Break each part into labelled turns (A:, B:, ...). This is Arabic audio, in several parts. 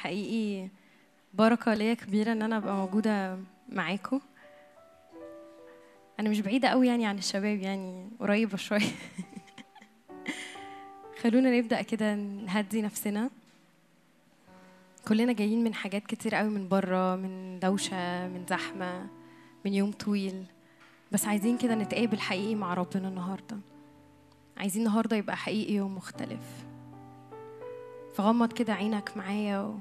A: حقيقي بركة ليا كبيرة إن أنا أبقى موجودة معاكم أنا مش بعيدة قوي يعني عن الشباب يعني قريبة شوية. خلونا نبدأ كده نهدي نفسنا. كلنا جايين من حاجات كتير قوي من بره من دوشة من زحمة من يوم طويل. بس عايزين كده نتقابل حقيقي مع ربنا النهارده. عايزين النهارده يبقى حقيقي يوم مختلف. فغمض كده عينك معايا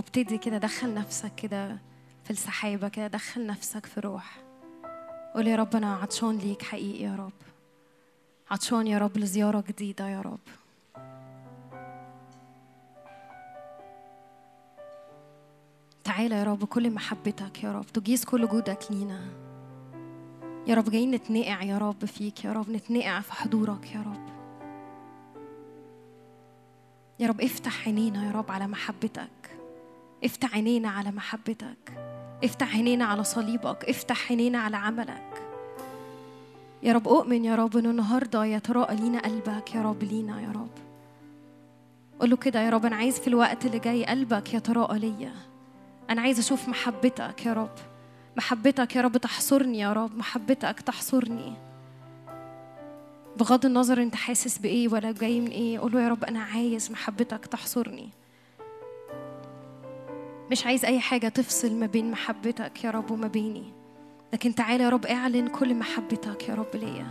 A: وابتدي كده دخل نفسك كده في السحابة كده دخل نفسك في روح. قول يا رب أنا عطشان ليك حقيقي يا رب. عطشان يا رب لزيارة جديدة يا رب. تعالى يا رب كل محبتك يا رب. تجيز كل جودك لينا. يا رب جايين نتنقع يا رب فيك. يا رب نتنقع في حضورك يا رب. يا رب افتح عينينا يا رب على محبتك. افتح عينينا على محبتك افتح عينينا على صليبك افتح عينينا على عملك. يا رب أؤمن يا رب إنه النهارده يتراءى لينا قلبك يا رب لينا يا رب. قول له كده يا رب أنا عايز في الوقت اللي جاي قلبك يتراءى ليا. أنا عايز أشوف محبتك يا رب. محبتك يا رب تحصرني يا رب محبتك تحصرني. بغض النظر أنت حاسس بإيه ولا جاي من إيه قول له يا رب أنا عايز محبتك تحصرني. مش عايز أي حاجة تفصل ما بين محبتك يا رب وما بيني. لكن تعالى يا رب اعلن كل محبتك يا رب ليا.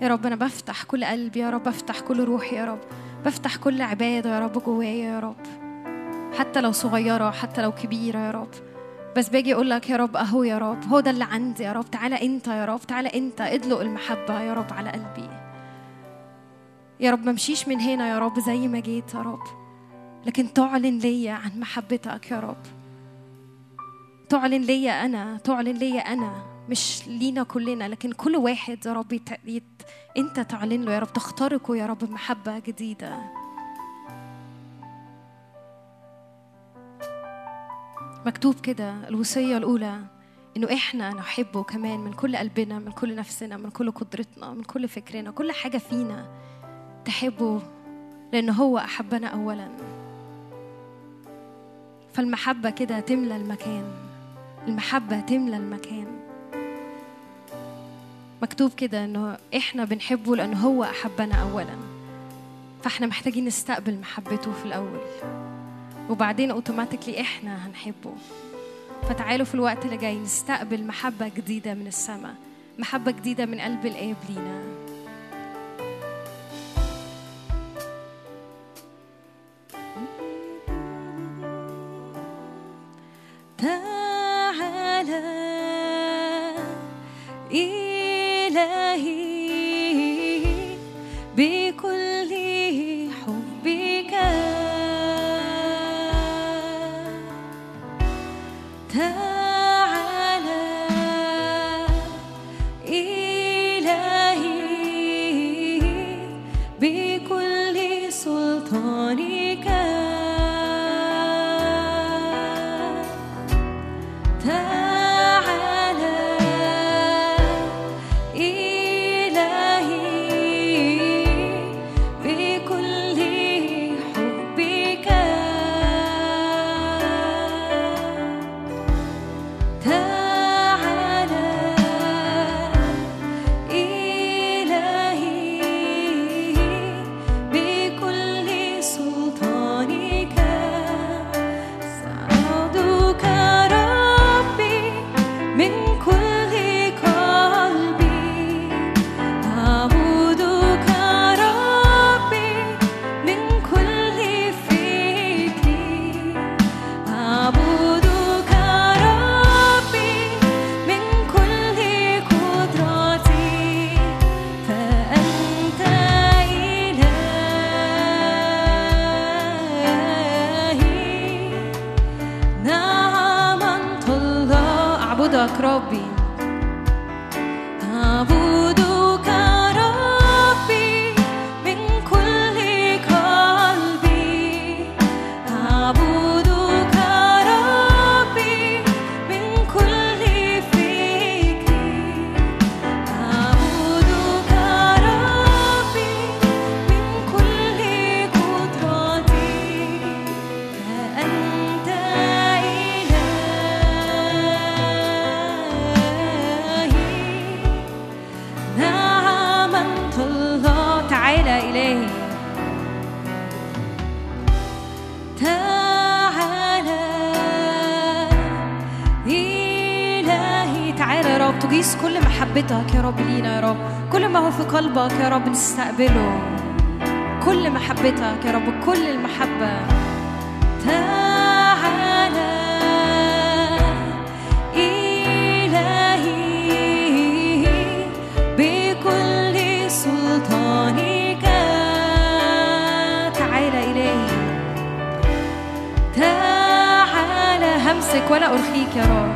A: يا رب أنا بفتح كل قلبي يا رب بفتح كل روحي يا رب بفتح كل عبادة يا رب جوايا يا رب. حتى لو صغيرة حتى لو كبيرة يا رب. بس باجي أقول لك يا رب أهو يا رب هو ده اللي عندي يا رب. تعالى أنت يا رب تعالى أنت ادلق المحبة يا رب على قلبي. يا رب ما من هنا يا رب زي ما جيت يا رب. لكن تعلن ليا عن محبتك يا رب. تعلن ليا أنا تعلن ليا أنا مش لينا كلنا لكن كل واحد يا رب يت... أنت تعلن له يا رب تخترقه يا رب بمحبه جديدة. مكتوب كده الوصية الأولى إنه إحنا نحبه كمان من كل قلبنا من كل نفسنا من كل قدرتنا من كل فكرنا كل حاجة فينا تحبه لأنه هو أحبنا أولا. فالمحبة كده تملى المكان. المحبة تملى المكان. مكتوب كده إنه إحنا بنحبه لأنه هو أحبنا أولا. فإحنا محتاجين نستقبل محبته في الأول. وبعدين أوتوماتيكلي إحنا هنحبه. فتعالوا في الوقت اللي جاي نستقبل محبة جديدة من السماء. محبة جديدة من قلب الآب لينا. تعالى إلهي بكل
B: محبتك يا رب لينا يا رب. كل ما هو في قلبك يا رب نستقبله. كل محبتك يا رب كل المحبة. تعالى إلهي بكل سلطانك. تعالى إلهي تعالى همسك ولا أرخيك يا رب.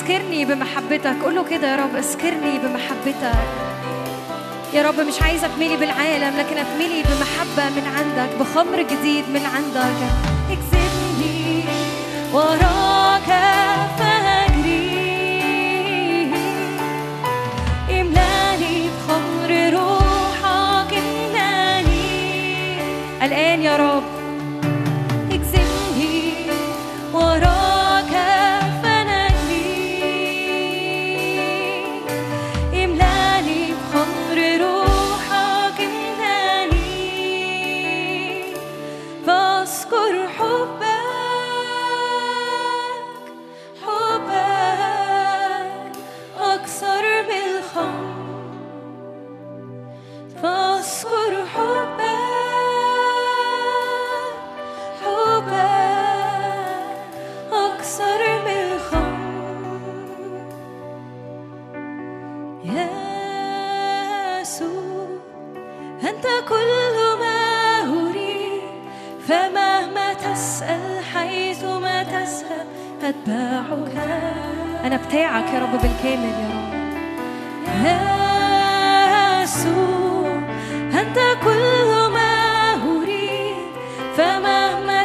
B: اسكرني بمحبتك. قول له كده يا رب اسكرني بمحبتك. يا رب مش عايزه تملي بالعالم لكن اتملي بمحبة من عندك بخمر جديد من عندك. اكسبني وراك فهجري املأني بخمر روحك املأني. الآن يا رب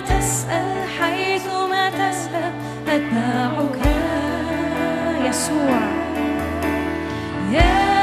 B: تسأل حيثما تذهب أتبعك يسوع. يسوع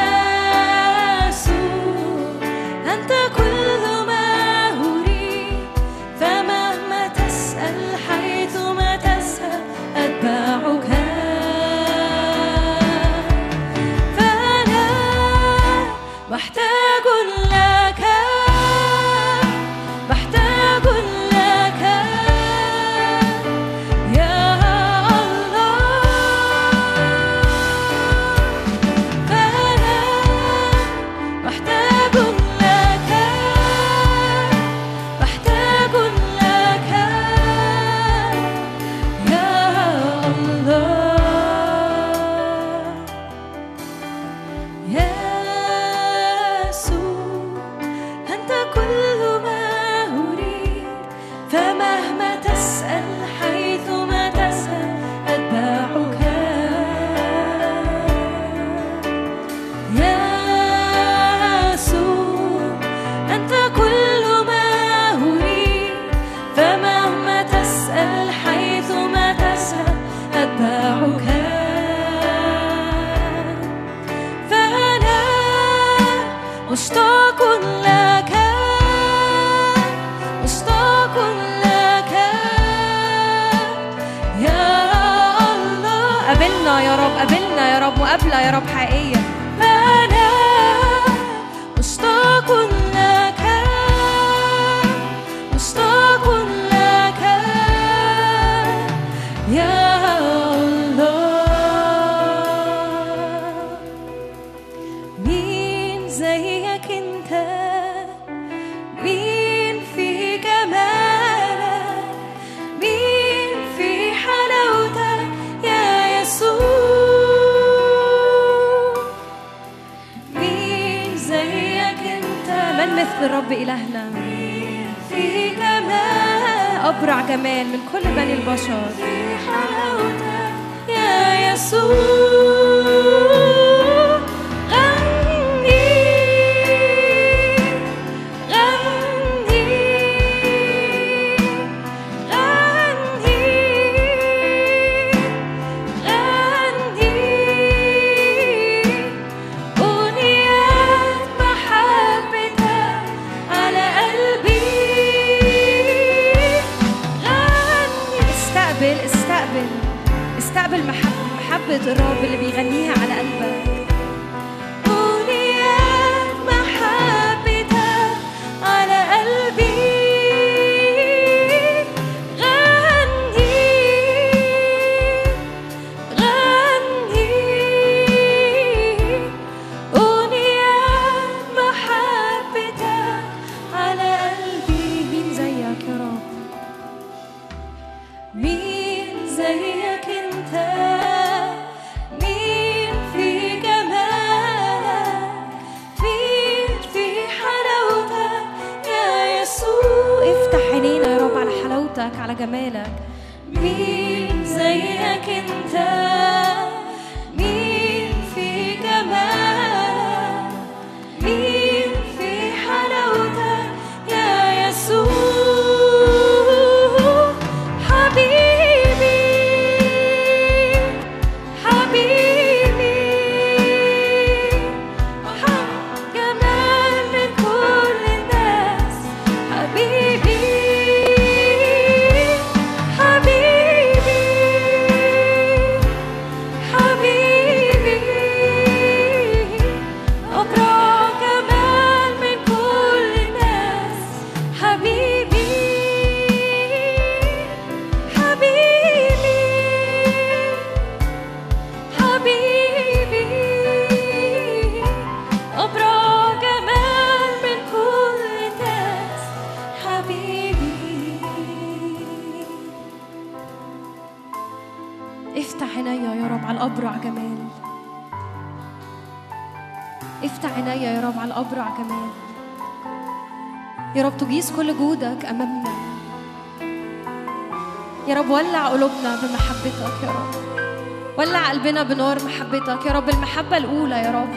B: قلبنا بنار محبتك. يا رب المحبة الأولى يا رب.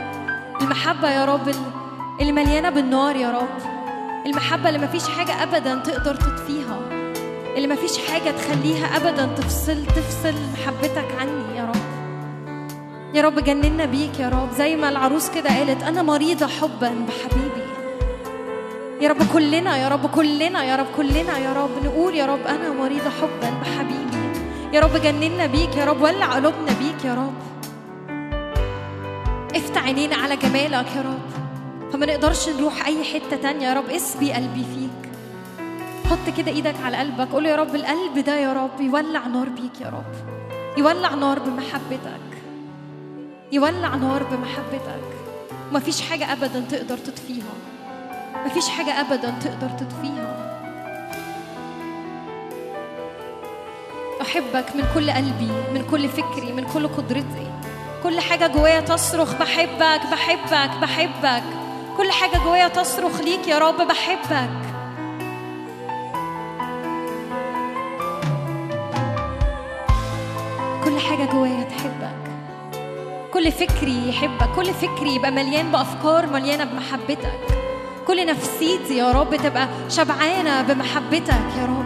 B: المحبة يا رب اللي مليانة بالنار يا رب. المحبة اللي مفيش حاجة أبدا تقدر تطفيها. اللي مفيش حاجة تخليها أبدا تفصل تفصل محبتك عني يا رب. يا رب جننا بيك يا رب. زي ما العروس كده قالت أنا مريضة حبا بحبيبي. يا رب كلنا يا رب كلنا يا رب كلنا يا رب. نقول يا رب أنا مريضة حبا بحبيبي. يا رب جننا بيك يا رب. ولع قلوبنا يا رب. افتح عينينا على جمالك يا رب. فما نقدرش نروح أي حتة تانية يا رب. اسبي قلبي فيك. حط كده إيدك على قلبك. قول يا رب القلب ده يا رب يولع نار بيك يا رب. يولع نار بمحبتك. يولع نار بمحبتك. ومفيش حاجة أبدا تقدر تطفيها. مفيش حاجة أبدا تقدر تطفيها. أحبك من كل قلبي من كل فكري من كل قدرتي. كل حاجة جوايا تصرخ بحبك بحبك بحبك. كل حاجة جوايا تصرخ ليك يا رب بحبك. كل حاجة جوايا تحبك. كل فكري يحبك. كل فكري يبقى مليان بأفكار مليانة بمحبتك. كل نفسيتي يا رب تبقى شبعانة بمحبتك يا رب.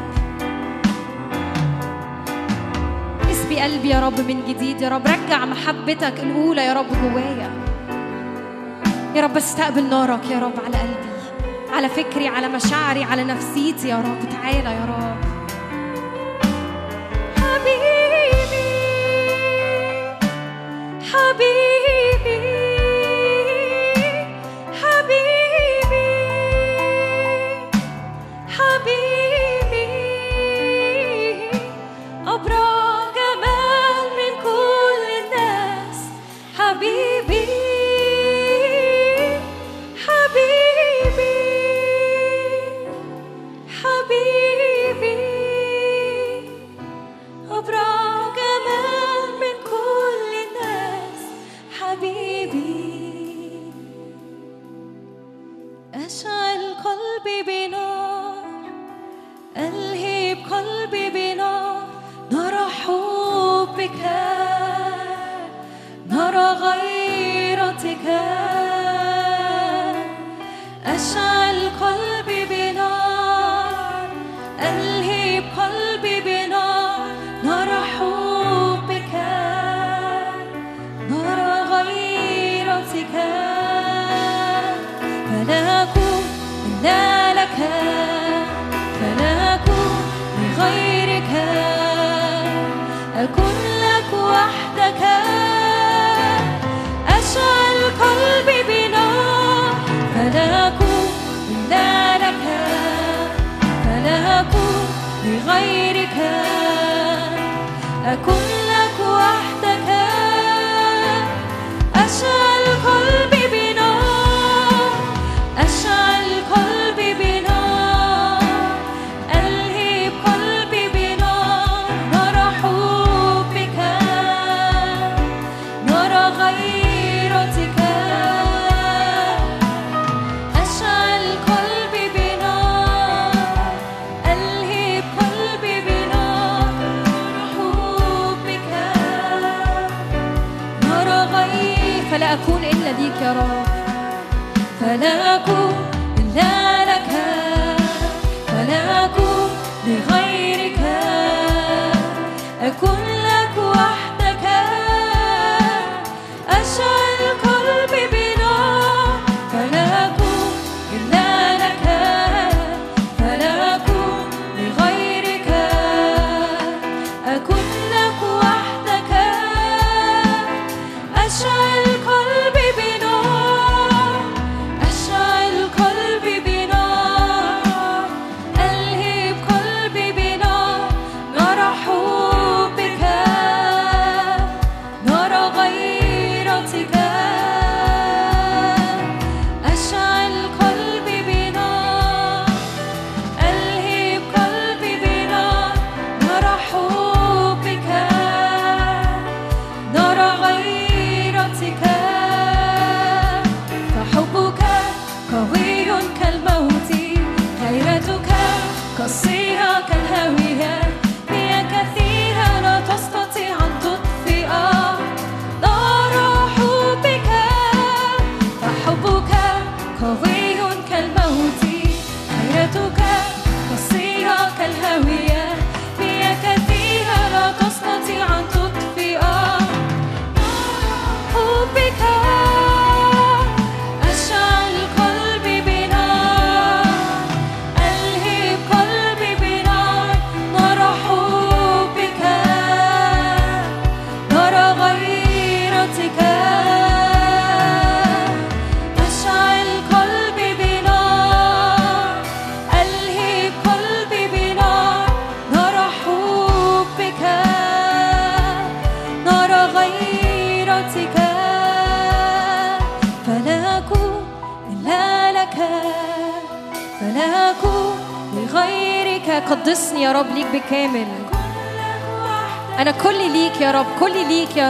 B: قلبي يا رب من جديد. يا رب رجع محبتك الأولى. يا رب جوايا. يا رب استقبل نارك يا رب على قلبي. على فكري على مشاعري على نفسيتي. يا رب تعالى يا رب. حبيبي حبيبي. كل ليك يا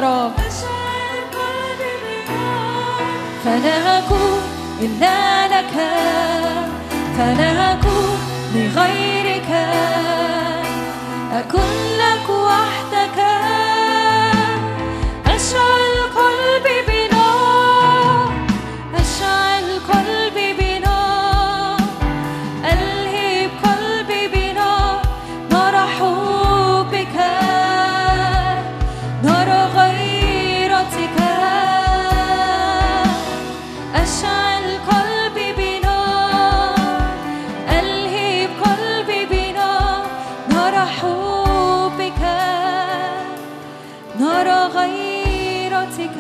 B: نار غيرتك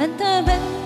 B: أنت من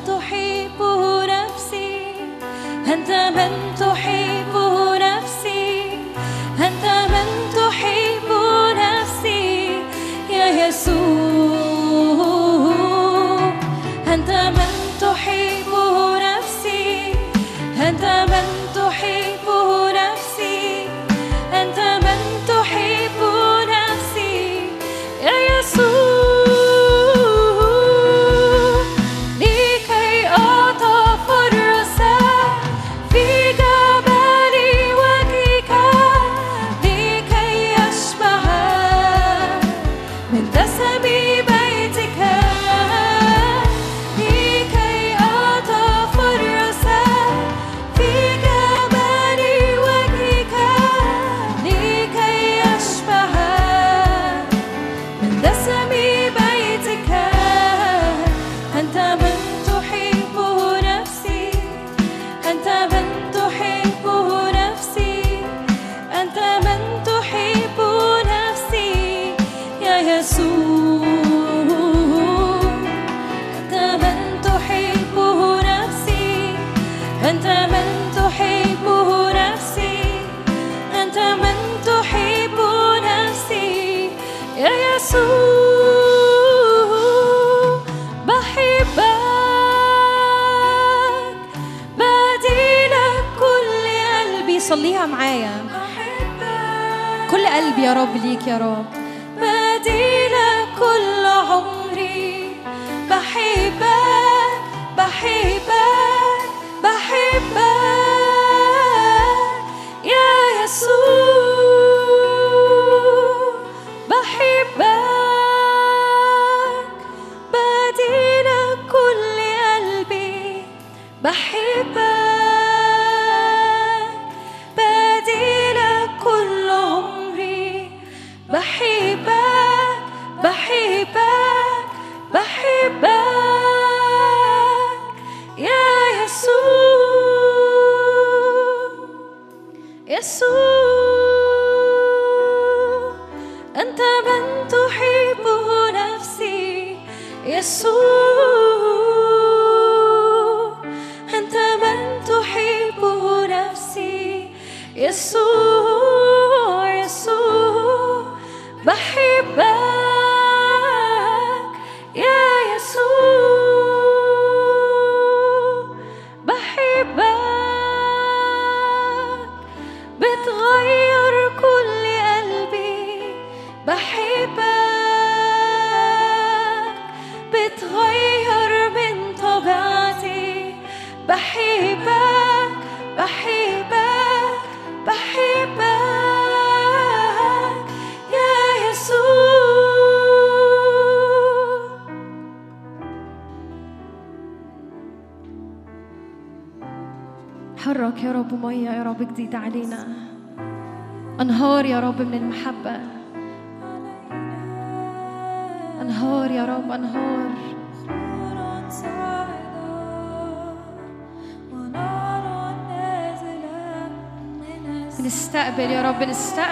B: يا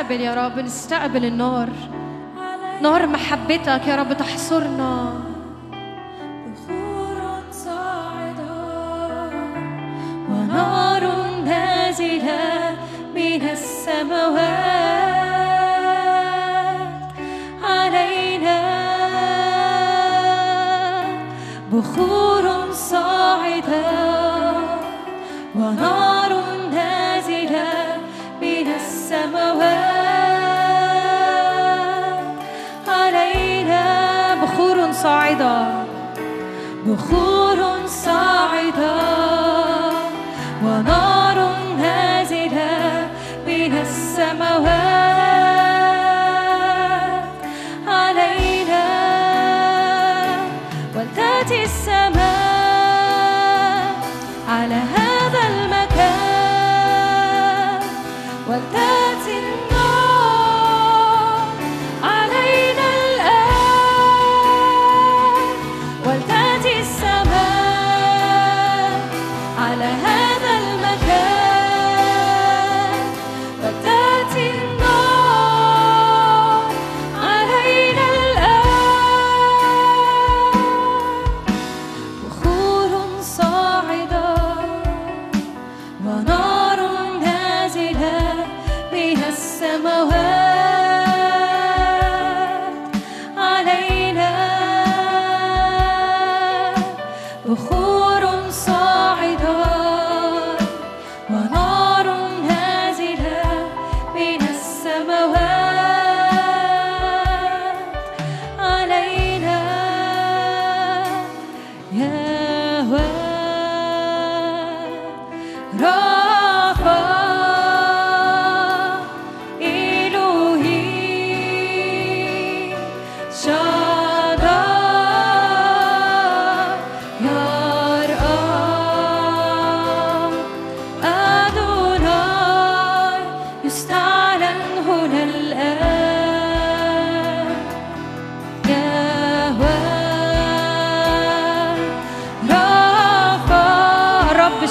B: نستقبل يا رب نستقبل النار. نار محبتك يا رب تحصرنا.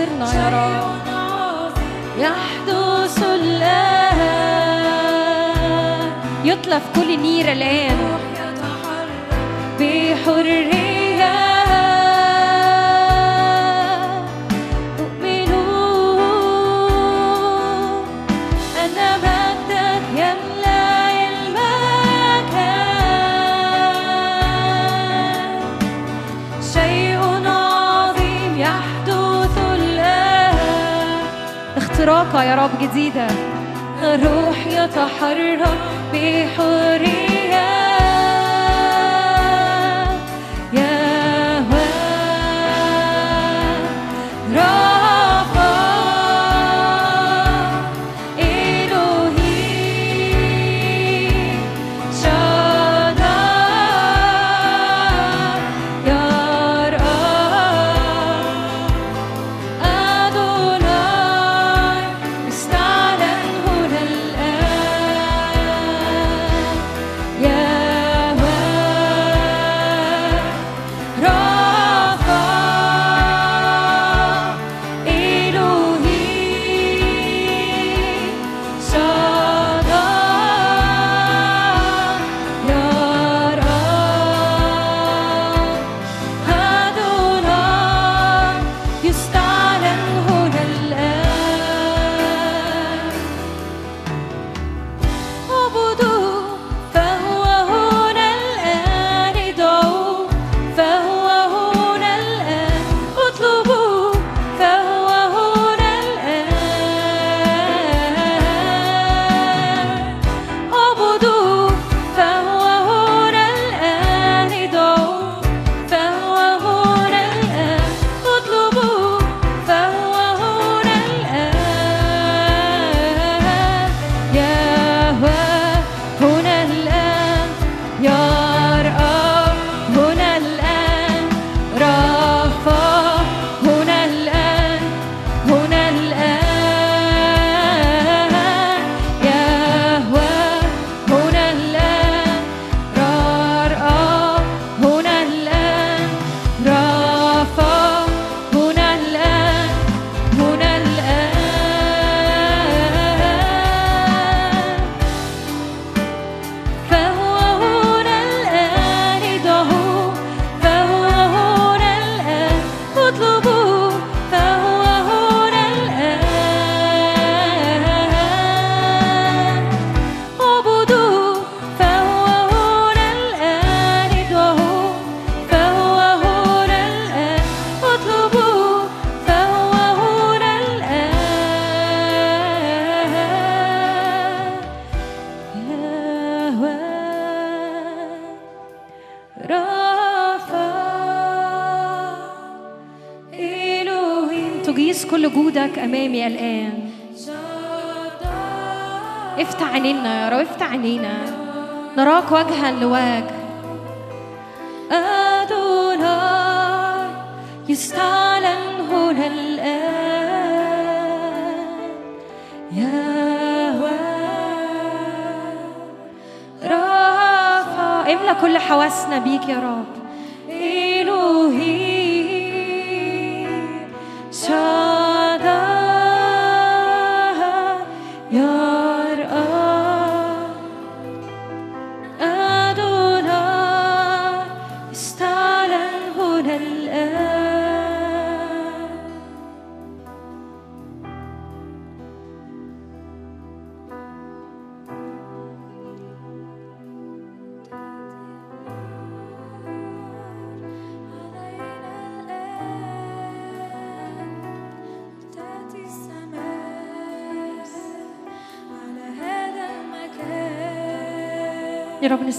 B: خاطرنا يا رب. يحدث الآن. يطلب كل نيرة الآن. بحرية طاقة يا رب جديدة. الروح يتحرك بحرية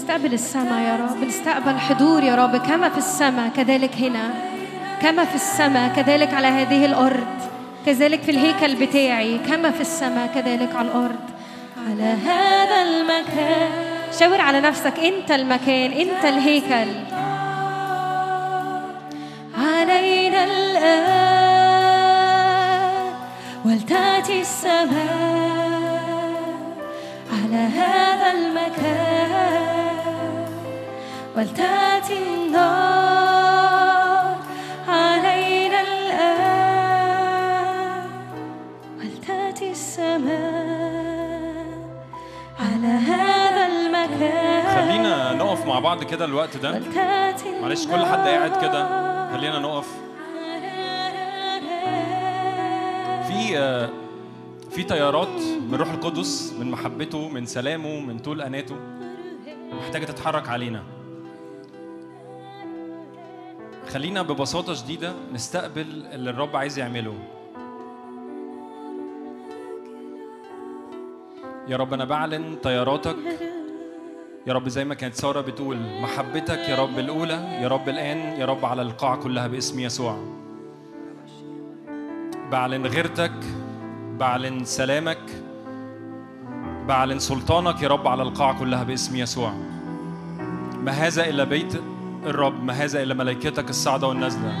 B: المكان
A: يا رب نستقبل السماء يا رب نستقبل حضور يا رب كما في السماء كذلك هنا كما في السماء كذلك على هذه الأرض كذلك في الهيكل بتاعي كما في السماء كذلك على الأرض. على هذا المكان. شاور على نفسك أنت المكان أنت الهيكل. ولتأتي النار علينا الآن. ولتأتي السماء على هذا المكان.
C: خلينا نقف مع بعض كده الوقت ده. معلش كل حد قاعد كده. خلينا نقف. في آه، في تيارات من روح القدس من محبته من سلامه من طول آناته محتاجة تتحرك علينا. خلينا ببساطة شديدة نستقبل اللي الرب عايز يعمله. يا رب أنا بعلن تياراتك يا رب زي ما كانت سارة بتقول محبتك يا رب الأولى يا رب الآن يا رب على القاعه كلها باسم يسوع. بعلن غيرتك بعلن سلامك بعلن سلطانك يا رب على القاعه كلها باسم يسوع. ما هذا إلا بيت الرب ما هذا إلا ملائكتك الصاعده والنازله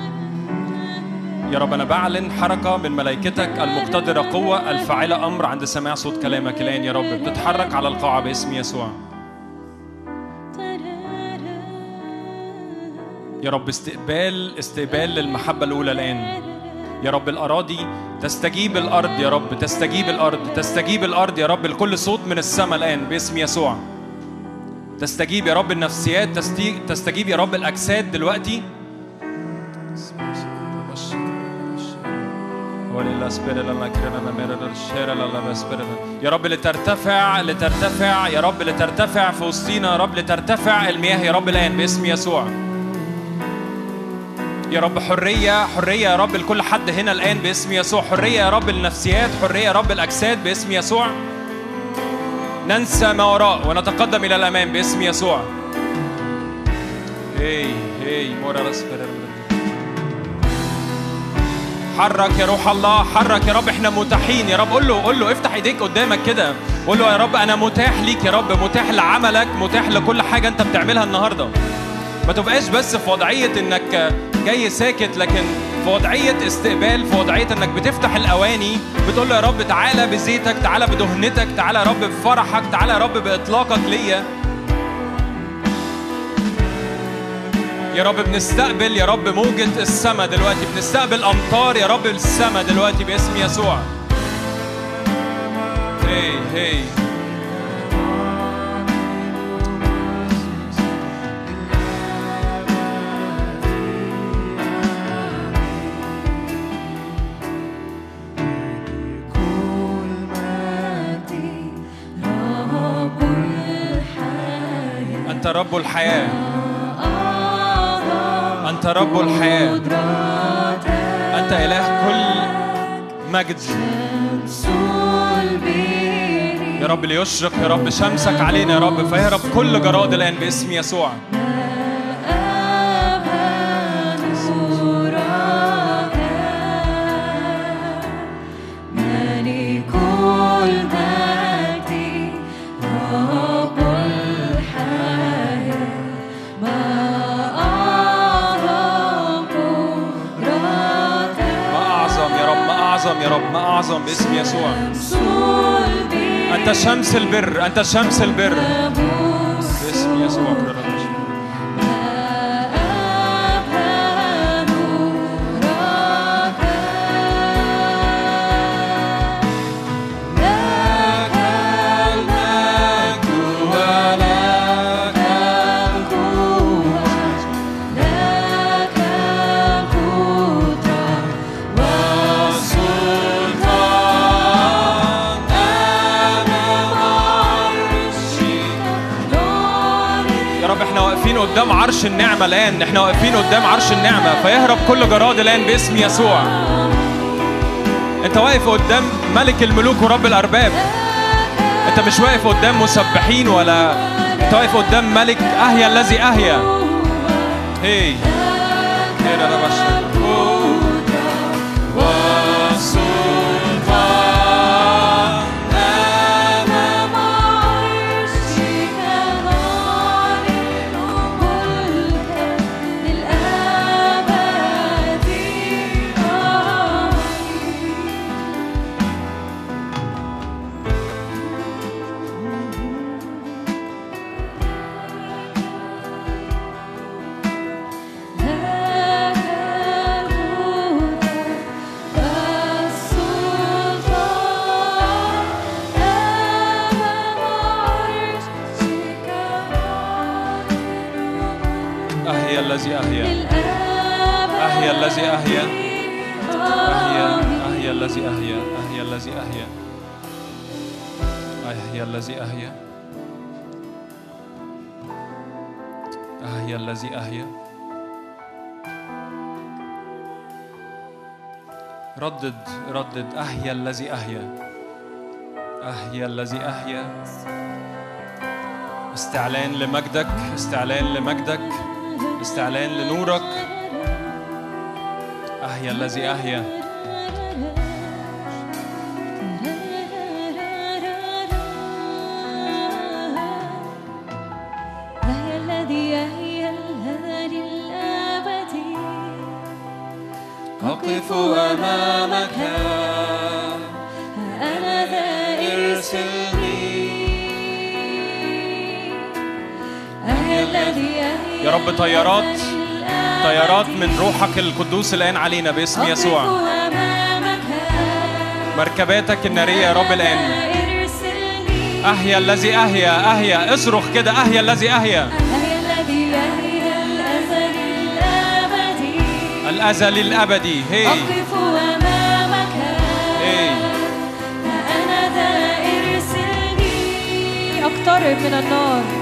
C: يا رب أنا بعلن حركة من ملائكتك المقتدرة قوة الفاعلة أمر عند سماع صوت كلامك الآن يا رب. بتتحرك على القاعة باسم يسوع. يا رب استقبال استقبال للمحبة الأولى الآن. يا رب الأراضي تستجيب الأرض يا رب تستجيب الأرض تستجيب الأرض يا رب. لكل صوت من السماء الآن باسم يسوع. تستجيب يا رب النفسيات تستجيب يا رب الأجساد دلوقتي يا رب لترتفع لترتفع يا رب لترتفع في وسطينا يا رب لترتفع المياه يا رب الآن باسم يسوع يا رب حرية حرية يا رب لكل حد هنا الآن باسم يسوع حرية يا رب النفسيات حرية يا رب الأجساد باسم يسوع ننسى ما وراء ونتقدم إلى الأمام باسم يسوع. هي هي مورا حرك يا روح الله حرك يا رب. إحنا متاحين يا رب. قول له قول له افتح إيديك قدامك كده. قول له يا رب أنا متاح ليك يا رب. متاح لعملك متاح لكل حاجة أنت بتعملها النهارده. ما تبقاش بس في وضعية إنك جاي ساكت لكن في وضعية استقبال في وضعية إنك بتفتح الأواني بتقول له يا رب تعالى بزيتك تعالى بدهنتك تعالى يا رب بفرحك تعالى يا رب بإطلاقك ليا. يا رب بنستقبل يا رب موجة السماء دلوقتي بنستقبل أمطار يا رب السماء دلوقتي باسم يسوع. هي هي أنت رب الحياة. أنت رب الحياة. أنت إله كل مجد. يا رب ليشرق يا رب شمسك علينا يا رب. فيهرب كل جراد الآن باسم يسوع. ما أعظم باسم يسوع. أنت شمس البر أنت شمس البر. باسم يسوع. قدام عرش النعمة الآن. إحنا واقفين قدام عرش النعمة. فيهرب كل جراد الآن باسم يسوع. أنت واقف قدام ملك الملوك ورب الأرباب. أنت مش واقف قدام مسبحين ولا أنت واقف قدام ملك أهيا الذي أهيا. هي. كده الذي أهيا أهيا الذي أهيا أهيا الذي أهيا ردد ردد. أهيا الذي أهيا أهيا الذي أهيا استعلان لمجدك. استعلان لمجدك. استعلان لنورك. أهيا الذي أهيا رب طيارات طيارات من روحك القدوس الآن علينا باسم يسوع.
B: أقف أمامك.
C: مركباتك النارية يا رب الآن. أهيا الذي أهيا أهيا. اصرخ كده أهيا الذي أهيا.
B: الأزل الأبدي.
C: الأزل الأبدي. هي.
B: أقف أمامك.
C: هي.
B: أنا ذا إرسلني. أقترب من النار.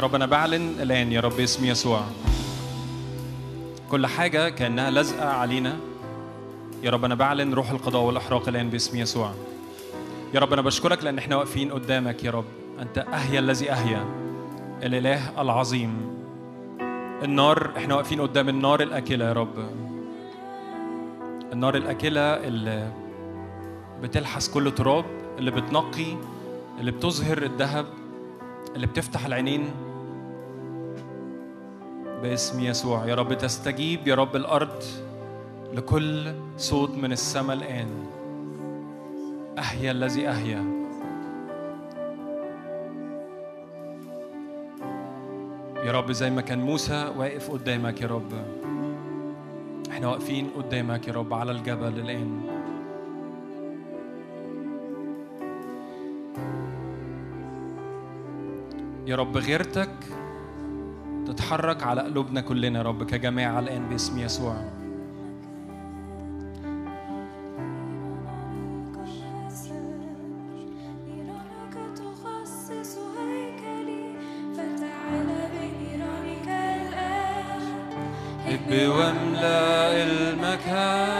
C: يا رب أنا بعلن الآن يا رب اسم يسوع. كل حاجة كأنها لازقة علينا. يا رب أنا بعلن روح القضاء والإحراق الآن باسم يسوع. يا رب أنا بشكرك لأن إحنا واقفين قدامك يا رب. أنت أهيا الذي أهيا. الإله العظيم. النار إحنا واقفين قدام النار الأكلة يا رب. النار الأكلة اللي بتلحس كل تراب اللي بتنقي اللي بتظهر الذهب اللي بتفتح العينين. باسم يسوع. يا رب تستجيب يا رب الأرض لكل صوت من السماء الآن. أحيا الذي أحيا. يا رب زي ما كان موسى واقف قدامك يا رب. إحنا واقفين قدامك يا رب على الجبل الآن. يا رب غيرتك تتحرك على قلوبنا كلنا يا رب كجماعة الآن باسم يسوع. واملأ المكان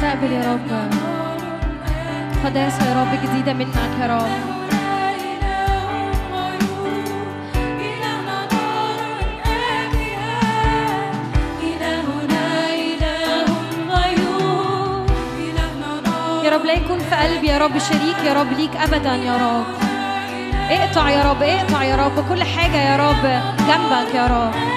A: نستقبل يا رب. قداسة يا رب جديدة منك يا رب. يا رب لا يكون في قلبي يا رب شريك يا رب ليك أبدا يا رب. اقطع يا رب اقطع يا رب كل حاجة يا رب جنبك يا رب.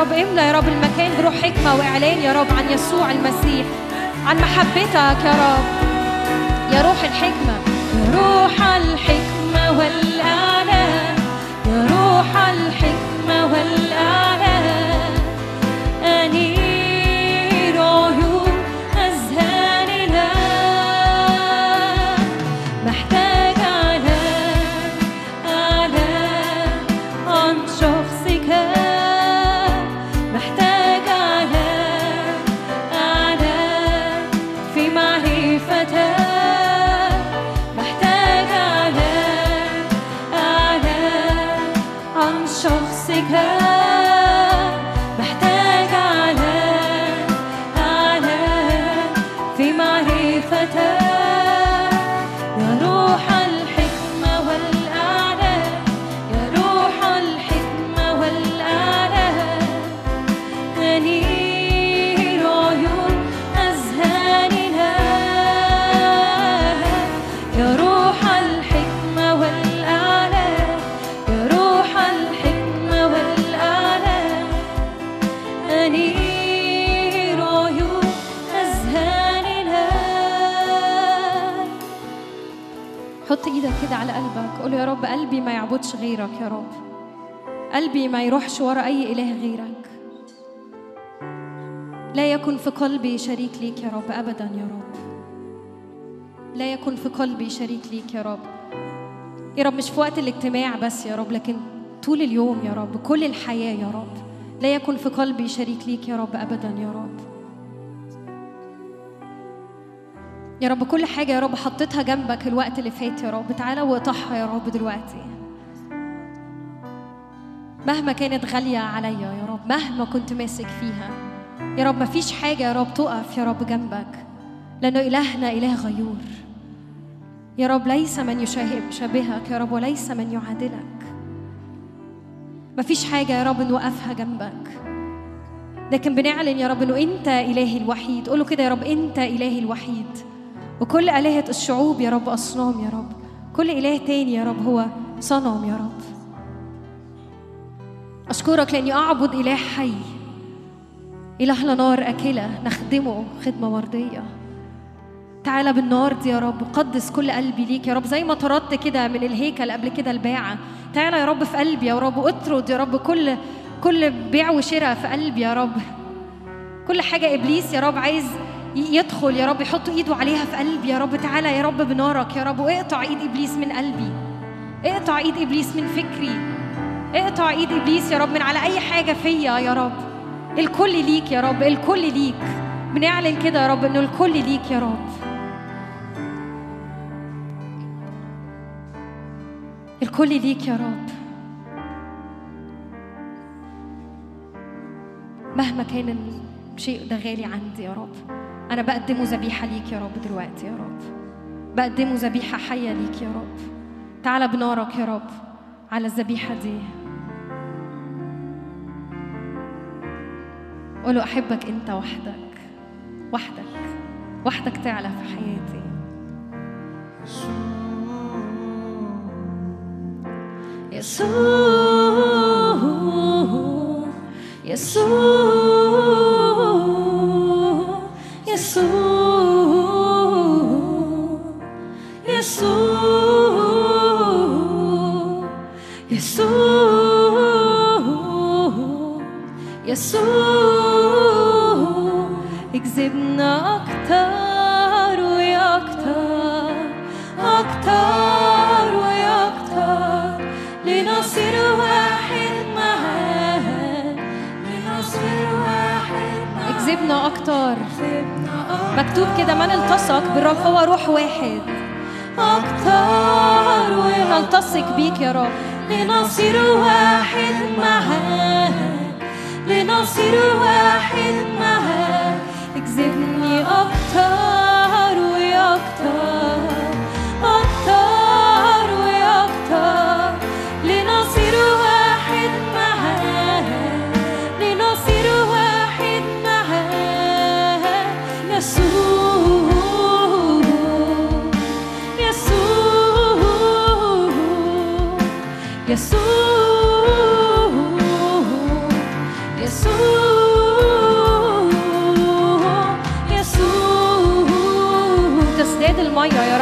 A: رب املى يا رب المكان بروح حكمة وإعلان يا رب عن يسوع المسيح عن محبتك يا رب. يا روح الحكمة.
B: يا روح الحكمة والإعلان يا روح الحكمة
A: على قلبك. قول يا رب قلبي ما يعبدش غيرك يا رب. قلبي ما يروحش ورا أي إله غيرك. لا يكن في قلبي شريك ليك يا رب ابدا يا رب. لا يكن في قلبي شريك ليك يا رب. يا رب مش في وقت الاجتماع بس يا رب لكن طول اليوم يا رب كل الحياة يا رب. لا يكن في قلبي شريك ليك يا رب ابدا يا رب. يا رب كل حاجة يا رب حطيتها جنبك الوقت اللي فات يا رب تعالى واقطعها يا رب دلوقتي مهما كانت غالية عليا يا رب مهما كنت ماسك فيها يا رب مفيش حاجة يا رب تقف يا رب جنبك لأنه إلهنا إله غيور يا رب ليس من يشابهك يا رب وليس من يعادلك مفيش حاجة يا رب نوقفها جنبك لكن بنعلن يا رب انه انت الهي الوحيد قوله كده يا رب انت الهي الوحيد وكل آلهة الشعوب يا رب أصنام يا رب. كل إله تاني يا رب هو صنم يا رب. أشكرك لأني أعبد إله حي. إلهنا نار أكلة نخدمه خدمة وردية. تعالى بالنار دي يا رب قدس كل قلبي ليك يا رب. زي ما طردت كده من الهيكل قبل كده الباعة. تعالى يا رب في قلبي يا رب واطرد يا رب كل كل بيع وشراء في قلبي يا رب. كل حاجة إبليس يا رب عايز يدخل يا رب يحط إيده عليها في قلبي. يا رب تعالى يا رب بنارك. يا رب واقطع إيد إبليس من قلبي. اقطع إيد إبليس من فكري. اقطع إيد إبليس يا رب من على أي حاجة فيا يا رب. الكل ليك يا رب الكل ليك. بنعلن كده يا رب إنه الكل ليك يا رب. الكل ليك يا رب. مهما كان الشيء ده غالي عندي يا رب. أنا بقدمه ذبيحة ليك يا رب دلوقتي يا رب. بقدمه ذبيحة حية ليك يا رب. تعالى بنارك يا رب على الذبيحة دي. قوله أحبك أنت وحدك. وحدك. وحدك تعلى في حياتي.
B: يسوع يسوع. يسوع يسوع يسوع يسوع اكذبنا أكتر أكتر وأكتر لنصير واحد معاه لنصير واحد معاه
A: اكذبنا أكتر
B: اكذبنا
A: مكتوب كده من التصق بالرب هو روح واحد.
B: أكتر وأكتر
A: نلتصق بيك يا رب.
B: لنصير واحد معاه لنصير واحد معاه اكذبني أكتر وأكتر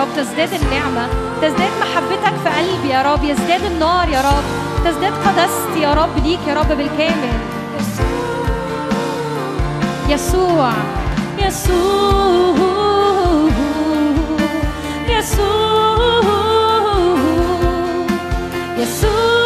A: رب تزداد النعمة تزداد محبتك في قلبي يا رب يزداد النار يا رب تزداد قداستي يا رب ليك يا رب بالكامل. يسوع
B: يسوع يسوع يسوع.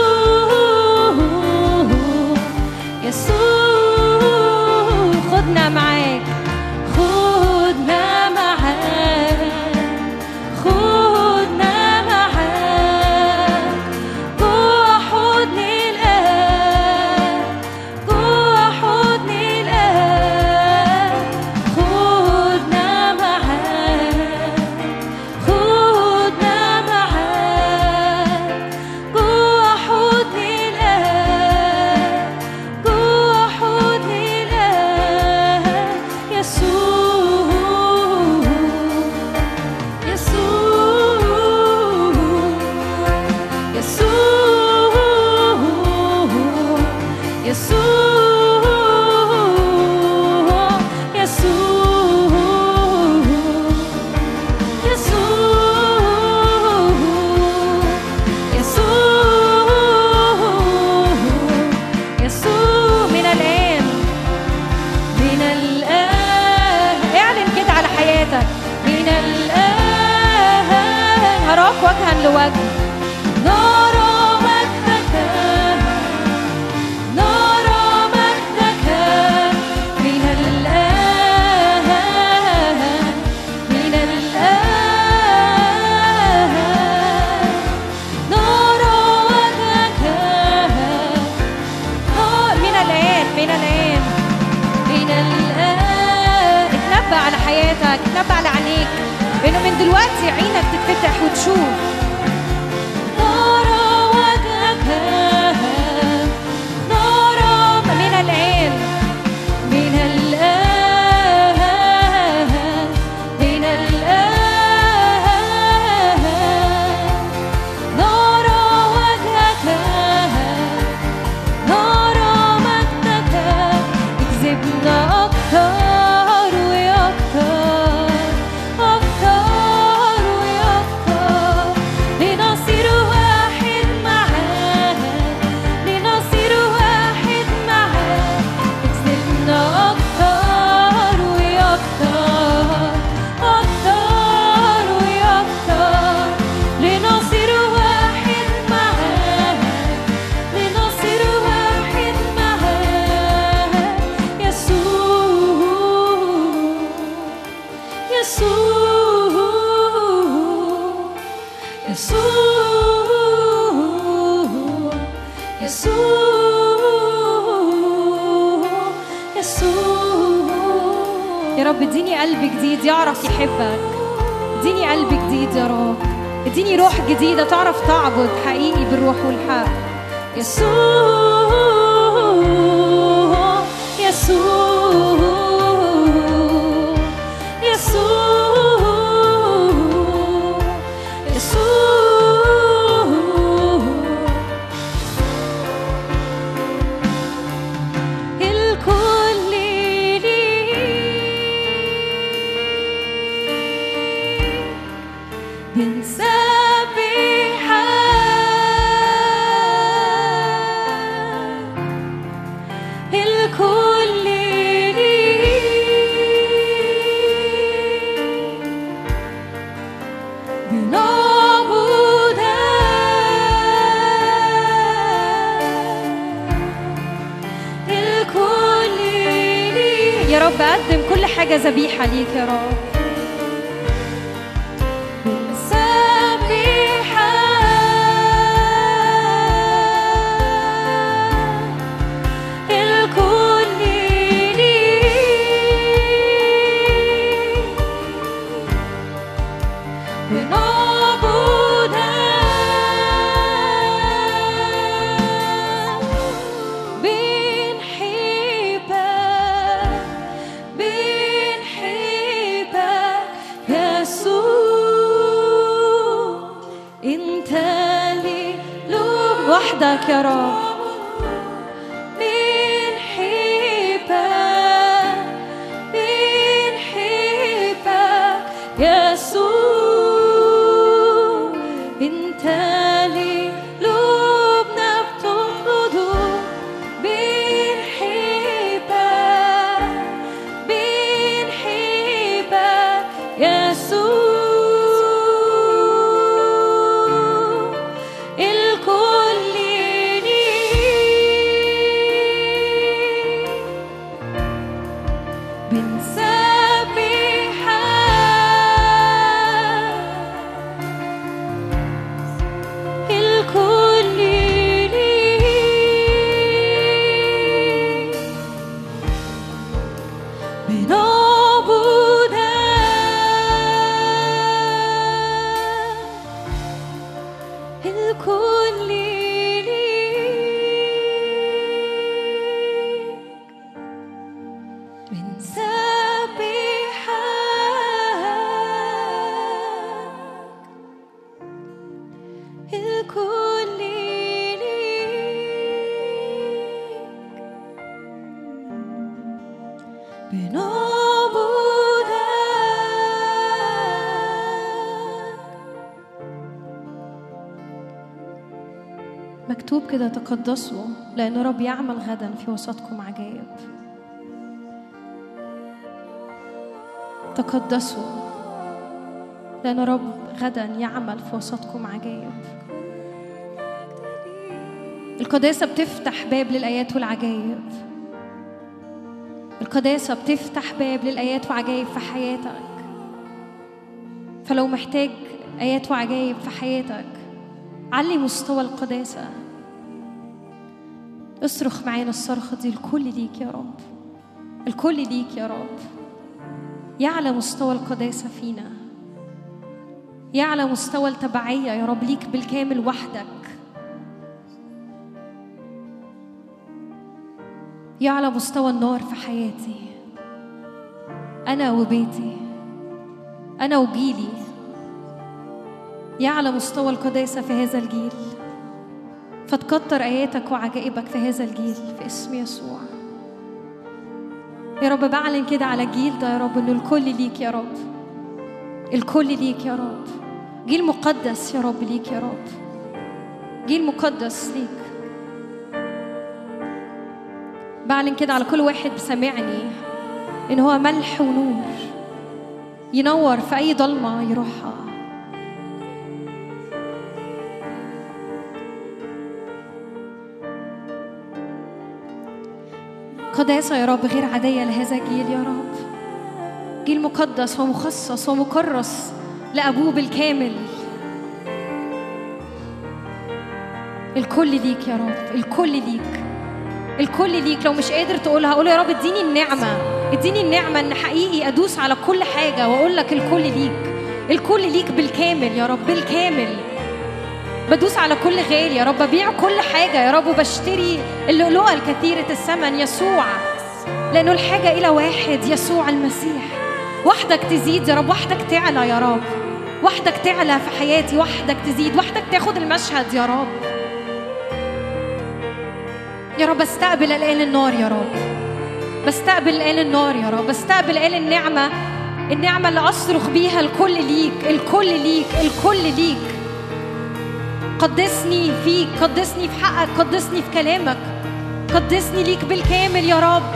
A: كده تقدسوا لأن رب يعمل غدا في وسطكم عجائب. تقدسوا لأن رب غدا يعمل في وسطكم عجائب. القداسة بتفتح باب للآيات والعجائب. القداسة بتفتح باب للآيات وعجائب في حياتك. فلو محتاج آيات وعجائب في حياتك علي مستوى القداسة. اصرخ معانا الصرخة دي الكل ليك يا رب. الكل ليك يا رب. يعلى مستوى القداسة فينا. يعلى مستوى التبعية يا رب ليك بالكامل وحدك. يعلى مستوى النار في حياتي. أنا وبيتي. أنا وجيلي. يعلى مستوى القداسة في هذا الجيل. فتكتر آياتك وعجائبك في هذا الجيل في اسم يسوع. يا رب بعلن كده على الجيل ده يا رب إنه الكل ليك يا رب. الكل ليك يا رب. جيل مقدس يا رب ليك يا رب. جيل مقدس ليك. بعلن كده على كل واحد سامعني إن هو ملح ونور ينور في أي ضلمة يروحها. قداسة يا رب غير عادية لهذا الجيل يا رب. جيل مقدس ومخصص ومكرس لأبوه بالكامل. الكل ليك يا رب الكل ليك الكل ليك. لو مش قادر تقولها قول يا رب اديني النعمة اديني النعمة إن حقيقي أدوس على كل حاجة وأقول لك الكل ليك الكل ليك بالكامل يا رب بالكامل. بدوس على كل غالي يا رب ببيع كل حاجة. يا رب وبشتري اللؤلؤة الكثيرة الثمن. يسوع لأنه الحاجة إلى واحد يسوع المسيح. وحدك تزيد. يا رب وحدك تعلى يا رب. وحدك تعلى في حياتي. وحدك تزيد. وحدك تاخد المشهد يا رب. يا رب استقبل الآن النار يا رب. بستقبل الآن النار يا رب. بستقبل الآن النعمة. النعمة اللي أصرخ بيها الكل ليك. الكل ليك. الكل ليك. قدسني فيك قدسني في حقك قدسني في كلامك. قدسني ليك بالكامل يا رب.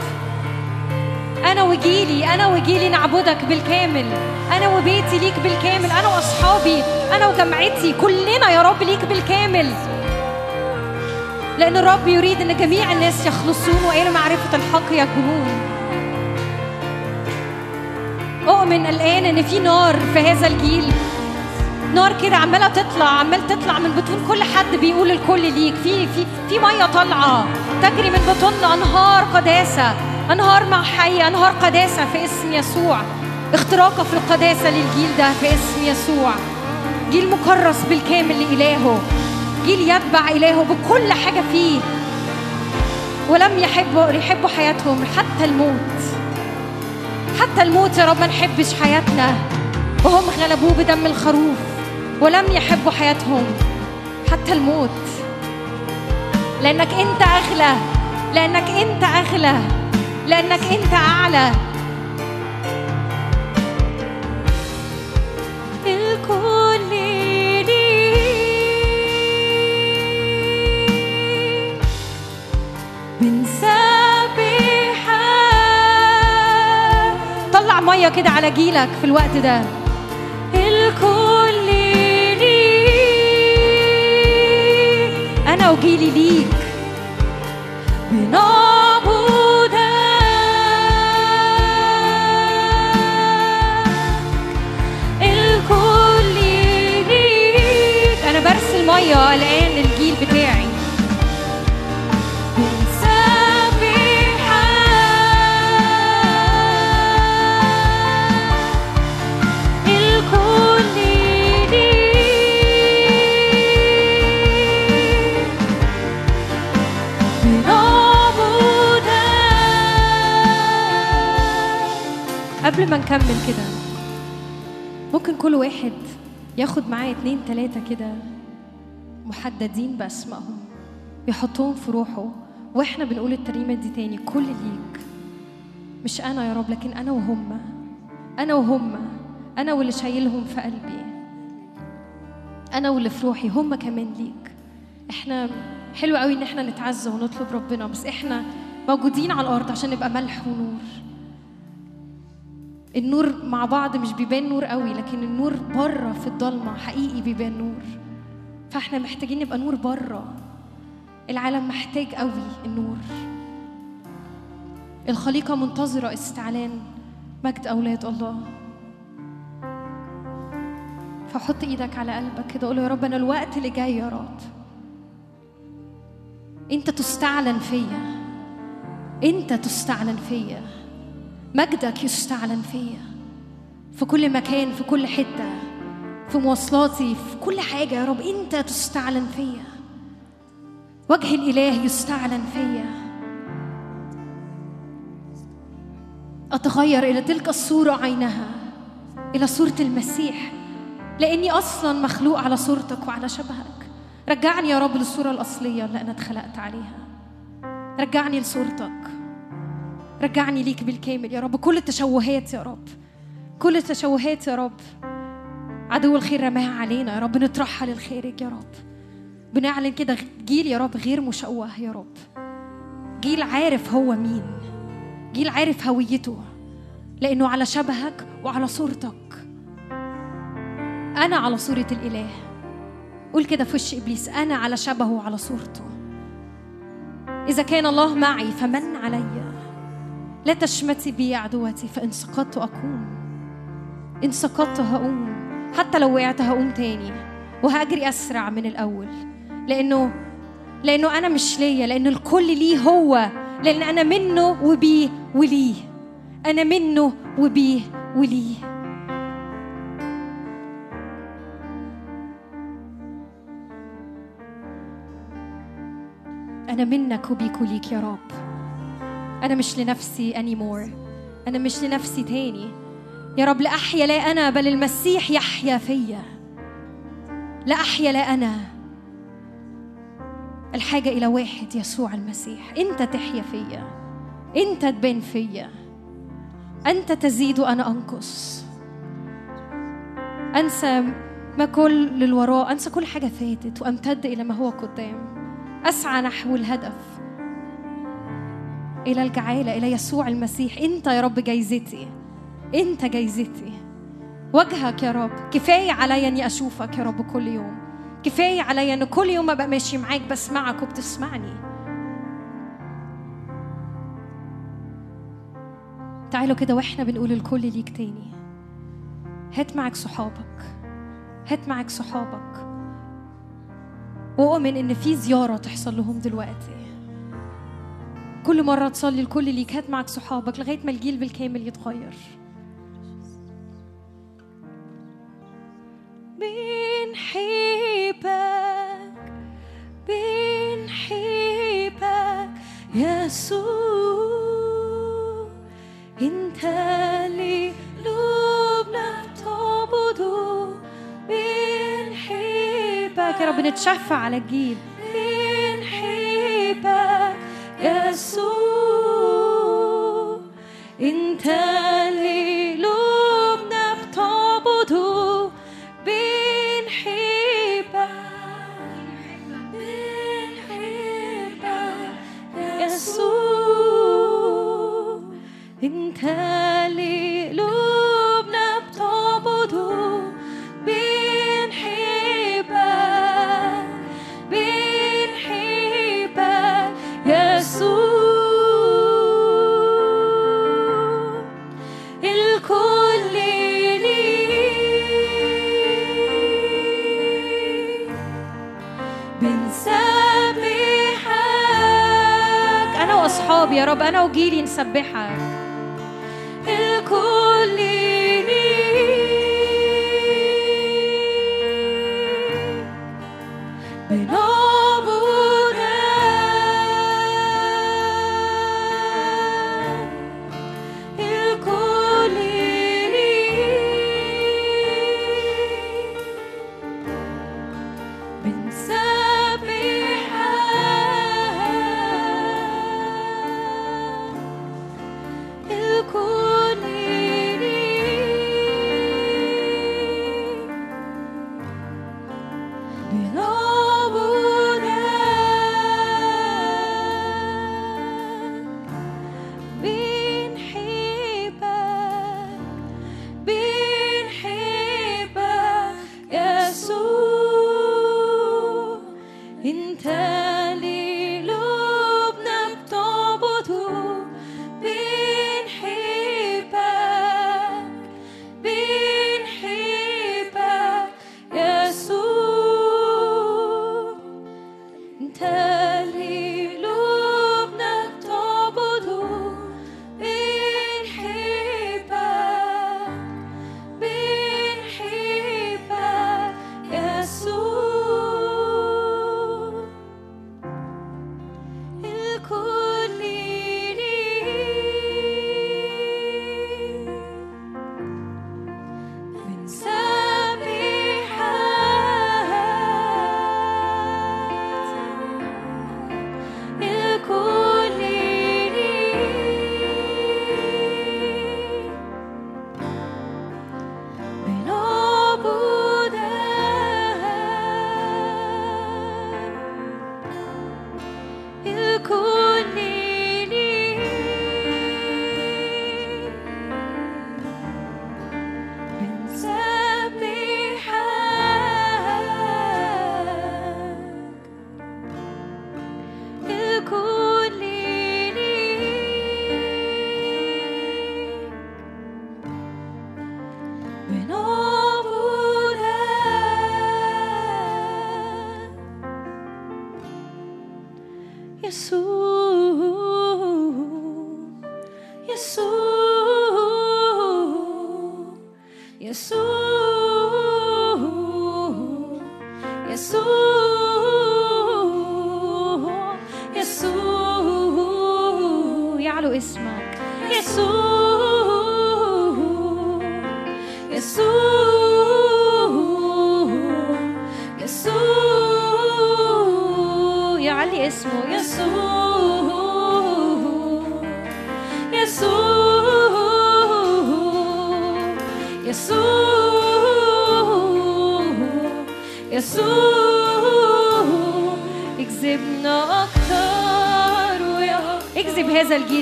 A: أنا وجيلي أنا وجيلي نعبدك بالكامل. أنا وبيتي ليك بالكامل. أنا وأصحابي أنا وجمعتي كلنا يا رب ليك بالكامل. لأن الرب يريد أن جميع الناس يخلصون وإلى معرفة الحق يكونون أؤمن الآن أن في نار في هذا الجيل. نار كده عمالة تطلع عمال تطلع من بطون كل حد بيقول الكل ليك. في في في مية طالعة تجري من بطوننا. أنهار قداسة أنهار مع حي أنهار قداسة في اسم يسوع. اختراقة في القداسة للجيل ده في اسم يسوع. جيل مكرس بالكامل لإلهه. جيل يتبع إلهه بكل حاجة فيه. ولم يحبوا يحبوا حياتهم حتى الموت. حتى الموت يا رب ما نحبش حياتنا. وهم غلبوه بدم الخروف. ولم يحبوا حياتهم حتى الموت. لأنك أنت أغلى لأنك أنت أغلى لأنك أنت أعلى. طلع مية كده على جيلك في الوقت ده. أنا وجيلي ليك
B: بنعبدك الكل ليك
A: أنا برسل مية الآن قبل ما نكمل كده ممكن كل واحد ياخد معاه اتنين تلاتة كده محددين بأسمائهم يحطهم في روحه وإحنا بنقول الترنيمة دي تاني كل ليك. مش أنا يا رب لكن أنا وهم. أنا وهم. أنا واللي شايلهم في قلبي. أنا واللي في روحي هم كمان ليك. إحنا حلو قوي إن إحنا نتعزى ونطلب ربنا بس إحنا موجودين على الأرض عشان نبقى ملح ونور. النور مع بعض مش بيبان نور قوي لكن النور بره في الضلمة حقيقي بيبان نور. فاحنا محتاجين نبقى نور بره. العالم محتاج قوي النور. الخليقة منتظرة استعلان مجد أولاد الله. فحط إيدك على قلبك كده قول يا رب أنا الوقت اللي جاي يا رب. أنت تستعلن فيا. أنت تستعلن فيا. مجدك يستعلن فيا. في كل مكان في كل حتة في مواصلاتي في كل حاجة يا رب أنت تستعلن فيا. وجه الإله يستعلن فيا. أتغير إلى تلك الصورة عينها إلى صورة المسيح لأني أصلا مخلوق على صورتك وعلى شبهك. رجعني يا رب للصورة الأصلية اللي أنا اتخلقت عليها. رجعني لصورتك. رجعني ليك بالكامل يا رب. كل التشوهات يا رب. كل التشوهات يا رب. عدو الخير رماها علينا يا رب. نطرحها للخارج يا رب. بنعلن كده جيل يا رب غير مشوه يا رب. جيل عارف هو مين. جيل عارف هويته. لأنه على شبهك وعلى صورتك. أنا على صورة الإله. قول كده في وش إبليس. أنا على شبهه وعلى صورته. إذا كان الله معي فمن علي؟ لا تشمتي بي عدوتي فإن سقطت أقوم. إن سقطت هقوم حتى لو وقعت هقوم تاني وهجري أسرع من الأول. لأنه لأنه أنا مش ليا لأن الكل ليه هو لأن أنا منه وبيه وليه. أنا منه وبيه وليه. أنا منك وبيك وليك يا رب. أنا مش لنفسي anymore. أنا مش لنفسي تاني. يا رب لا أحيا لا أنا بل المسيح يحيا فيا. لا أحيا لا أنا. الحاجة إلى واحد يسوع المسيح. أنت تحيا فيا. أنت تبان فيا. أنت تزيد وأنا أنقص. أنسى ما كل للوراء. أنسى كل حاجة فاتت وأمتد إلى ما هو قدام. أسعى نحو الهدف. إلى الجعالة إلى يسوع المسيح. أنت يا رب جايزتي. أنت جايزتي. وجهك يا رب. كفاية عليا إني أشوفك يا رب كل يوم. كفاية عليا إن كل يوم أبقى ماشي معاك بسمعك وبتسمعني. تعالوا كده وإحنا بنقول الكل ليك تاني. هات معك صحابك. هات معك صحابك. وأؤمن إن في زيارة تحصل لهم دلوقتي. كل مرة تصلي الكل ليك هات معك صحابك لغاية ما الجيل بالكامل يتغير.
B: بنحبك بنحبك يسوع انت اللي قلوبنا بتعبده بنحبك
A: يا رب نتشفع على الجيل.
B: بنحبك يسوع انت اللي قلوبنا بتعبده بنحبك
A: رب أنا وجيلي نسبحك.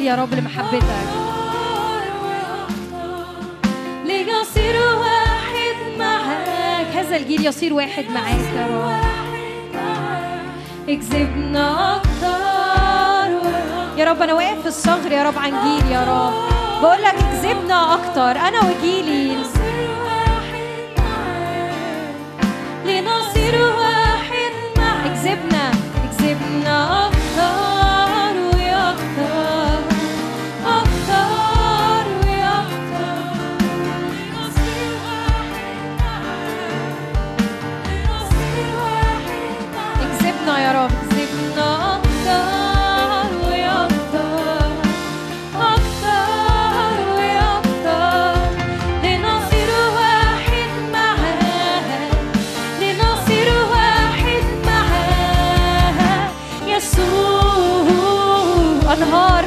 A: يا رب لمحبتك.
B: ليصير واحد معاك.
A: هذا الجيل يصير واحد معاك. يا رب
B: اكذبنا أكتر.
A: يا رب أنا واقف في الصغر يا رب عن جيل يا رب. بقول لك اكذبنا
B: أكتر. أنا
A: وجيلي.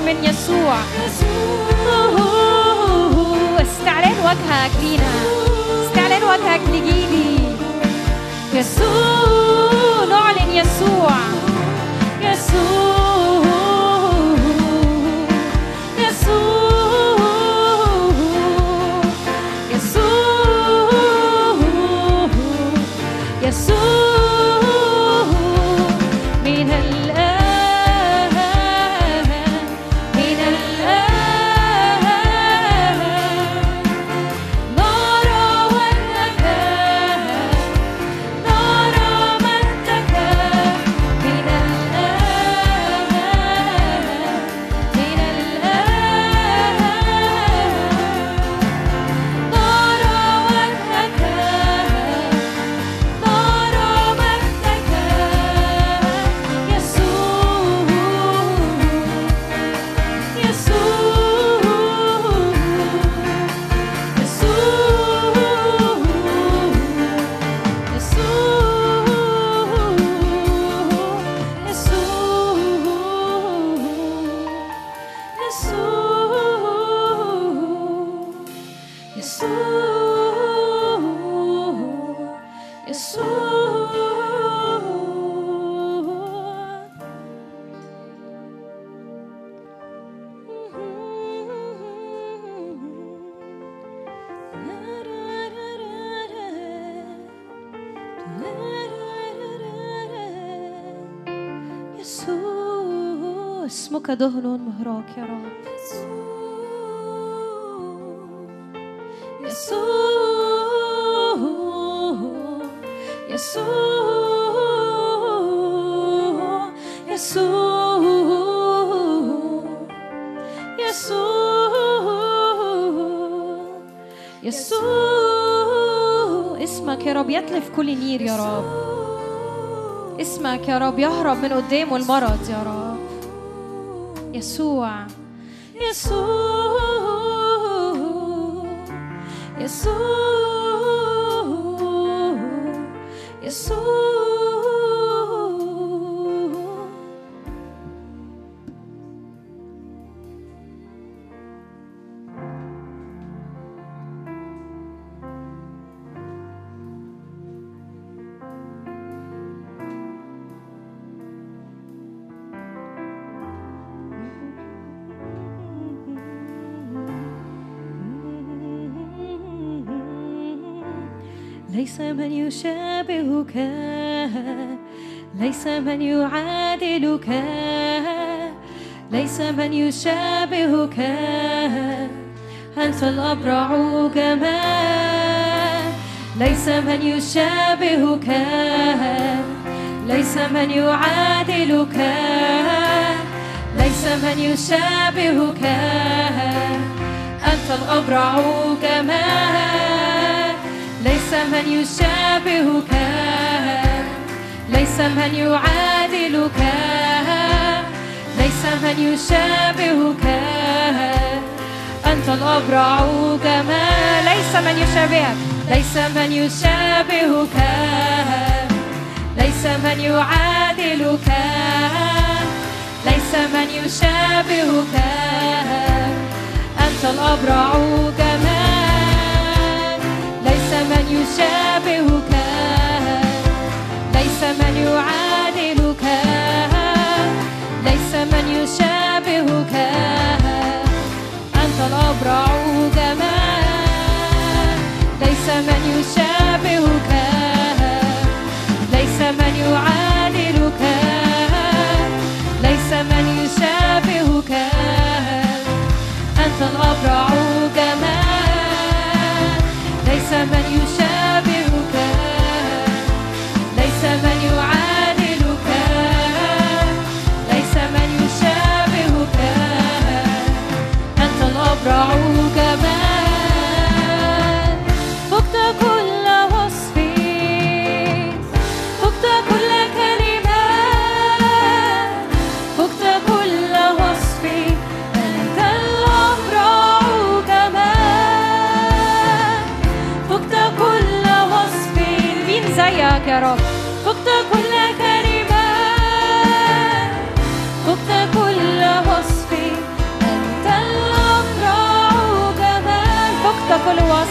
A: من يسوع. استعلان وجهك لينا. استعلان وجهك لجيلي.
B: يسوع
A: نعلن يسوع.
B: يسوع.
A: دهن مهراك يا رب
B: يسوع يسوع يسوع يسوع يسوع
A: اسمك يا رب يتلف كل نير يا رب اسمك يا رب يهرب من قدامه المرض يا رب يسوع
B: يسوع يسوع من يشابهك ليس من يعادلك ليس من يشابهك. أنت الأبرع جمال ليس من يشابهك ليس من يعادلك ليس من يشابهك. أنت الأبرع جمال ليس من يشابهك ليس من يعادلك ليس من يشابهك. أنت الأبرع جمال ليس من يشابهك ليس من يشابهك ليس من يعادلك ليس من يشابهك. أنت الأبرع جمال من يشابهك ليس من يعادلك ليس من يشابهك. أنت الأبرع جمال ليس من يشابهك ليس من يعادلك ليس من يشابهك. أنت الأبرع ليس من يشابهك رب. فقت كل كلمة فقت كل وصف أنت الأبرع جمال فقت كل وصف.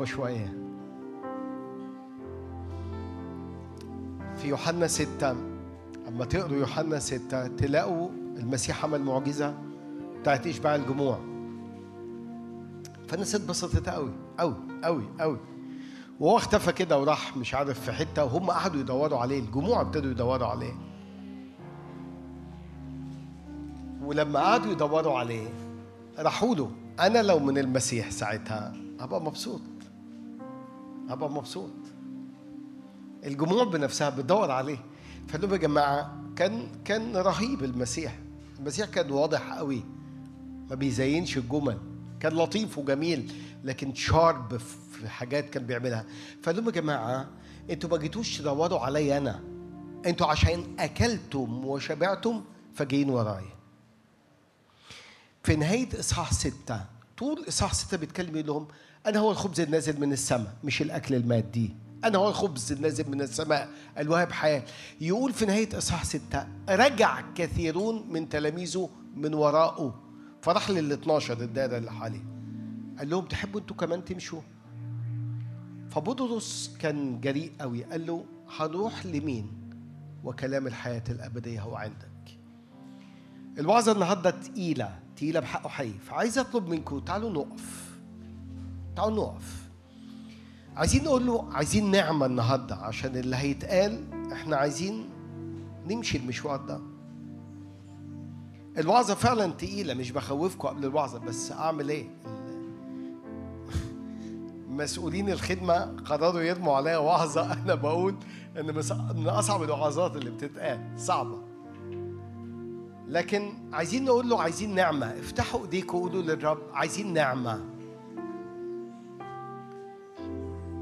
D: صعبة شوية. في يوحنا ستة أما تقروا يوحنا ستة تلاقوا المسيح عمل معجزة بتاعت إشباع الجموع. فالناس اتبسطت قوي قوي قوي قوي وهو اختفى كده وراح مش عارف في حتة وهم قعدوا يدوروا عليه الجموع ابتدوا يدوروا عليه. ولما قعدوا يدوروا عليه راحوا له أنا لو من المسيح ساعتها هبقى مبسوط. هبقى مبسوط. الجموع بنفسها بتدور عليه. فقال يا جماعة كان كان رهيب المسيح. المسيح كان واضح قوي. ما بيزينش الجمل. كان لطيف وجميل لكن شارب في حاجات كان بيعملها. فقال يا جماعة أنتوا ما جيتوش تدوروا عليا أنا. أنتوا عشان أكلتم وشبعتم فجايين ورايا. في نهاية إصحاح ستة طول إصحاح ستة بيتكلم يقول لهم أنا هو الخبز النازل من السماء مش الأكل المادي. أنا هو الخبز النازل من السماء الواهب حياة. يقول في نهاية إصحاح ستة رجع كثيرون من تلاميذه من وراءه. فراح لل 12 الدائرة اللي حواليه. قال لهم تحبوا أنتوا كمان تمشوا؟ فبطرس كان جريء قوي قال له هنروح لمين؟ وكلام الحياة الأبدية هو عندك. الوعظة النهاردة تقيلة تقيلة بحقه حي فعايز أطلب منكم تعالوا نقف. تعالوا نقف. عايزين نقول له عايزين نعمة النهاردة عشان اللي هيتقال إحنا عايزين نمشي المشوار ده. الوعظة فعلا تقيلة مش بخوفكم قبل الوعظة بس أعمل إيه؟ مسؤولين الخدمة قرروا يرموا عليا وعظة. أنا بقول إن من أصعب الوعظات اللي بتتقال صعبة. لكن عايزين نقول له عايزين نعمة. افتحوا ايديكم وقولوا للرب عايزين نعمة.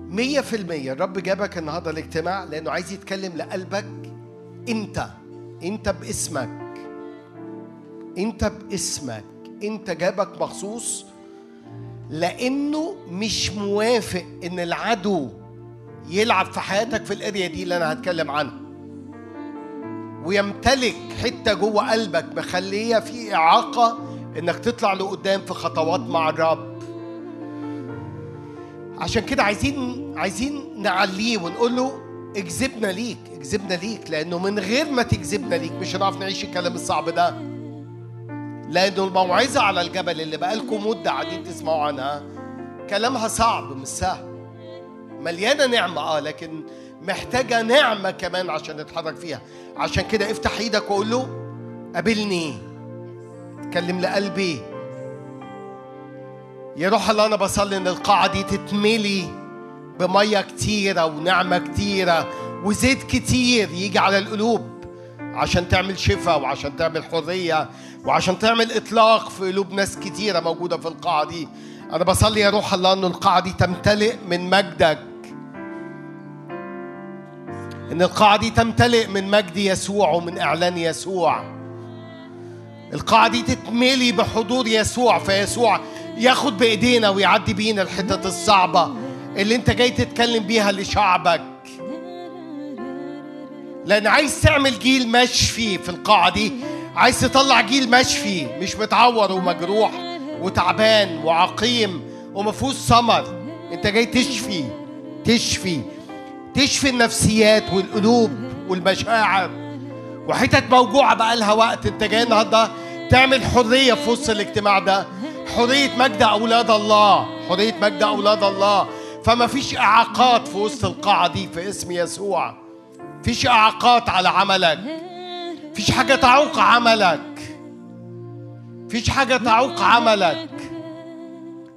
D: مية في المية. الرب جابك النهاردة الاجتماع لأنه عايز يتكلم لقلبك. أنت أنت باسمك. أنت باسمك. أنت جابك مخصوص لأنه مش موافق إن العدو يلعب في حياتك في الاريا دي اللي أنا هتكلم عنها. ويمتلك حتة جوه قلبك مخلية في إعاقة إنك تطلع لقدام في خطوات مع الرب. عشان كده عايزين عايزين نعليه ونقول له اجذبنا ليك اجذبنا ليك لأنه من غير ما تجذبنا ليك مش هنعرف نعيش الكلام الصعب ده. لأنه الموعظة على الجبل اللي بقالكم مدة قاعدين تسمعوا عنها كلامها صعب مش سهل. مليانة نعمة آه لكن محتاجة نعمة كمان عشان نتحرك فيها. عشان كده افتح إيدك وقول له قابلني. اتكلم لقلبي. يا روح الله أنا بصلي إن القاعة دي تتملي بمية كتيرة ونعمة كتيرة وزيت كتير يجي على القلوب عشان تعمل شفاء وعشان تعمل حرية وعشان تعمل إطلاق في قلوب ناس كتيرة موجودة في القاعة دي. أنا بصلي يا روح الله إن القاعة دي تمتلئ من مجدك. إن القاعة دي تمتلئ من مجد يسوع ومن إعلان يسوع. القاعة دي تتملي بحضور يسوع فيسوع ياخد بإيدينا ويعدي بينا الحتت الصعبة اللي انت جاي تتكلم بيها لشعبك. لأن عايز تعمل جيل مشفي في القاعة دي عايز تطلع جيل مشفي مش متعور ومجروح وتعبان وعقيم ومفهوش ثمر. انت جاي تشفي تشفي تشفي النفسيات والقلوب والمشاعر. وحتت موجوعة بقى لها وقت انت جاي النهارده تعمل حرية في وسط الاجتماع ده. حرية مجد أولاد الله حرية مجد أولاد الله. فما فيش إعاقات في وسط القاعة دي في اسم يسوع. فيش إعاقات على عملك. فيش حاجة تعوق عملك. فيش حاجة تعوق عملك.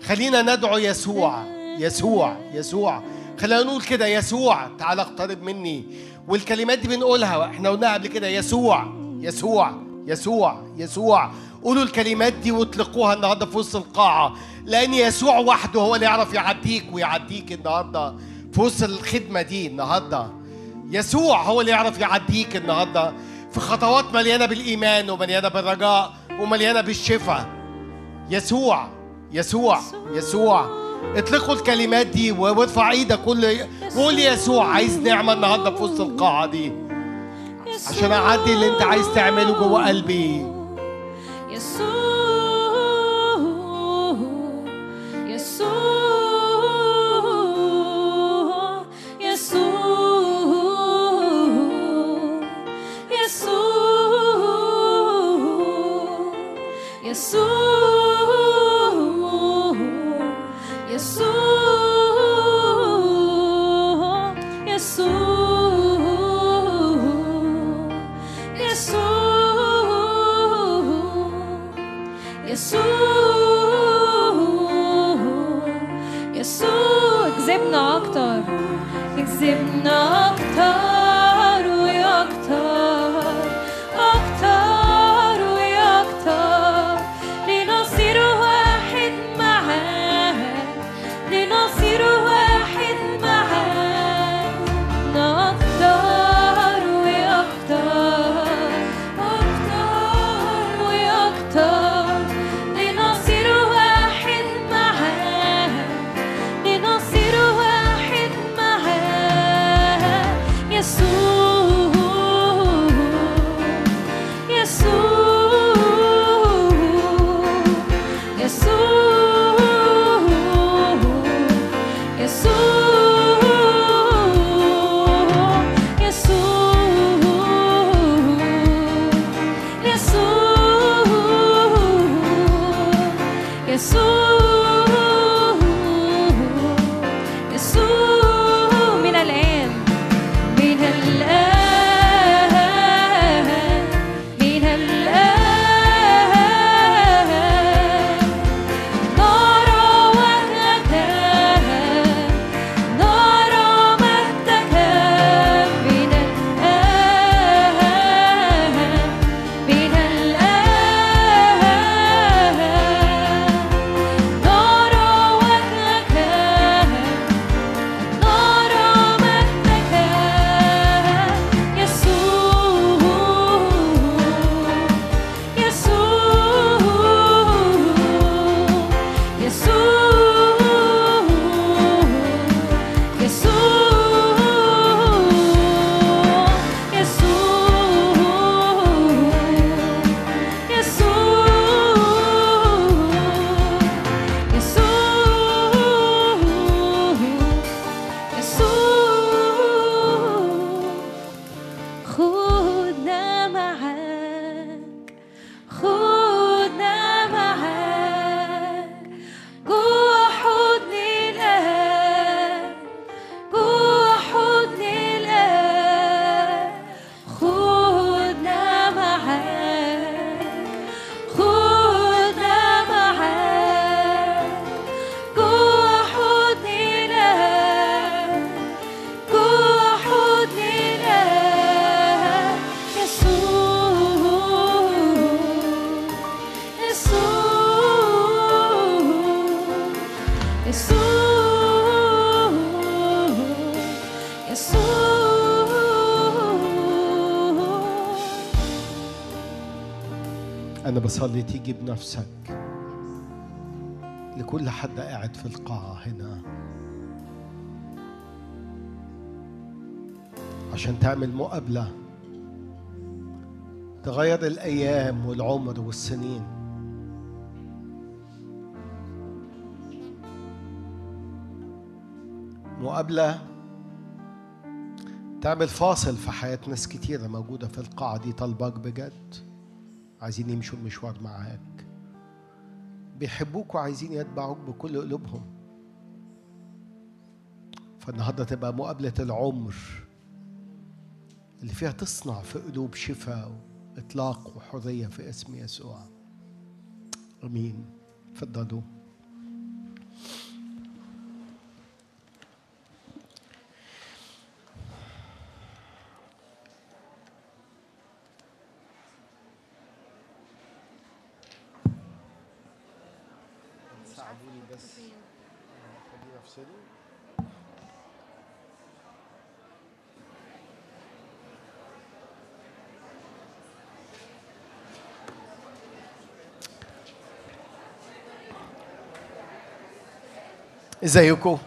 D: خلينا ندعو يسوع. يسوع يسوع. خلينا نقول كده يسوع تعال اقترب مني. والكلمات دي بنقولها إحنا قلناها قبل كده يسوع يسوع يسوع يسوع. قولوا الكلمات دي واطلقوها النهارده في وسط القاعة. لأن يسوع وحده هو اللي يعرف يعديك ويعديك النهارده في وسط الخدمة دي النهارده. يسوع هو اللي يعرف يعديك النهارده في خطوات مليانة بالإيمان ومليانة بالرجاء ومليانة بالشفاء. يسوع يسوع يسوع اطلقوا الكلمات دي وارفع إيدك كل قول يسوع عايز نعمة النهارده في وسط القاعة دي. عشان أعدي اللي أنت عايز تعمله جوه قلبي.
B: Jesus.
D: أنا بصلي تيجي بنفسك. لكل حد قاعد في القاعة هنا. عشان تعمل مقابلة. تغير الأيام والعمر والسنين. مقابلة. تعمل فاصل في حياة ناس كتيرة موجودة في القاعة دي طالباك بجد. عايزين يمشوا المشوار معاك. بيحبوك وعايزين يتبعوك بكل قلوبهم. فالنهاردة تبقى مقابلة العمر اللي فيها تصنع في قلوب شفاء وإطلاق وحرية في اسم يسوع. أمين. تفضلوا. ازيكم؟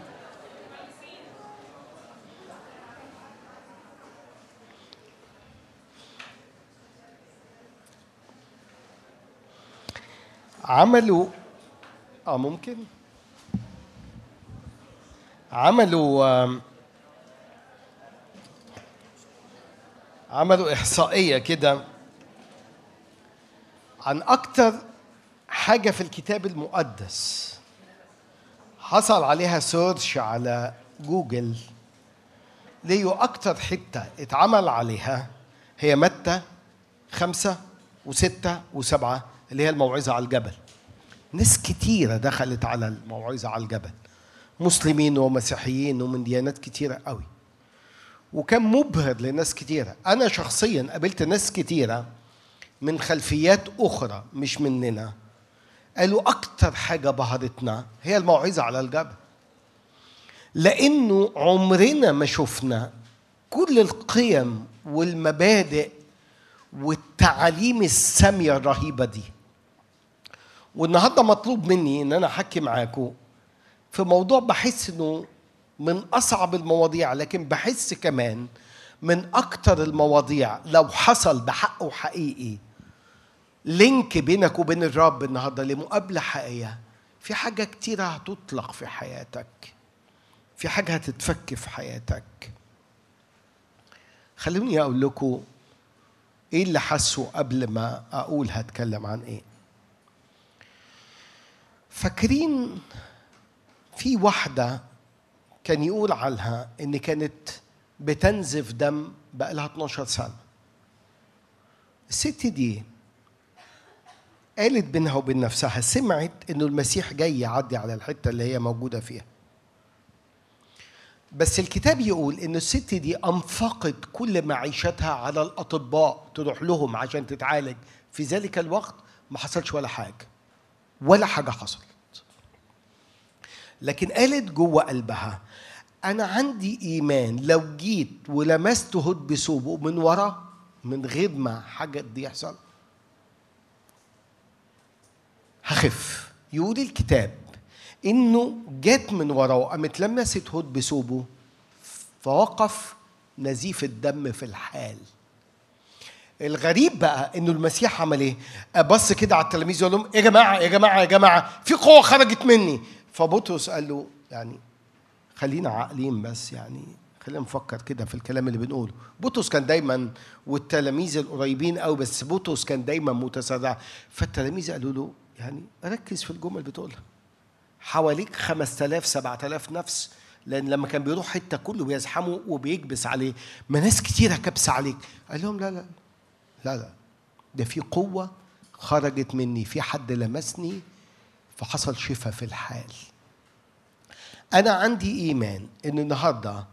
D: عملوا آه ممكن. عملوا عملوا إحصائية كده عن أكتر حاجة في الكتاب المقدس. حصل عليها سيرش على جوجل لقيوا أكتر حتة اتعمل عليها هي متى؟ خمسة وستة وسبعة اللي هي الموعظة على الجبل. ناس كتيرة دخلت على الموعظة على الجبل. مسلمين ومسيحيين ومن ديانات كتيرة قوي. وكان مبهر لناس كتيرة. أنا شخصيا قابلت ناس كتيرة من خلفيات أخرى مش مننا. قالوا أكتر حاجة بهرتنا هي الموعظة على الجبل. لأنه عمرنا ما شفنا كل القيم والمبادئ والتعاليم السامية الرهيبة دي. والنهاردة مطلوب مني إن أنا أحكي معاكم في موضوع بحس إنه من أصعب المواضيع لكن بحس كمان من أكتر المواضيع لو حصل بحقه حقيقي لينك بينك وبين الرب النهارده لمقابلة حقيقية. في حاجة كتيرة هتطلق في حياتك. في حاجة هتتفك في حياتك. خلوني أقول لكم إيه اللي حسوا قبل ما أقول هتكلم عن إيه. فاكرين في واحدة كان يقول عنها إن كانت بتنزف دم بقالها 12 سنة. الست دي قالت بينها وبين نفسها سمعت إنه المسيح جاي يعدي على الحتة اللي هي موجودة فيها. بس الكتاب يقول إن الست دي أنفقت كل معيشتها على الأطباء تروح لهم عشان تتعالج. في ذلك الوقت ما حصلش ولا حاجة ولا حاجة حصلت. لكن قالت جوه قلبها أنا عندي إيمان لو جيت ولمست هد بثوبه من ورا من غير ما حاجة دي يحصل. هخف. يقول الكتاب إنه جت من ورا وقامت لمست هد بثوبه فوقف نزيف الدم في الحال. الغريب بقى إنه المسيح عمل إيه؟ بص كده على التلاميذ يقول لهم يا جماعة يا جماعة يا جماعة؟ في قوة خرجت مني. فبطرس قال له يعني خلينا عاقلين بس يعني خلينا نفكر كده في الكلام اللي بنقوله. بطرس كان دايما والتلاميذ القريبين قوي بس بطرس كان دايما متسرع. فالتلاميذ قالوا له يعني ركز في الجمل بتقولها. حواليك 5000 7000 نفس لأن لما كان بيروح حتة كله بيزحمه وبيكبس عليه. ما ناس كتيرة كبسة عليك. قال لهم لا لا لا لا. ده في قوة خرجت مني في حد لمسني فحصل شفاء في الحال. أنا عندي إيمان إن النهارده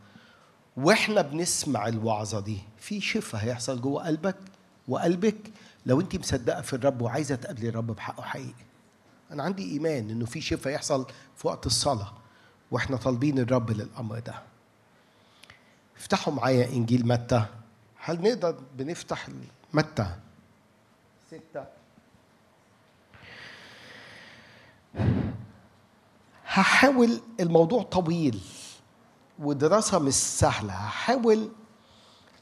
D: وإحنا بنسمع الوعظة دي في شفاء هيحصل جوه قلبك وقلبك لو انت مصدقة في الرب وعايزة تقابلي الرب بحقه حقيقي. أنا عندي إيمان إنه في شفاء يحصل في وقت الصلاة وإحنا طالبين الرب للأمر ده. افتحوا معايا إنجيل متى. هل نقدر بنفتح متى؟ ستة. هحاول الموضوع طويل ودراسة مش سهلة. هحاول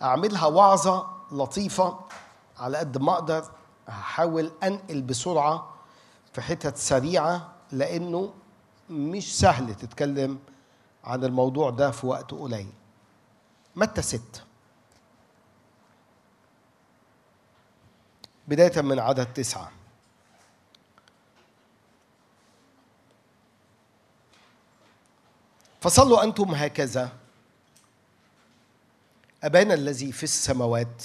D: أعملها وعظة لطيفة. على قد ما أقدر هحاول أنقل بسرعة في حتت سريعة لأنه مش سهل تتكلم عن الموضوع ده في وقت قليل. متى ستة بداية من عدد تسعة. فصلوا أنتم هكذا. أبانا الذي في السماوات.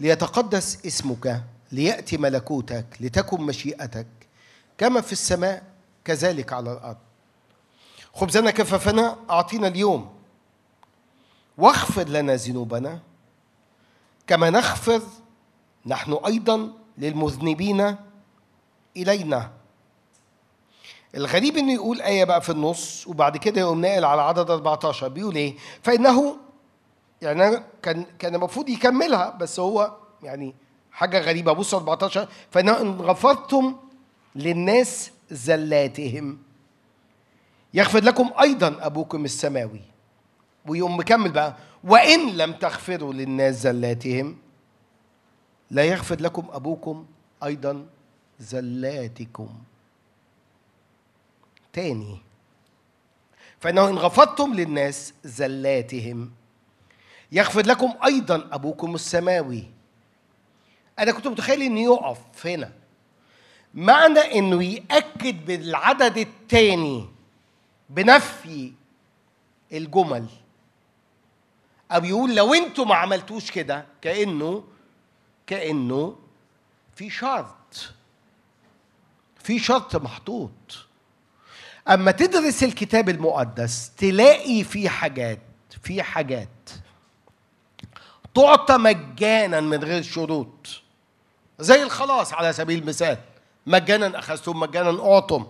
D: ليتقدس اسمك ليأتي ملكوتك لتكن مشيئتك كما في السماء كذلك على الأرض. خبزنا كفافنا أعطينا اليوم. واغفر لنا ذنوبنا. كما نغفر نحن أيضا للمذنبين إلينا. الغريب إنه يقول آية بقى في النص وبعد كده يقوم ناقل على عدد 14 بيقول إيه؟ فإنه يعني كان كان المفروض يكملها بس هو يعني حاجة غريبة. بص 14 فإنه إن غفرتم للناس زلاتهم. يغفر لكم أيضا أبوكم السماوي. ويقوم مكمل بقى. وإن لم تغفروا للناس زلاتهم لا يغفر لكم أبوكم أيضا زلاتكم. تاني. فإنه إن غفرتم للناس زلاتهم. يغفر لكم أيضا أبوكم السماوي. أنا كنت متخيل إنه يقف هنا. معنى إنه يأكد بالعدد الثاني بنفي الجمل. أو يقول لو أنتوا ما عملتوش كده كأنه كأنه في شرط. في شرط محطوط. أما تدرس الكتاب المقدس تلاقي في حاجات في حاجات. تعطى مجانا من غير شروط. زي الخلاص على سبيل المثال مجانا أخذتم مجانا أعطم.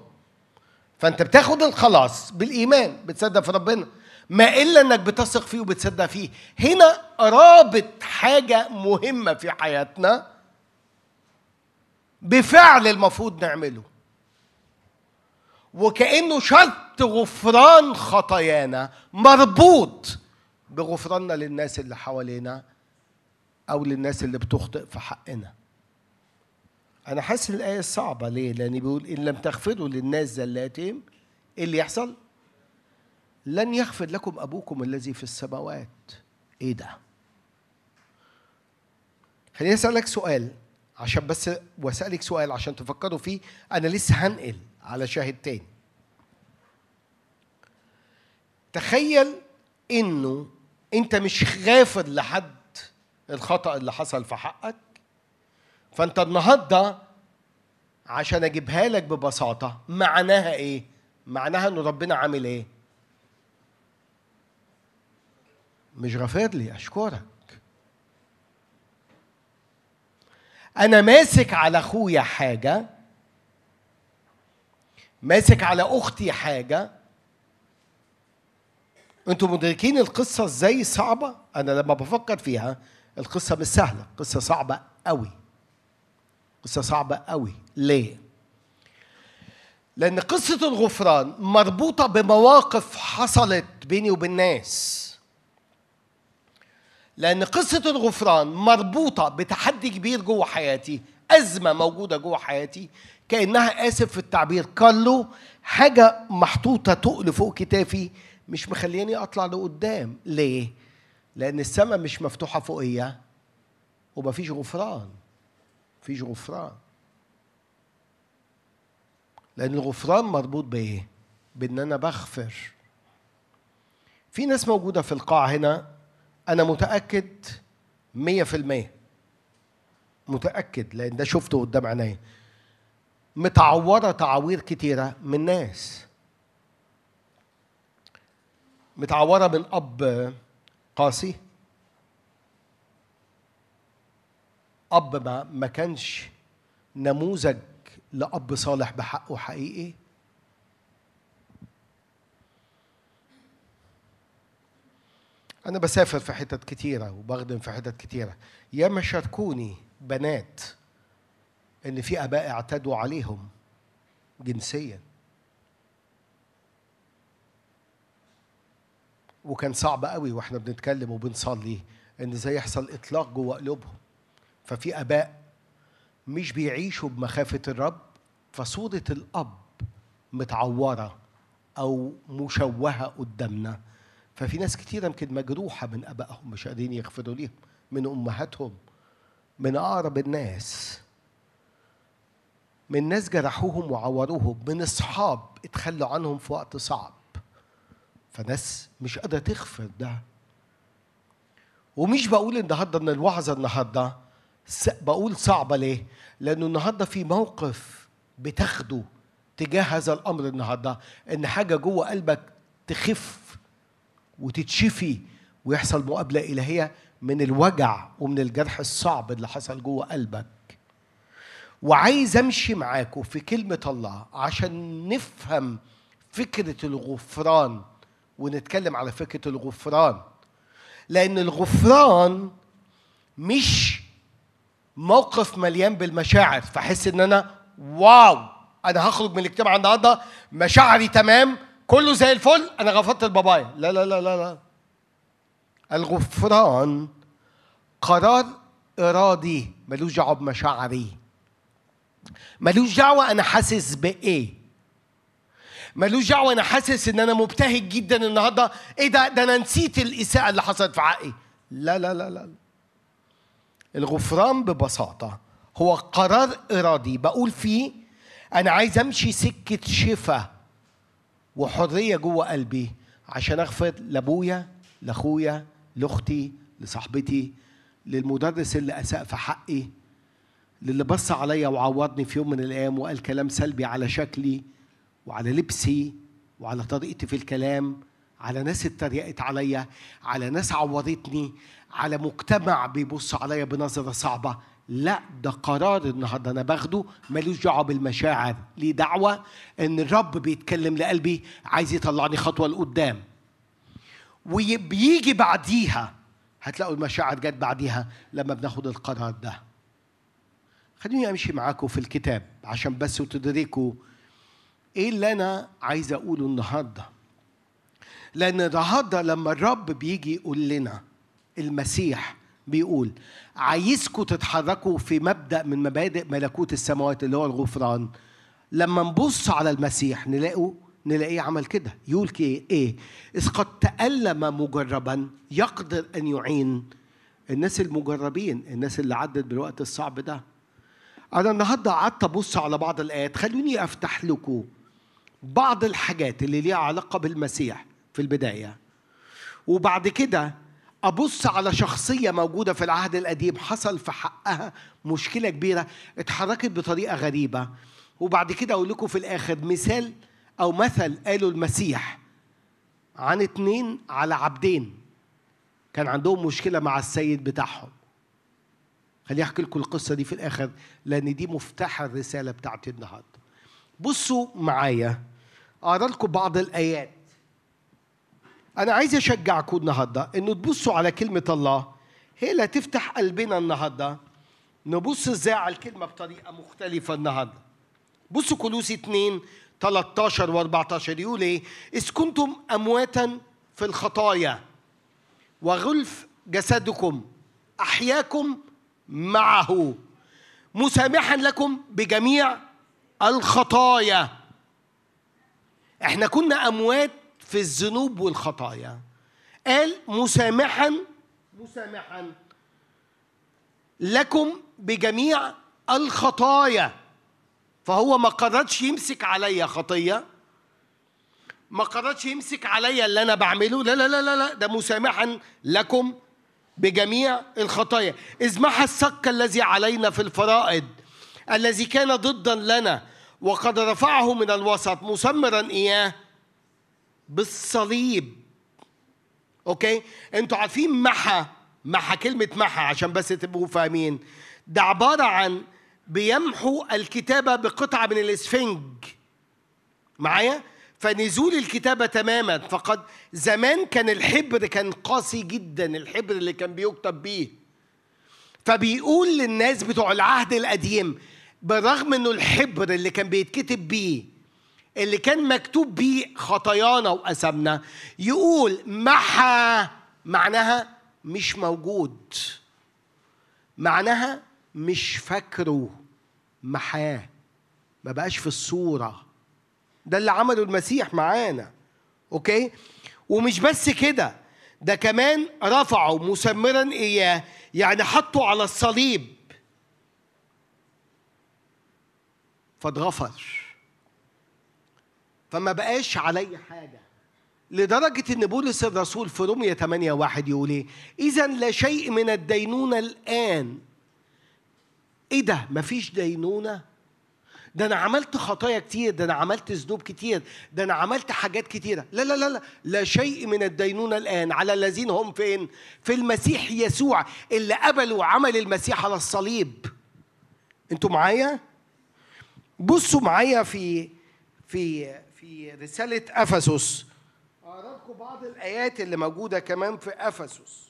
D: فأنت بتاخد الخلاص بالإيمان بتصدق في ربنا. ما إلا إنك بتثق فيه وبتصدق فيه. هنا رابط حاجة مهمة في حياتنا بفعل المفروض نعمله. وكأنه شرط غفران خطايانا مربوط بغفراننا للناس اللي حوالينا أو للناس اللي بتخطئ في حقنا. أنا حاسس الآية صعبة ليه؟ لأن بيقول إن لم تغفروا للناس زلاتهم إيه اللي يحصل؟ لن يغفر لكم أبوكم الذي في السماوات. إيه ده؟ خليني أسألك سؤال عشان بس وأسألك سؤال عشان تفكروا فيه. أنا لسه هنقل على شاهد تاني. تخيل إنه أنت مش غافر لحد الخطأ اللي حصل في حقك. فأنت النهارده عشان أجيبها لك ببساطة معناها إيه؟ معناها إن ربنا عامل إيه؟ مش غافر لي أشكرك. أنا ماسك على أخويا حاجة ماسك على أختي حاجة. أنتوا مدركين القصة إزاي صعبة؟ أنا لما بفكر فيها القصة مش سهلة قصة صعبة قوي. قصة صعبة قوي. ليه؟ لأن قصة الغفران مربوطة بمواقف حصلت بيني وبين ناس. لأن قصة الغفران مربوطة بتحدي كبير جوه حياتي أزمة موجودة جوه حياتي كأنها آسف في التعبير. كارلو حاجة محطوطة تقل فوق كتافي مش مخليني أطلع لقدام. ليه؟ لأن السماء مش مفتوحة فوقيا ومفيش غفران. مفيش غفران. لأن الغفران مربوط بإيه؟ بإن أنا بغفر. في ناس موجودة في القاعه هنا أنا متأكد مية في المية. متأكد لأن ده شفته قدام عينيا. متعورة تعاوير كتيرة من ناس. متعورة من أب قاسي. أب ما ما كانش نموذج لأب صالح بحقه حقيقي. أنا بسافر في حتت كتيرة وبخدم في حتت كتيرة. ياما شاركوني بنات إن في آباء اعتدوا عليهم جنسيا. وكان صعب قوي وإحنا بنتكلم وبنصلي إن إزاي يحصل إطلاق جوه قلوبهم. ففي آباء مش بيعيشوا بمخافة الرب فصوره الأب متعورة أو مشوهة قدامنا. ففي ناس كتيرة يمكن مجروحة من أبائهم مش قادرين يغفروا ليهم من أمهاتهم من أقرب الناس. من ناس جرحوهم وعوروهم من أصحاب اتخلوا عنهم في وقت صعب. فناس مش قادرة تغفر ده ومش بقول النهاردة إن الوعظة النهاردة س- بقول صعبة ليه؟ لأنه النهاردة في موقف بتاخده تجاه هذا الأمر النهاردة إن حاجة جوه قلبك تخف وتتشفي ويحصل مقابلة إلهية من الوجع ومن الجرح الصعب اللي حصل جوه قلبك وعايز أمشي معاكم في كلمة الله عشان نفهم فكرة الغفران ونتكلم على فكرة الغفران. لأن الغفران مش موقف مليان بالمشاعر. فأحس إن أنا واو أنا هخرج من الاجتماع النهارده مشاعري تمام كله زي الفل أنا غفرت لبابايا. لا لا لا لا لا. الغفران قرار إرادي ملوش دعوة بمشاعري. ملوش دعوة أنا حاسس بإيه. ملوش دعوة أنا حاسس إن أنا مبتهج جدا النهارده. إيه ده؟ ده أنا نسيت الإساءة اللي حصلت في حقي لا لا لا لا. الغفران ببساطة هو قرار إرادي. بقول فيه أنا عايز أمشي سكة شفا وحرية جوه قلبي عشان أغفر لأبويا لأخويا لأختي لصاحبتي للمدرس اللي أساء في حقي للي بص عليا وعوضني في يوم من الأيام وقال كلام سلبي على شكلي. وعلى لبسي وعلى طريقتي في الكلام على ناس اتريقت عليا على ناس عورتني على مجتمع بيبص عليا بنظرة صعبة. لا ده قرار النهارده أنا باخده. ملوش دعوة بالمشاعر. ليه دعوة؟ إن الرب بيتكلم لقلبي عايز يطلعني خطوة لقدام. وبيجي بعديها هتلاقوا المشاعر جت بعديها لما بناخد القرار ده. خليني أمشي معاكم في الكتاب عشان بس تدركوا إيه اللي أنا عايز اقوله النهارده؟ لأن النهارده لما الرب بيجي يقول لنا المسيح بيقول عايزكم تتحركوا في مبدأ من مبادئ ملكوت السماوات اللي هو الغفران. لما نبص على المسيح نلاقوا نلاقيه عمل كده. يقول إيه؟ إذ قد تألم مجربا يقدر أن يعين الناس المجربين الناس اللي عدت بالوقت الصعب ده. أنا النهارده قعدت أبص على بعض الآيات. خلوني أفتح لكم بعض الحاجات اللي ليها علاقة بالمسيح في البداية. وبعد كده أبص على شخصية موجودة في العهد القديم حصل في حقها مشكلة كبيرة اتحركت بطريقة غريبة. وبعد كده أقول لكم في الآخر مثال أو مثل قاله المسيح عن اتنين على عبدين. كان عندهم مشكلة مع السيد بتاعهم. خليني أحكي لكم القصة دي في الآخر لأن دي مفتاح الرسالة بتاعتي النهارده. بصوا معايا. اقرا لكم بعض الآيات. أنا عايز أشجعكم النهارده إنه تبصوا على كلمة الله. هي اللي هتفتح قلبنا النهارده. نبص إزاي على الكلمة بطريقة مختلفة النهارده. بصوا كلوسي 2 13 و14 يقول إيه؟ إذ كنتم أمواتا في الخطايا وغلف جسدكم أحياكم معه. مسامحا لكم بجميع الخطايا. إحنا كنا أموات في الذنوب والخطايا. قال مسامحا مسامحا لكم بجميع الخطايا. فهو ما قررش يمسك عليا خطية. ما قررش يمسك عليا اللي أنا بعمله. لا لا لا لا, لا ده مسامحا لكم بجميع الخطايا. إذ محى السك الذي علينا في الفرائض. الذي كان ضدا لنا وقد رفعه من الوسط مسمرا إياه بالصليب. أوكي؟ أنتوا عارفين محى محى كلمة محى عشان بس تبقوا فاهمين. ده عبارة عن بيمحو الكتابة بقطعة من الإسفنج. معايا؟ فنزول الكتابة تماما. فقد زمان كان الحبر كان قاسي جدا الحبر اللي كان بيكتب بيه. فبيقول للناس بتوع العهد القديم بالرغم إنه الحبر اللي كان بيتكتب بيه اللي كان مكتوب بيه خطايانا وأثمنا يقول محى معناها مش موجود. معناها مش فاكره. محاه ما بقاش في الصورة. ده اللي عمله المسيح معانا أوكي؟ ومش بس كده ده كمان رفعه مسمرا إياه يعني حطه على الصليب. فاتغفر فما بقاش علي حاجة لدرجة إن بولس الرسول في رومية 8 واحد يقول إيه؟ إذا لا شيء من الدينونة الآن إيه ده؟ مفيش دينونة؟ ده أنا عملت خطايا كتير، ده أنا عملت ذنوب كتير، ده أنا عملت حاجات كتيرة، لا لا لا لا لا شيء من الدينونة الآن على الذين هم فين؟ في المسيح يسوع اللي قبلوا عمل المسيح على الصليب. أنتوا معايا؟ بصوا معايا في في في رسالة أفسس. أقرأ لكم بعض الآيات اللي موجودة كمان في أفسس.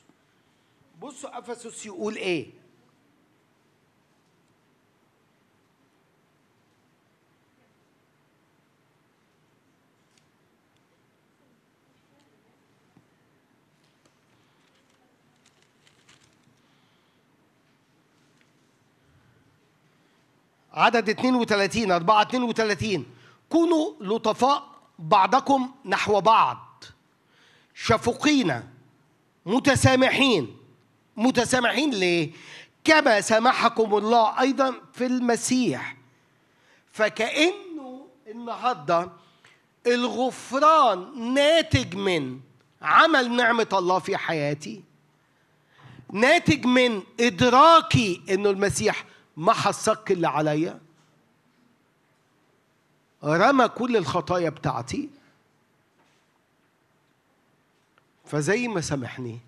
D: بصوا أفسس يقول إيه؟ عدد 32 4 32 كونوا لطفاء بعضكم نحو بعض. شفقين متسامحين. متسامحين ليه؟ كما سامحكم الله أيضا في المسيح. فكأنه النهارده الغفران ناتج من عمل نعمة الله في حياتي ناتج من إدراكي إنه المسيح محى الصك اللي عليا؟ رمى كل الخطايا بتاعتي. فزي ما سامحني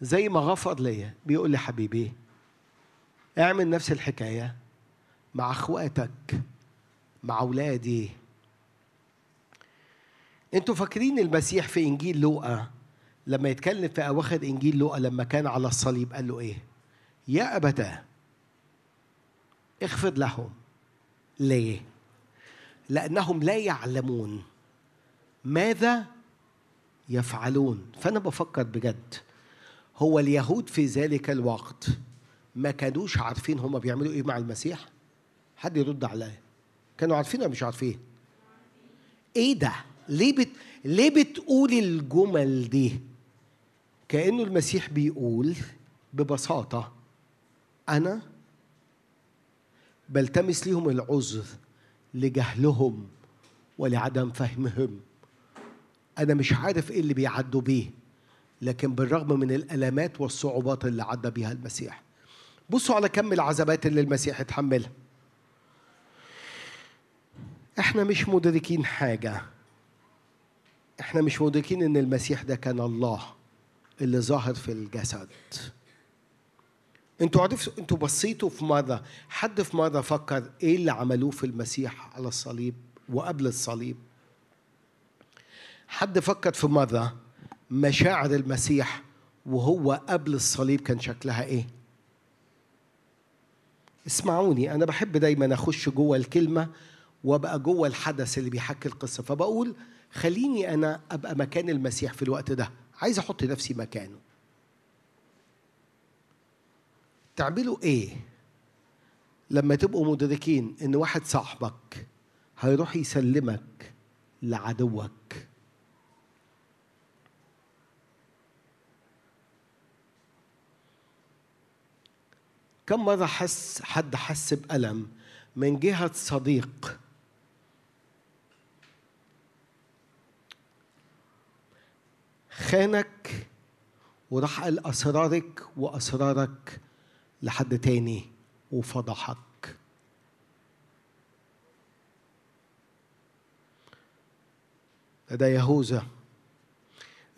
D: زي ما غفر ليا بيقول لي حبيبي اعمل نفس الحكاية مع اخواتك مع اولادي أنتوا فاكرين المسيح في إنجيل لوقا؟ لما يتكلم في أواخر إنجيل لوقا لما كان على الصليب قال له إيه؟ يا أبتاه اغفر لهم. ليه؟ لأنهم لا يعلمون ماذا يفعلون. فأنا بفكر بجد هو اليهود في ذلك الوقت ما كانوش عارفين هما بيعملوا إيه مع المسيح؟ حد يرد عليا؟ كانوا عارفين ولا مش عارفين؟ إيه ده؟ ليه بت... ليه بتقول الجمل دي؟ كأنه المسيح بيقول ببساطة أنا بلتمس لهم العذر لجهلهم ولعدم فهمهم. أنا مش عارف إيه اللي بيعدوا بيه لكن بالرغم من الألامات والصعوبات اللي عدى بيها المسيح. بصوا على كم العذابات اللي المسيح اتحملها. إحنا مش مدركين حاجة. إحنا مش مدركين إن المسيح ده كان الله اللي ظاهر في الجسد. أنتوا عرفتوا أنتوا بصيتوا في مره حد في مره فكر إيه اللي عملوه في المسيح على الصليب وقبل الصليب؟ حد فكر في مره مشاعر المسيح وهو قبل الصليب كان شكلها إيه؟ اسمعوني أنا بحب دايما أخش جوه الكلمة وأبقى جوه الحدث اللي بيحكي القصة فبقول خليني أنا أبقى مكان المسيح في الوقت ده عايز أحط نفسي مكانه. تعملوا إيه لما تبقوا مدركين إن واحد صاحبك هيروح يسلمك لعدوك؟ كم مرة حس حد حس بألم من جهة صديق؟ خانك وراح قال أسرارك وأسرارك لحد تاني وفضحك. ده يهوذا.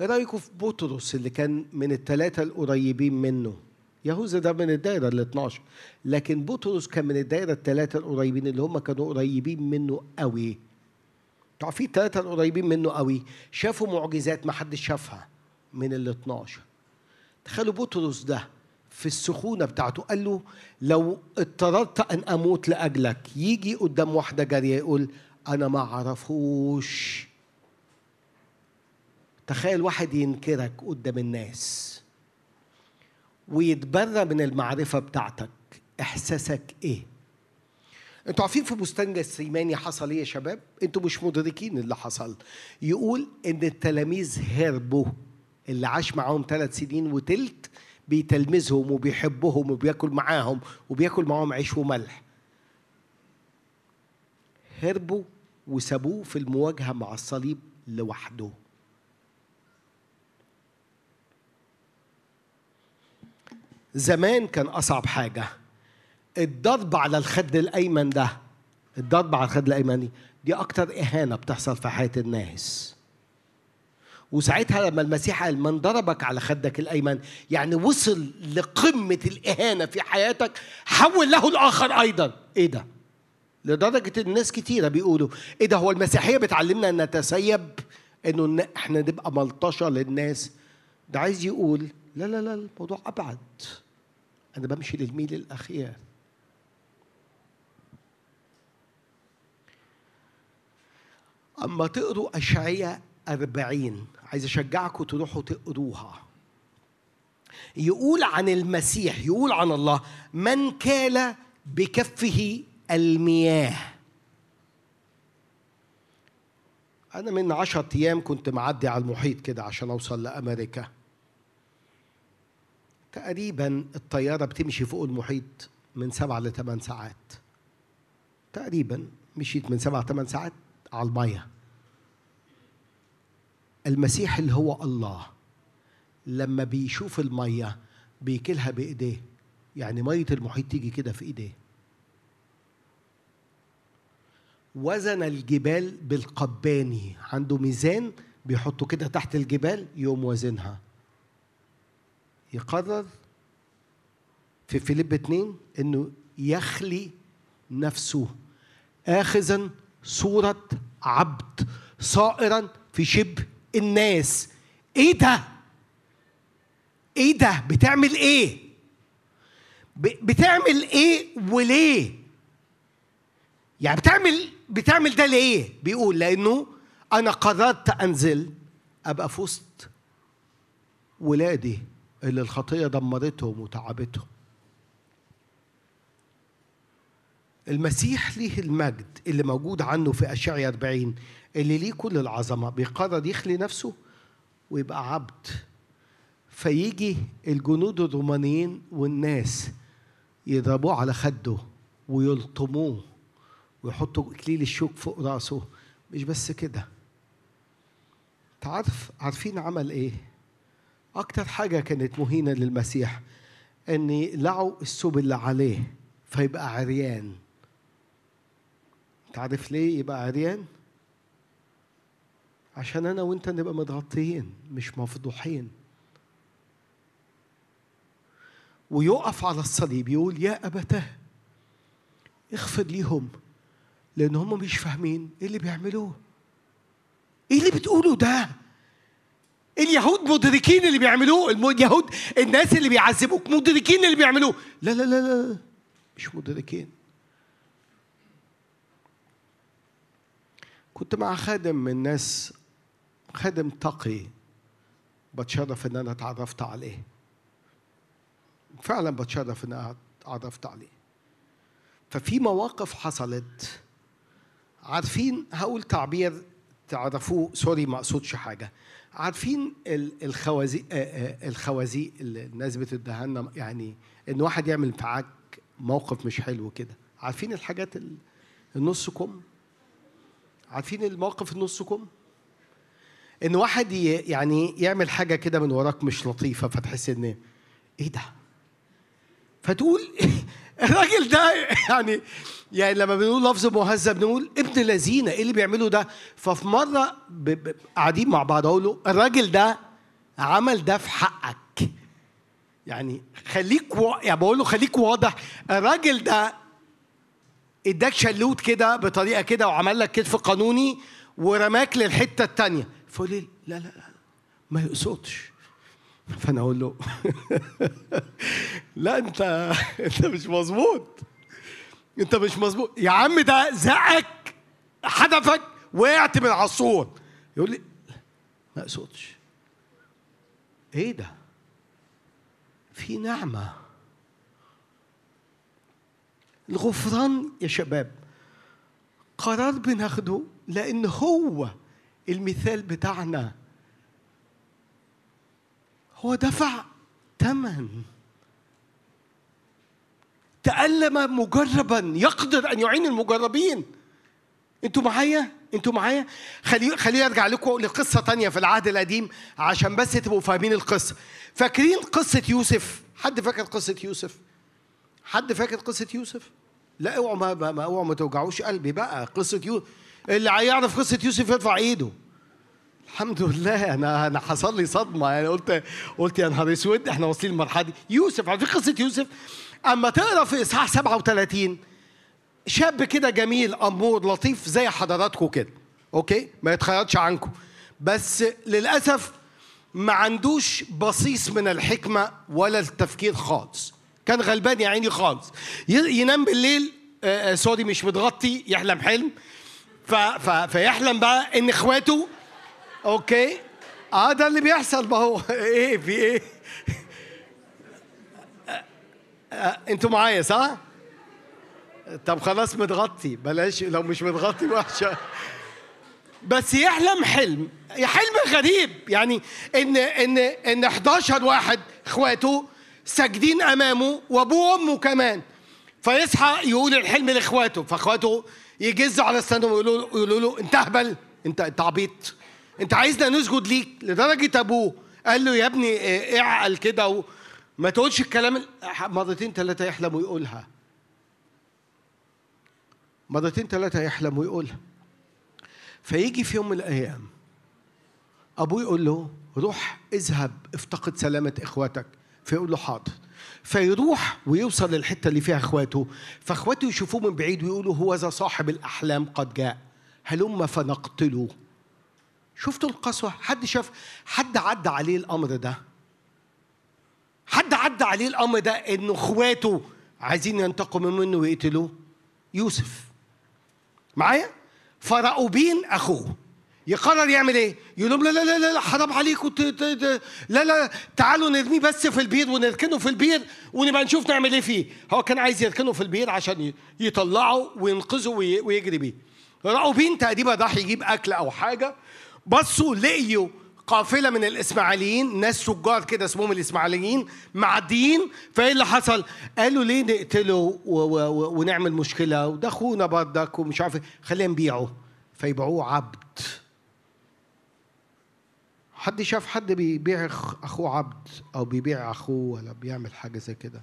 D: إيه رايكم في بطرس اللي كان من الثلاثه القريبين منه؟ يهوذا ده من الدائره ال 12 لكن بطرس كان من الدائره الثلاثه القريبين اللي هم كانوا قريبين منه قوي. تعرفين الثلاثه القريبين منه قوي. شافوا معجزات ما حدش شافها من ال 12 تخيلوا بطرس ده. في السخونة بتاعته قال له لو اضطررت أن أموت لأجلك يجي قدام واحدة جارية يقول أنا ما اعرفوش تخيل واحد ينكرك قدام الناس ويتبرى من المعرفة بتاعتك إحساسك إيه؟ أنتوا عارفين في بستان جسيماني حصل إيه يا شباب؟ أنتوا مش مدركين اللي حصل. يقول إن التلاميذ هربوا اللي عاش معاهم ثلاث سنين وتلت بيتلمذهم وبيحبهم وبياكل معاهم وبياكل معاهم عيش وملح. هربوا وسابوه في المواجهة مع الصليب لوحده. زمان كان أصعب حاجة الضرب على الخد الأيمن ده الضرب على الخد الأيمن دي أكتر إهانة بتحصل في حياة الناس وساعتها لما المسيح قال من ضربك على خدك الأيمن. يعني وصل لقمة الإهانة في حياتك حول له الآخر أيضا. إيه ده؟ لدرجة إن الناس كتيرة بيقولوا إيه ده؟ هو المسيحية بتعلمنا أن نتسيب إنه إن إحنا نبقى ملطشة للناس. ده عايز يقول لا لا لا الموضوع أبعد. أنا بمشي للميل الأخير. أما تقروا أشعية أربعين عايز أشجعكم تروحوا تقروها يقول عن المسيح يقول عن الله من كال بكفه المياه؟ أنا من عشرة أيام كنت معدي على المحيط كده عشان أوصل لأمريكا. تقريبا الطيارة بتمشي فوق المحيط من سبعة لثمان ساعات. تقريبا مشيت من سبعة ثمان ساعات على المية. المسيح اللي هو الله لما بيشوف المية بيكلها بإيديه. يعني مية المحيط تيجي كده في إيديه. وزن الجبال بالقباني عنده ميزان بيحطه كده تحت الجبال يقوم وزنها يقرر في فيليب اتنين إنه يخلي نفسه اخذا صورة عبد صائرا في شبه الناس. إيه ده؟ إيه ده؟ بتعمل إيه؟ بتعمل إيه وليه؟ يعني بتعمل بتعمل ده ليه؟ بيقول لأنه أنا قررت أنزل أبقى في وسط ولادي اللي الخطية دمرتهم وتعبتهم. المسيح ليه المجد اللي موجود عنه في أشعيا 40 اللي ليه كل العظمة بيقرر يخلي نفسه ويبقى عبد. فيجي الجنود الرومانيين والناس يضربوه على خده ويلطموه ويحطوا اكليل الشوك فوق رأسه. مش بس كده. تعرف عارفين عمل إيه؟ أكتر حاجة كانت مهينة للمسيح إن يقلعوا الثوب اللي عليه فيبقى عريان. تعرف ليه يبقى عريان؟ عشان أنا وأنت نبقى متغطيين مش مفضوحين. ويقف على الصليب يقول يا أبتاه اغفر ليهم لأن هم مش فاهمين إيه اللي بيعملوه. إيه اللي بتقوله ده؟ اليهود مدركين اللي بيعملوه اليهود الناس اللي بيعذبوك مدركين اللي بيعملوه. لا لا لا لا مش مدركين. كنت مع خادم من الناس خادم تقي بتشرف إن أنا اتعرفت عليه. فعلا بتشرف إن أنا اتعرفت عليه. ففي مواقف حصلت. عارفين هقول تعبير تعرفوه سوري ما أقصدش حاجة. عارفين ال- الخوازيق الخوازيق اللي الناس بتديها لنا يعني إن واحد يعمل معاك موقف مش حلو كده. عارفين الحاجات ال- النص كم؟ عارفين الموقف النص كم؟ إن واحد يعني يعمل حاجة كده من وراك مش لطيفة فتحس إن إيه ده؟ فتقول الراجل ده يعني يعني لما بنقول لفظ مهذب نقول ابن لذينه إيه اللي بيعمله ده؟ ففي مرة قاعدين مع بعض أقول له الراجل ده عمل ده في حقك. يعني خليك و... يعني بقول له خليك واضح الراجل ده اداك شلوت كده بطريقة كده وعمل لك كتف قانوني ورماك للحتة التانية. فقول لي لا لا لا ما يقصدش. فأنا أقول له لا أنت أنت مش مظبوط. أنت مش مظبوط. يا عم ده زقك حدفك وقعت من على يقول لي ما اقصدش إيه ده؟ في نعمة. الغفران يا شباب قرار بناخده لأن هو المثال بتاعنا. هو دفع ثمن تألم مجربا. يقدر أن يعين المجربين. أنتوا معايا؟ أنتوا معايا؟ خلي خليني أرجع لكم لقصة تانية في العهد القديم عشان بس تبقوا فاهمين القصة. فاكرين قصة يوسف؟ حد فاكر قصة يوسف؟ حد فاكر قصة يوسف؟ لا اوعوا ما, ما, اوعوا ما توجعوش قلبي بقى. قصة يوسف اللي هيعرف قصة يوسف يرفع ايده. الحمد لله أنا أنا حصل لي صدمة. يعني قلت قلت يا نهار أسود إحنا واصلين للمرحلة دي. يوسف عارفين قصة يوسف أما تقرأ في إصحاح 37 شاب كده جميل أمور لطيف زي حضراتكم كده أوكي؟ ما يتخيلش عنكم بس للأسف ما عندوش بصيص من الحكمة ولا التفكير خالص. كان غلبان يا عيني خالص. ينام بالليل آه آه sorry مش متغطي يحلم حلم. ف ف فيحلم بقى إن إخواته okay. آه ده اللي بيحصل. ما هو إيه في إيه؟ آه، أنتوا معايا صح؟ طب خلاص متغطي. بلاش لو مش متغطي وحشه بس يحلم حلم. حلم غريب. يعني إن إن إن 11 واحد إخواته ساجدين أمامه وأبوه وأمه كمان. فيصحى يقول الحلم لإخواته. فإخواته يجزوا على السنة ويقولوا له يقولوا له انت أهبل انت انت عبيط. انت عايزنا نسجد ليك. لدرجة أبوه قال له يا ابني آه، اعقل كده وما تقولش الكلام ال- مرتين ثلاثة يحلم ويقولها. مرتين ثلاثة يحلم ويقولها. فيجي في يوم من الأيام أبوه يقول له روح اذهب افتقد سلامة إخواتك. فيقول له حاضر. فيروح ويوصل للحتة اللي فيها إخواته. فإخواته يشوفوه من بعيد ويقولوا هو ذا صاحب الأحلام قد جاء. هلم فنقتله شفتوا القسوة؟ حد شاف؟ حد عدى عليه الأمر ده؟ حد عدى عليه الأمر ده إنه إخواته عايزين ينتقموا منه ويقتلوه؟ يوسف. معايا؟ فراؤوبين أخوه. يقرر يعمل إيه؟ يقول لهم لا لا لا لا حرام عليكم ت- ت- ت- لا لا تعالوا نرميه بس في البير ونركنه في البير ونبقى نشوف نعمل إيه فيه. هو كان عايز يركنه في البير عشان يطلعه وينقذه وي- ويجري بيه. راؤوبين تقريبا راح يجيب أكل أو حاجة بصوا لقيوا قافلة من الإسماعيليين ناس تجار كده اسمهم الإسماعيليين معديين. فإيه اللي حصل؟ قالوا ليه نقتله ونعمل مشكلة؟ وده اخونا برضك ومش عارف إيه. خلينا نبيعه فيبيعوه عبد. حد شاف حد بيبيع أخوه عبد أو بيبيع أخوه ولا بيعمل حاجة زي كده؟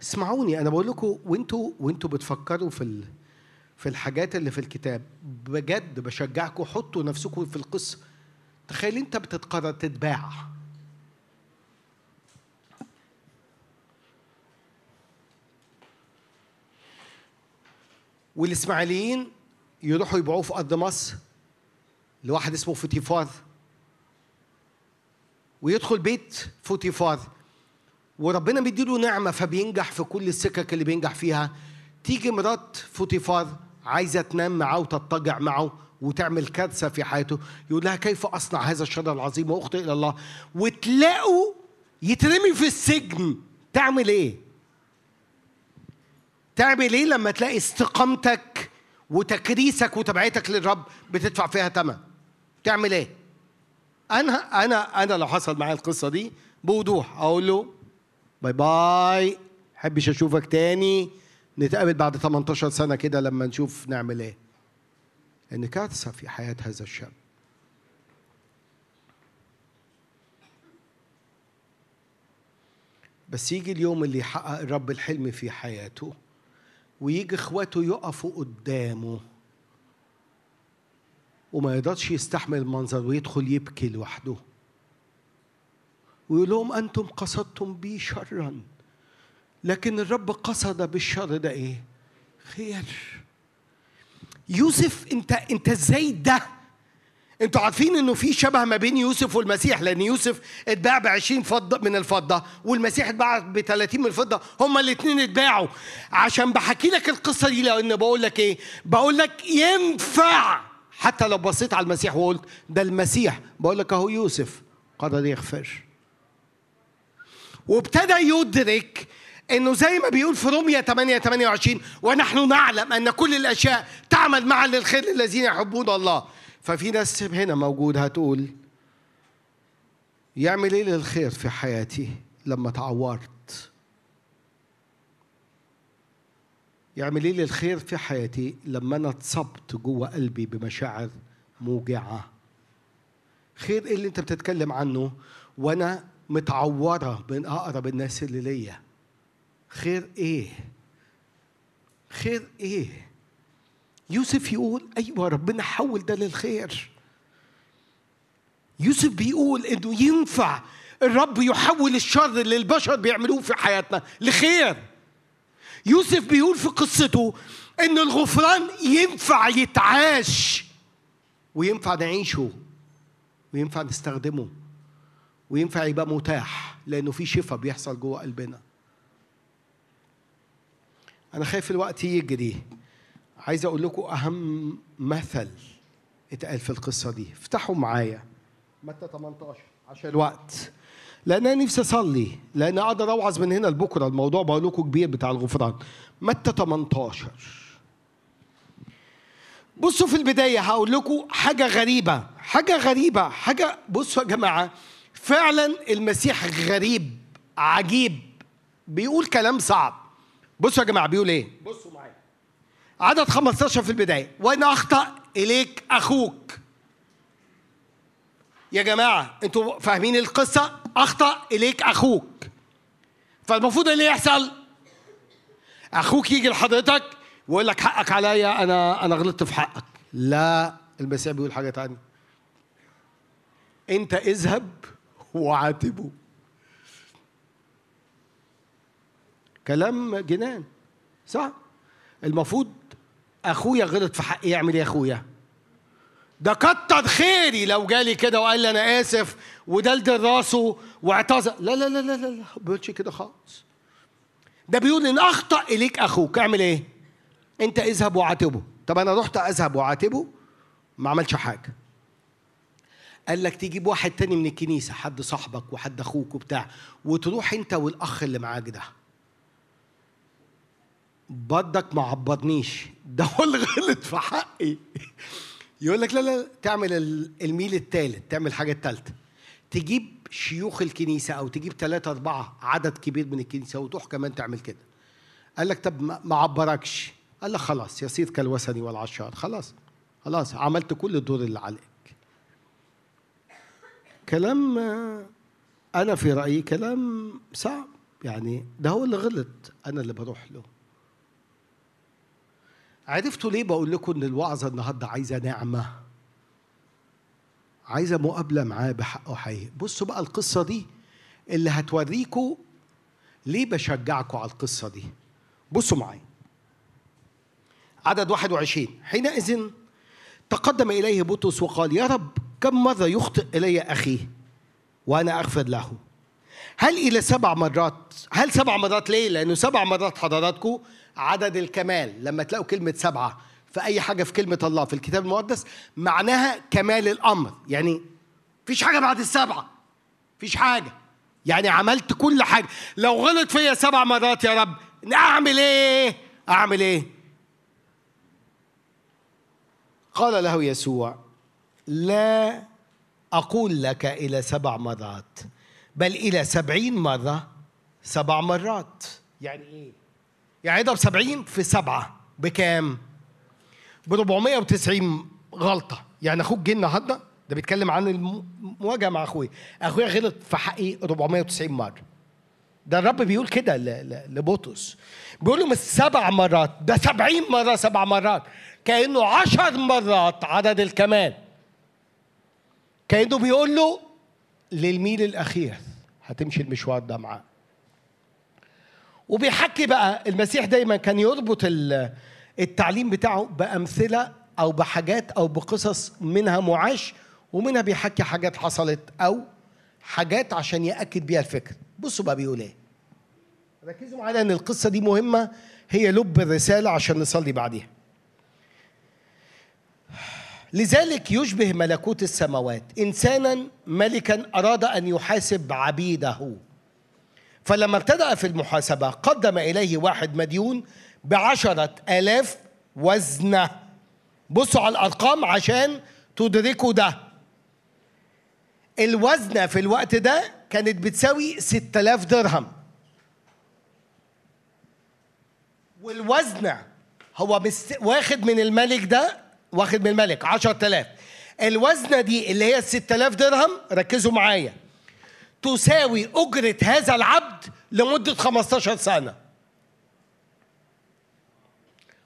D: اسمعوني أنا بقول لكم وأنتوا وأنتوا بتفكروا في ال... في الحاجات اللي في الكتاب. بجد بشجعكم حطوا نفسكم في القصة. تخيل أنت بتتقرر تتباع. والإسماعيليين يروحوا يبيعوه في أرض مصر. لواحد اسمه فوتيفار ويدخل بيت فوتيفار وربنا بيديله نعمة فبينجح في كل السكك اللي بينجح فيها. تيجي مرات فوتيفار عايزة تنام معاه وتضطجع معه وتعمل كارثة في حياته يقول لها كيف أصنع هذا الشر العظيم وأخطئ إلى الله؟ وتلاقوا يترمي في السجن. تعمل إيه؟ تعمل إيه لما تلاقي استقامتك وتكريسك وتبعيتك للرب بتدفع فيها ثمن؟ تعمل إيه؟ أنا أنا أنا لو حصل معايا القصة دي بوضوح أقول له bye bye حبش أشوفك تاني نتقابل بعد 18 سنة كده لما نشوف نعمل إيه. ان كارثة في حياة هذا الشاب. بس يجي اليوم اللي يحقق الرب الحلم في حياته ويجي إخواته يقفوا قدامه. وما يقدرش يستحمل المنظر ويدخل يبكي لوحده. ويقول لهم أنتم قصدتم بي شرا لكن الرب قصد بالشر ده إيه؟ خير. يوسف أنت أنت إزاي ده؟ أنتوا عارفين إنه في شبه ما بين يوسف والمسيح لأن يوسف اتباع ب 20 فضة من الفضة والمسيح اتباع ب 30 من الفضة. هما الاثنين اتباعوا. عشان بحكي لك القصة دي لأن بقول لك إيه؟ بقول لك ينفع. حتى لو بصيت على المسيح وقلت ده المسيح بقول لك أهو يوسف قرر يغفر. وابتدى يدرك إنه زي ما بيقول في روميا 8 28 ونحن نعلم أن كل الأشياء تعمل معا للخير للذين يحبون الله. ففي ناس هنا موجود هتقول يعمل إيه للخير في حياتي لما تعورت؟ يعمل إيه للخير في حياتي لما أنا اتصبت جوه قلبي بمشاعر موجعة. خير إيه اللي أنت بتتكلم عنه؟ وأنا متعورة من أقرب الناس اللي ليا. خير إيه؟ خير إيه؟ يوسف يقول أيوه ربنا حول ده للخير. يوسف بيقول إنه ينفع الرب يحول الشر اللي البشر بيعملوه في حياتنا لخير. يوسف بيقول في قصته إن الغفران ينفع يتعاش وينفع نعيشه وينفع نستخدمه وينفع يبقى متاح لأنه في شفاء بيحصل جوه قلبنا. أنا خايف الوقت يجري. عايز أقول لكم أهم مثل اتقال في القصة دي. افتحوا معايا متى 18 عشان الوقت. لأن أنا نفسي أصلي لأن أقدر أوعظ من هنا لبكرة. الموضوع بقول لكم كبير بتاع الغفران. متى 18 بصوا في البداية هقول لكم حاجة غريبة حاجة غريبة حاجة بصوا يا جماعة فعلا المسيح غريب عجيب. بيقول كلام صعب. بصوا يا جماعة بيقول إيه؟ بصوا معايا. عدد 15 في البداية. وان أخطأ إليك أخوك. يا جماعة أنتوا فاهمين القصة؟ أخطأ إليك أخوك. فالمفروض اللي يحصل أخوك يجي لحضرتك ويقول لك حقك عليا أنا أنا غلطت في حقك. لا المسيح بيقول حاجة تانية. أنت اذهب وعاتبه كلام جنان صح؟ المفروض أخويا غلط في حقي يعمل إيه يا أخويا؟ ده كتر خيري لو جالي كده وقال لي أنا آسف ودلدل راسه واعتذر. لا لا لا لا لا ما بيقولش كده خالص. ده بيقول إن أخطأ إليك أخوك. أعمل إيه؟ أنت اذهب وعاتبه. طب أنا رحت أذهب وعاتبه ما عملش حاجة. قال لك تجيب واحد تاني من الكنيسة حد صاحبك وحد أخوك وبتاع وتروح أنت والأخ اللي معاك ده. بدك ما عبرنيش ده هو اللي غلط في حقي. يقول لك لا لا تعمل ال- الميل الثالث تعمل حاجة الثالثه تجيب شيوخ الكنيسة أو تجيب ثلاثة أربعة عدد كبير من الكنيسة وتروح كمان تعمل كده. قال لك طب ما عبركش. قال لك خلاص يصير كالوثني والعشار خلاص خلاص عملت كل الدور اللي عليك. كلام أنا في رأيي كلام صعب. يعني ده هو اللي غلط أنا اللي بروح له. عرفتوا ليه بقول لكم إن الوعظة النهارده عايزة نعمة؟ عايزة مقابلة معاه بحقه حقيقي بصوا بقى القصة دي اللي هتوريكوا ليه بشجعكم على القصة دي. بصوا معايا. عدد 21 حينئذ تقدم إليه بطرس وقال يا رب كم مرة يخطئ إلي أخي وأنا أغفر له؟ هل إلى سبع مرات؟ هل سبع مرات ليه؟ لأنه سبع مرات حضراتكم عدد الكمال لما تلاقوا كلمة سبعة في أي حاجة في كلمة الله في الكتاب المقدس معناها كمال الأمر. يعني فيش حاجة بعد السبعة. فيش حاجة. يعني عملت كل حاجة. لو غلط فيا سبع مرات يا رب أعمل إيه؟ أعمل إيه؟ قال له يسوع لا أقول لك إلى سبع مرات بل إلى سبعين مرة سبع مرات. يعني إيه؟ يعني اضرب سبعين في سبعة بكام؟ ب 490 غلطة. يعني أخوك جه النهاردة ده بيتكلم عن المواجهة مع أخويا أخويا غلط في حقي 490 مرة. ده الرب بيقول كده لبطرس. بيقول له مش سبع مرات ده سبعين مرة سبع مرات. كأنه عشر مرات عدد الكمال. كأنه بيقول له للميل الأخير هتمشي المشوار ده معاه. وبيحكي بقى المسيح دايما كان يربط ال- التعليم بتاعه بأمثلة أو بحاجات أو بقصص منها معاش ومنها بيحكي حاجات حصلت أو حاجات عشان يأكد بيها الفكر. بصوا بقى بيقول إيه. ركزوا معايا ان القصة دي مهمة. هي لب الرسالة عشان نصلي بعديها. لذلك يشبه ملكوت السماوات. انسانا ملكا أراد أن يحاسب عبيده. فلما ابتدأ في المحاسبة قدم إليه واحد مديون بعشرة آلاف وزنة. بصوا على الأرقام عشان تدركوا ده. الوزنة في الوقت ده كانت بتساوي ستة آلاف درهم. والوزنة هو. واخد من الملك ده واخد من الملك عشرة آلاف. الوزنة دي اللي هي الستة آلاف درهم ركزوا معايا. تساوي أجرة هذا العبد لمدة 15 سنة.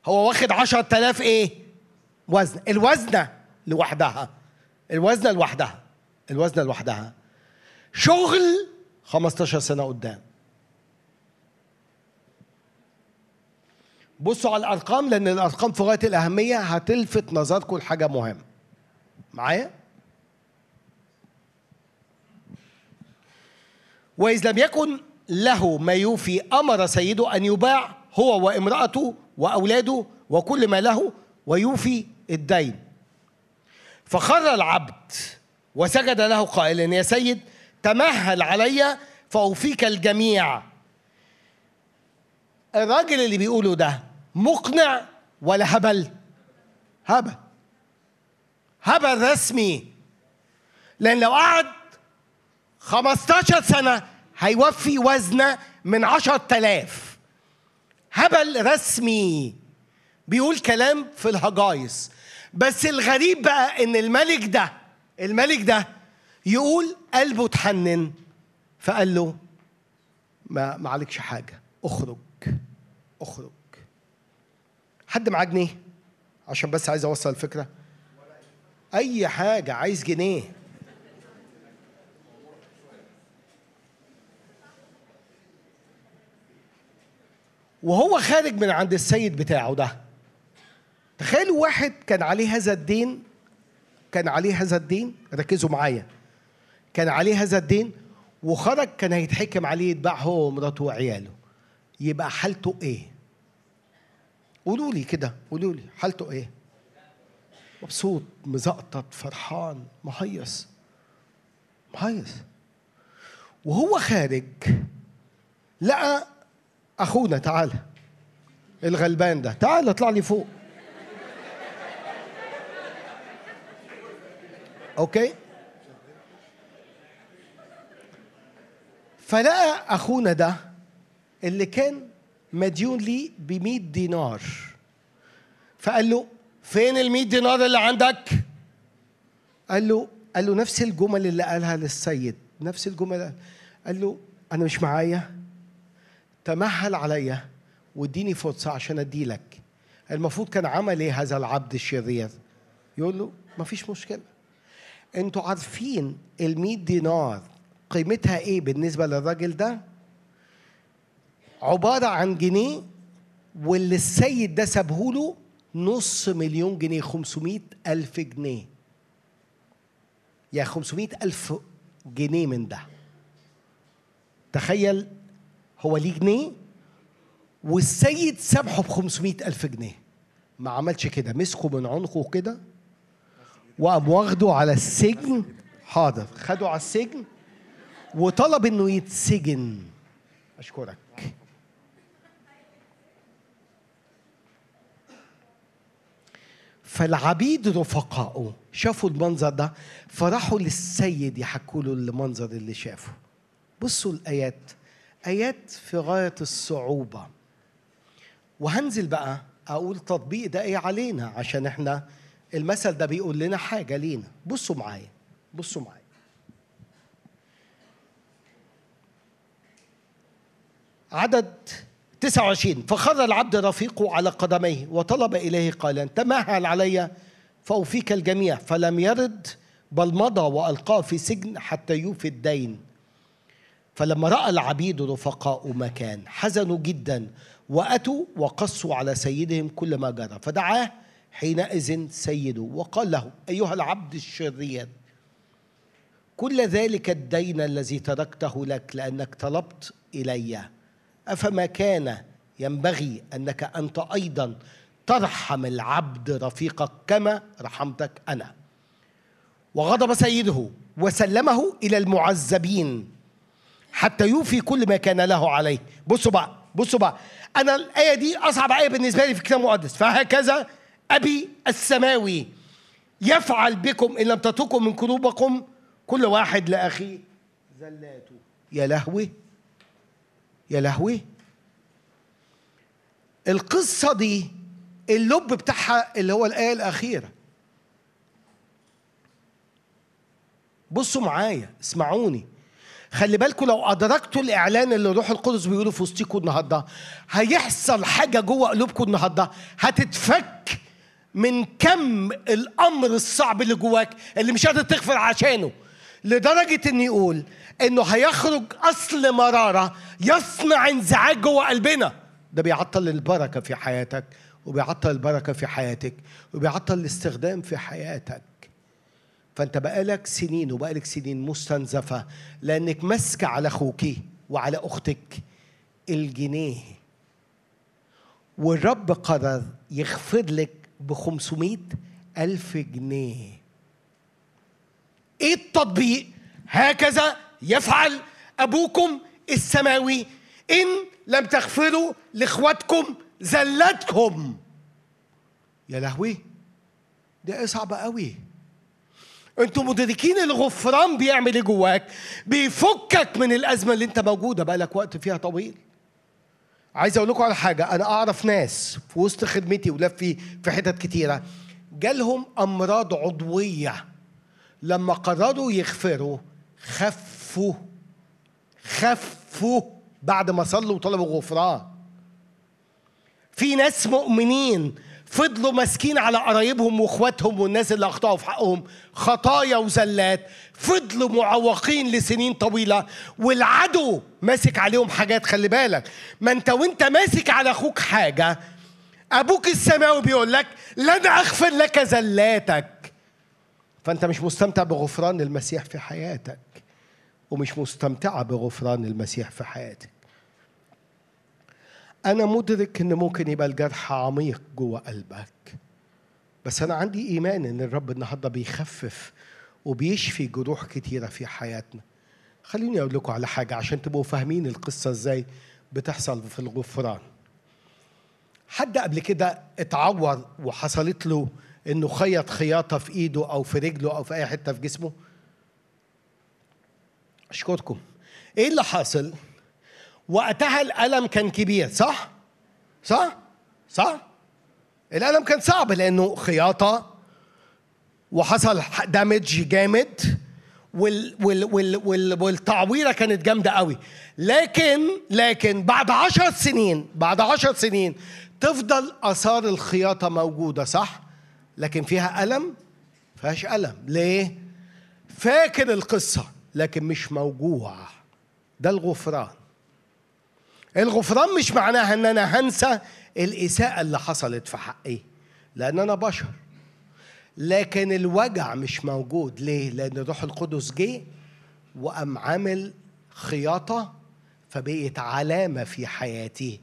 D: هو واخد 10000 إيه؟ وزن. الوزنة لوحدها. الوزنة لوحدها. الوزنة لوحدها. شغل 15 سنة قدام. بصوا على الأرقام لأن الأرقام في غاية الأهمية هتلفت نظركم لحاجة مهمة. معايا؟ وإذ لم يكن له ما يوفي أمر سيده أن يباع هو وامرأته وأولاده وكل ما له ويوفي الدين. فخر العبد وسجد له قائلا يا سيد تمهل علي فأوفيك الجميع. الراجل اللي بيقوله ده مقنع ولا هبل؟ هبل. هبل رسمي. لأن لو قعد 15 سنة هيوفي وزنة من عشرة آلاف هبل رسمي بيقول كلام في الهجايس. بس الغريب بقى إن الملك ده الملك ده يقول قلبه اتحنن فقال له ما ما عليكش حاجة اخرج اخرج. حد معاه جنيه؟ عشان بس عايز أوصل الفكرة. أي حاجة عايز جنيه. وهو خارج من عند السيد بتاعه ده. تخيلوا واحد كان عليه هذا الدين كان عليه هذا الدين ركزوا معايا. كان عليه هذا الدين وخرج كان هيتحكم عليه يتباع هو ومراته وعياله. يبقى حالته إيه؟ قولوا لي كده قولوا لي حالته إيه؟ مبسوط مزقطط فرحان مهيص مهيص. وهو خارج لقى أخونا تعالى الغلبان ده. تعالى اطلع لي فوق. أوكي؟ فلقى أخونا ده اللي كان مديون لي ب 100 دينار. فقال له فين ال 100 دينار اللي عندك؟ قال له قال له نفس الجمل اللي قالها للسيد نفس الجمل قال له أنا مش معايا. تمهل عليا واديني فرصه عشان اديلك المفروض كان عمل إيه هذا العبد الشرير؟ يقول له مفيش مشكلة. أنتوا عارفين ال 100 دينار قيمتها إيه بالنسبة للراجل ده؟ عبارة عن جنيه واللي السيد ده سابهوله نص مليون جنيه 500 ألف جنيه. يا 500 ألف جنيه من ده. تخيل هو ليه جنيه؟ والسيد سامحه ب 500 ألف جنيه. ما عملش كده. مسكه من عنقه كده وقام واخده على السجن. حاضر. خده على السجن وطلب إنه يتسجن. أشكرك. فالعبيد رفقائه شافوا المنظر ده فراحوا للسيد يحكوا له المنظر اللي شافه. بصوا الآيات. آيات في غاية الصعوبة. وهنزل بقى أقول تطبيق ده إيه علينا؟ عشان إحنا المثل ده بيقول لنا حاجة لينا. بصوا معايا بصوا معايا. عدد 29 فخر العبد رفيقه على قدميه وطلب إليه قائلا تمهل علي فأوفيك الجميع؟ فلم يرد بل مضى وألقاه في سجن حتى يوفي الدين. فلما رأى العبيد رفقاء مكان حزنوا جدا وأتوا وقصوا على سيدهم كل ما جرى. فدعاه حينئذ سيده وقال له أيها العبد الشرير كل ذلك الدين الذي تركته لك لأنك طلبت إلي أفما كان ينبغي أنك أنت أيضا ترحم العبد رفيقك كما رحمتك أنا. وغضب سيده وسلمه إلى المعذبين. حتى يوفي كل ما كان له عليه. بصوا بقى بصوا بقى. أنا الآية دي أصعب آية بالنسبة لي في الكتاب المقدس. فهكذا أبي السماوي يفعل بكم إن لم تتركوا من قلوبكم كل واحد لأخيه. زلاته يا لهوي. يا لهوي. القصة دي اللب بتاعها اللي هو الآية الأخيرة. بصوا معايا اسمعوني. خلي بالكم لو أدركتوا الإعلان اللي الروح القدس بيقوله في وسطيكم النهاردة هيحصل حاجة جوه قلوبكم النهاردة. هتتفك من كم الأمر الصعب اللي جواك اللي مش قادر تغفر عشانه. لدرجة إن يقول إنه هيخرج أصل مرارة يصنع انزعاج جوه قلبنا. ده بيعطل البركة في حياتك وبيعطل البركة في حياتك وبيعطل الاستخدام في حياتك. فانت بقالك سنين وبقالك سنين مستنزفة لأنك ماسكة على أخوك وعلى أختك الجنيه. والرب قرر يغفر لك ب 500 ألف جنيه. إيه التطبيق؟ هكذا يفعل أبوكم السماوي. إن لم تغفروا لإخواتكم زلتكم. يا لهوي دي إيه صعبه قوي أنتوا مدركين الغفران بيعمل إيه جواك؟ بيفكك من الأزمة اللي انت موجودة بقالك وقت فيها طويل. عايز أقول لكم على حاجة أنا أعرف ناس في وسط خدمتي ولفي في حتت كتيرة جالهم أمراض عضوية. لما قرروا يغفروا خفوا. خفوا بعد ما صلوا وطلبوا غفران. في ناس مؤمنين فضلوا ماسكين على قرايبهم واخواتهم والناس اللي أخطأوا في حقهم. خطايا وزلات. فضلوا معوقين لسنين طويلة. والعدو ماسك عليهم حاجات خلي بالك. ما انت وانت ماسك على أخوك حاجة أبوك السماوي بيقول لك لن أغفر لك زلاتك. فأنت مش مستمتع بغفران المسيح في حياتك ومش مستمتعة بغفران المسيح في حياتك. أنا مدرك إن ممكن يبقى الجرح عميق جوه قلبك. بس أنا عندي إيمان إن الرب النهارده بيخفف وبيشفي جروح كتيرة في حياتنا. خليني أقول لكم على حاجة عشان تبقوا فاهمين القصة إزاي بتحصل في الغفران. حد قبل كده اتعور وحصلت له إنه خيط خياطة في إيده أو في رجله أو في أي حتة في جسمه؟ أشكركم. إيه اللي حاصل؟ وقتها الألم كان كبير صح؟ صح؟ صح؟ الألم كان صعب لأنه خياطة وحصل دامج جامد وال وال وال وال والتعويرة كانت جامدة قوي لكن لكن بعد عشر سنين بعد عشر سنين تفضل آثار الخياطة موجودة صح؟ لكن فيها ألم؟ فيهاش ألم. ليه؟ فاكر القصة لكن مش موجوع ده الغفران. الغفران مش معناها إن أنا هنسى الإساءة اللي حصلت في حقي لأن أنا بشر. لكن الوجع مش موجود. ليه؟ لأن الروح القدس جه وقام عامل خياطة فبقيت علامة في حياتي.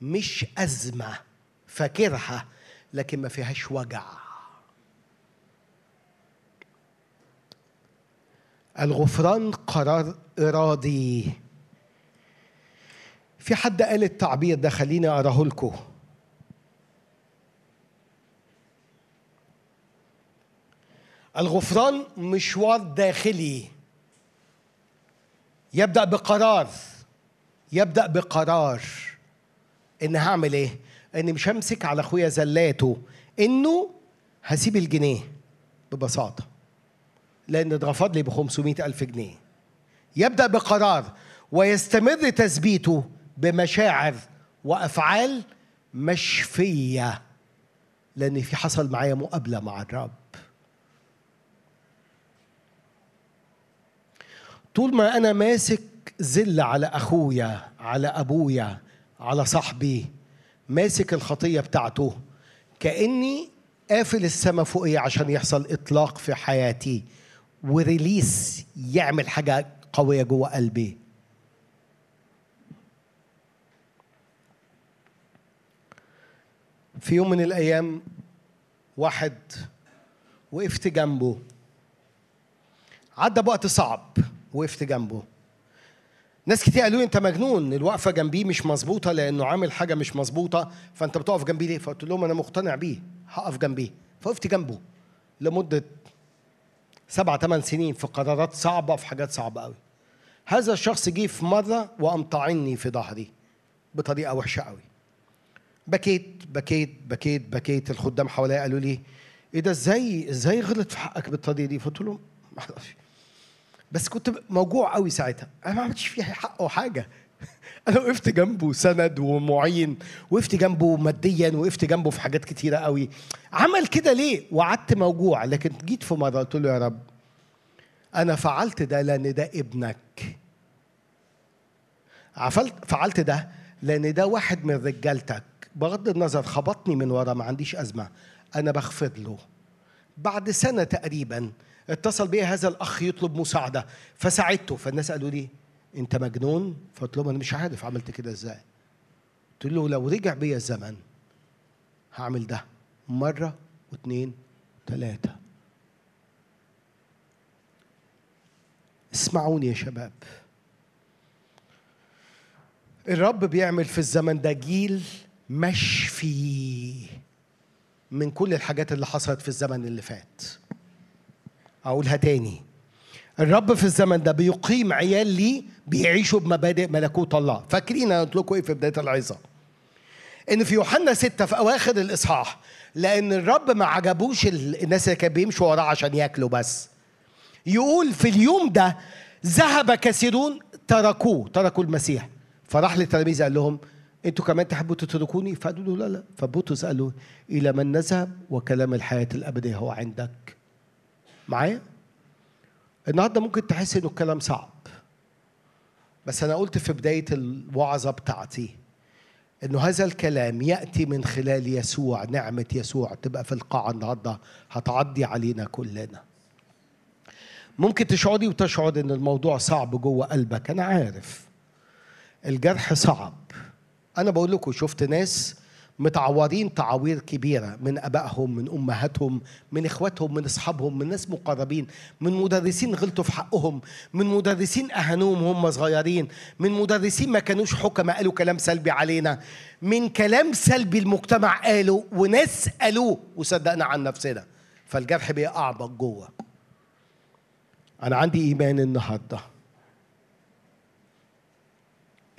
D: مش أزمة فاكرها لكن ما فيهاش وجع. الغفران قرار إرادي. في حد قال التعبير ده؟ خليني أقراه لكم. الغفران مشوار داخلي. يبدأ بقرار. يبدأ بقرار. إن هعمل إيه؟ إني مش همسك على أخويا زلاته. إنه هسيب الجنيه ببساطة. لأن اترفض لي ب 500 ألف جنيه. يبدأ بقرار. ويستمر تثبيته بمشاعر وأفعال مشفية. لأن في حصل معايا مقابلة مع الرب. طول ما أنا ماسك زل على أخويا على أبويا على صاحبي ماسك الخطية بتاعته كأني قافل السما فوقي عشان يحصل إطلاق في حياتي وريليس يعمل حاجة قوية جوه قلبي. في يوم من الأيام واحد وقفت جنبه. عدى بوقت صعب وقفت جنبه. ناس كتير قالوا لي أنت مجنون الوقفة جنبيه مش مظبوطة لأنه عامل حاجة مش مظبوطة فأنت بتقف جنبيه ليه؟ فقلت لهم أنا مقتنع بيه هقف جنبيه. فوقفت جنبه لمدة سبع ثمان سنين في قرارات صعبة في حاجات صعبة قوي هذا الشخص جه في مرة وقام في ظهري بطريقة وحشة قوي بكيت بكيت بكيت بكيت. الخدام حواليا قالوا لي إيه ده إزاي إزاي غلط في حقك بالطريقة دي؟ فقلت لهم ما أعرفش. بس كنت موجوع قوي ساعتها. أنا ما عملتش فيها حقه حاجة. أنا وقفت جنبه سند ومعين وقفت جنبه ماديا وقفت جنبه في حاجات كتيرة قوي. عمل كده ليه؟ وقعدت موجوع. لكن جيت في مرة قلت له يا رب أنا فعلت ده لأن ده ابنك. عفلت فعلت ده لأن ده واحد من رجالتك. بغض النظر خبطني من ورا ما عنديش أزمة. أنا بغفر له. بعد سنة تقريبا اتصل بي هذا الأخ يطلب مساعدة. فساعدته. فالناس قالوا لي أنت مجنون؟ فقلت لهم أنا مش عارف عملت كده إزاي. قلت له لو رجع بيا الزمن هعمل ده. مرة واثنين ثلاثة اسمعوني يا شباب. الرب بيعمل في الزمن ده جيل مشفي من كل الحاجات اللي حصلت في الزمن اللي فات. أقولها تاني. الرب في الزمن ده بيقيم عيال ليه بيعيشوا بمبادئ ملكوت الله. فاكرين أنا قلت لكم إيه في بداية العظة؟ إن في يوحنا ستة في أواخر الإصحاح لأن الرب ما عجبوش ال- الناس اللي كانوا بيمشوا وراه عشان ياكلوا بس. يقول في اليوم ده ذهب كثيرون تركوه تركوا المسيح. فراح للتلاميذ قال لهم أنتوا كمان تحبوا تتركوني؟ فقالوا له لا لا. فبطرس قال له إلى من نذهب وكلام الحياة الأبدية هو عندك؟ معايا؟ النهارده ممكن تحس إنه الكلام صعب. بس أنا قلت في بداية الوعظة بتاعتي إنه هذا الكلام يأتي من خلال يسوع نعمة يسوع. تبقى في القاعة النهارده هتعدي علينا كلنا. ممكن تشعري وتشعر إن الموضوع صعب جوه قلبك أنا عارف. الجرح صعب. أنا بقول لكم شفت ناس متعورين تعاوير كبيرة من أبائهم من أمهاتهم من إخواتهم من أصحابهم من ناس مقربين من مدرسين غلطوا في حقهم من مدرسين أهانوهم وهم صغيرين من مدرسين ما كانوش حكمة قالوا كلام سلبي علينا من كلام سلبي المجتمع قاله وناس قالوه وصدقنا عن نفسنا. فالجرح بقى أعمق جوه. أنا عندي إيمان النهارده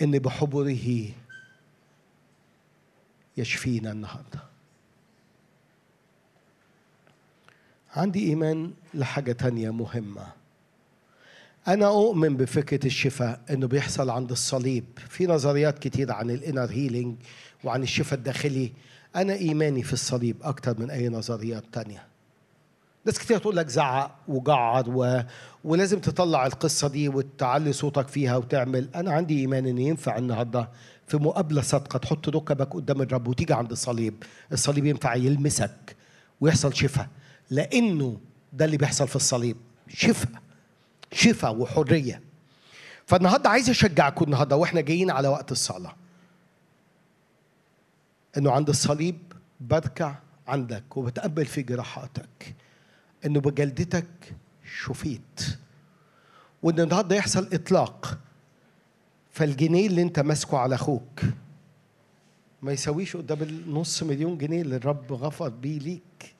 D: إن بحضوره يشفينا النهارده. عندي إيمان لحاجة تانية مهمة. أنا أؤمن بفكرة الشفاء إنه بيحصل عند الصليب. في نظريات كتير عن ال inner healing وعن الشفاء الداخلي. أنا إيماني في الصليب أكتر من أي نظريات تانية. ناس كتير تقول لك زعق وجعر و... ولازم تطلع القصة دي وتعلي صوتك فيها وتعمل. أنا عندي إيمان إن ينفع النهاردة. في مقابلة صادقة تحط ركبك قدام الرب وتيجي عند الصليب. الصليب ينفع يلمسك ويحصل شفاء لأنه ده اللي بيحصل في الصليب. شفاء شفاء وحرية. فالنهاردة عايز أشجعكم النهاردة وإحنا جايين على وقت الصلاة. إنه عند الصليب بركع عندك وبتقبل في جراحاتك. إنه بجلدتك شفيت. وإن النهارده يحصل إطلاق. فالجنيه اللي انت ماسكه على أخوك ما يساويش قدام النص مليون جنيه اللي الرب غفر بيه ليك.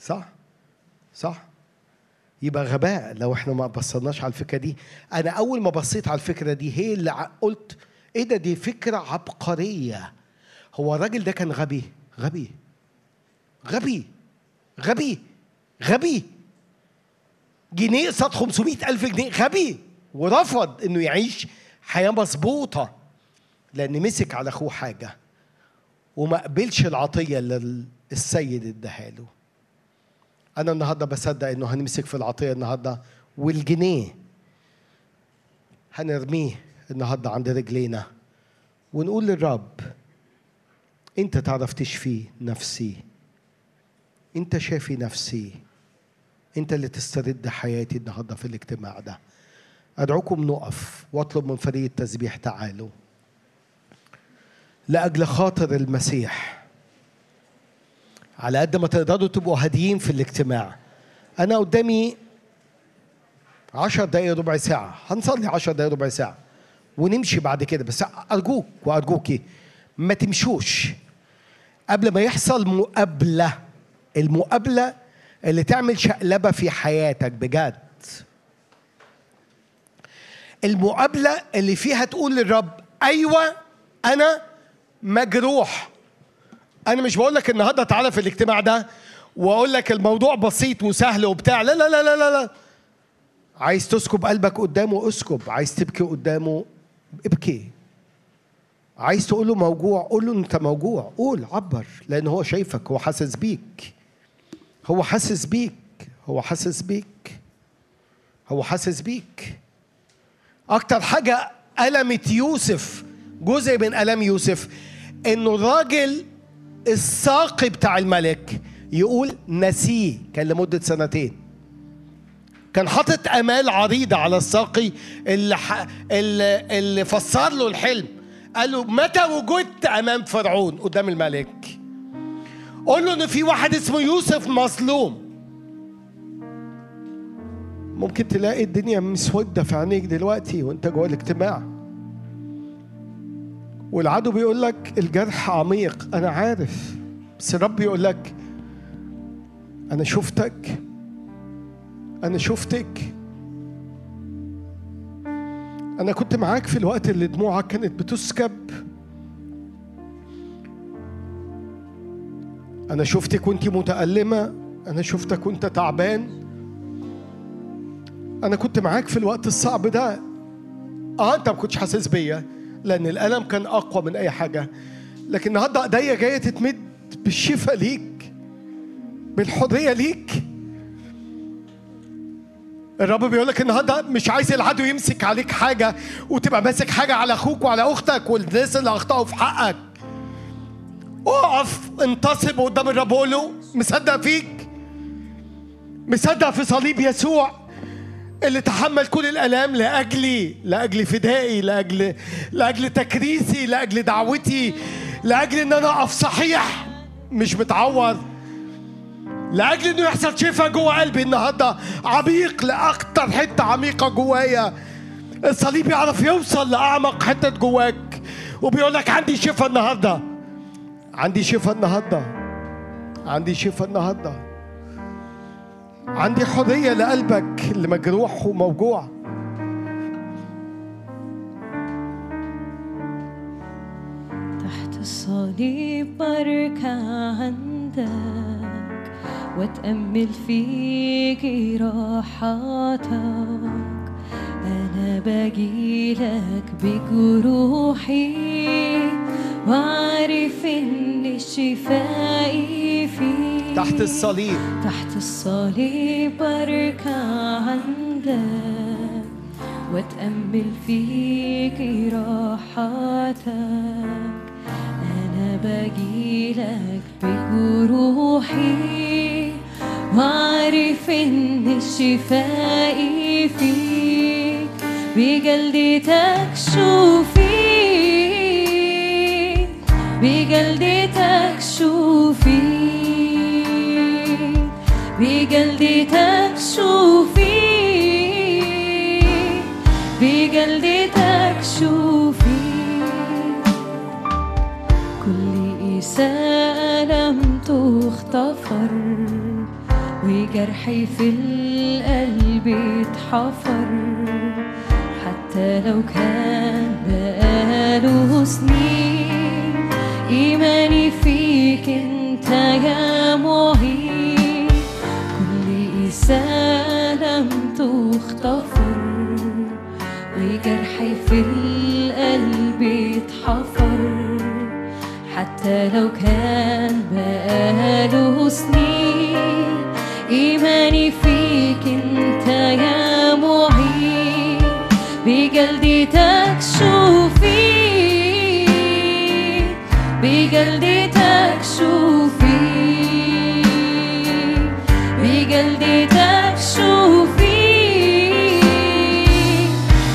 D: صح؟ صح؟ يبقى غباء لو إحنا ما بصيناش على الفكرة دي. أنا أول ما بصيت على الفكرة دي هي اللي قلت إيه ده؟ دي فكرة عبقرية. هو الراجل ده كان غبي؟ غبي. غبي. غبي. غبي. جنيه قصاد 500 ألف جنيه. غبي. ورفض إنه يعيش حياة مظبوطة. لأن مسك على أخوه حاجة وما قبلش العطية اللي السيد اداها له أنا النهاردة بصدق إنه هنمسك في العطية النهاردة والجنيه هنرميه النهاردة عند رجلينا ونقول للرب أنت تعرف تشفي نفسي. أنت شافي نفسي. أنت اللي تسترد حياتي النهارده في الاجتماع ده. أدعوكم نقف وأطلب من فريق التسبيح تعالوا. لأجل خاطر المسيح. على قد ما تقدروا تبقوا هاديين في الاجتماع. أنا قدامي عشر دقايق ربع ساعة. هنصلي عشر دقايق ربع ساعة. ونمشي بعد كده. بس أرجوك وأرجوكي ما تمشوش. قبل ما يحصل مقابلة المقابلة اللي تعمل شقلبة في حياتك بجد. المقابلة اللي فيها تقول للرب أيوة أنا مجروح. أنا مش بقول لك النهاردة تعالى في الاجتماع ده وأقول لك الموضوع بسيط وسهل وبتاع. لا لا لا لا لا, لا. عايز تسكب قلبك قدامه اسكب. عايز تبكي قدامه ابكي. عايز تقول له موجوع قول له أنت موجوع. قول عبر لأن هو شايفك هو حاسس بيك. هو حاسس بيك هو حاسس بيك. هو حاسس بيك. أكتر حاجة ألمت يوسف جزء من ألم يوسف إنه الراجل الساقي بتاع الملك يقول نسيه كان لمدة سنتين. كان حاطط أمال عريضة على الساقي اللي. اللي اللي فسر له الحلم. قال له متى وجدت أمام فرعون قدام الملك؟ قول له إن في واحد اسمه يوسف مظلوم. ممكن تلاقي الدنيا مسودة في عينيك دلوقتي وانت جوه الاجتماع. والعدو بيقول لك الجرح عميق. أنا عارف. بس الرب يقول لك أنا شفتك. أنا شفتك. أنا كنت معاك في الوقت اللي دموعك كانت بتسكب. أنا شفتك وأنت متألمة. أنا شفتك وأنت تعبان. أنا كنت معاك في الوقت الصعب ده. آه أنت ما كنتش حاسس بيا لأن الألم كان أقوى من أي حاجة. لكن النهارده إيديا جاية تتمد بالشفاء ليك بالحرية ليك. الرب بيقول لك النهارده مش عايز العدو يمسك عليك حاجة وتبقى ماسك حاجة على أخوك وعلى أختك والناس اللي أخطأوا في حقك. اقف انتصب قدام الرب قول له مصدق فيك؟ مصدق في صليب يسوع؟ اللي تحمل كل الالام لأجلي لأجل فدائي لأجل لأجل تكريسي لأجل دعوتي لأجل إن أنا أقف صحيح مش متعور لأجل إنه يحصل شفاء جوه قلبي النهارده عميق لأكتر حتة عميقة جوايا. الصليب يعرف يوصل لأعمق حتة جواك وبيقول لك عندي شفاء النهارده. عندي شفاء النهارده. عندي شفاء النهارده. عندي حريه لقلبك اللي مجروح وموجوع.
B: تحت الصليب بركة عندك واتأمل فيك راحتك. أنا بجيلك بجروحي وعارف إن الشفاء فيك
D: تحت الصليب.
B: تحت الصليب بركة عندك واتأمل فيك راحتك. أنا بجيلك بجروحي وعارف إن الشفاء فيك بجلدتك شوفي بجلدتك شوفي بجلدتك شوفي بجلدتك شوفي. كل إساءة لم تغتفر وجرحي في القلب اتحفر حتى لو كان بقاله سنين إيماني فيك انت يا معين كل إساءة لم تغتفر وجرحي في القلب اتحفر حتى لو كان بقاله سنين إيماني فيك انت يا بجلدتك شوفي بجلدتك شوفي بجلدتك شوفي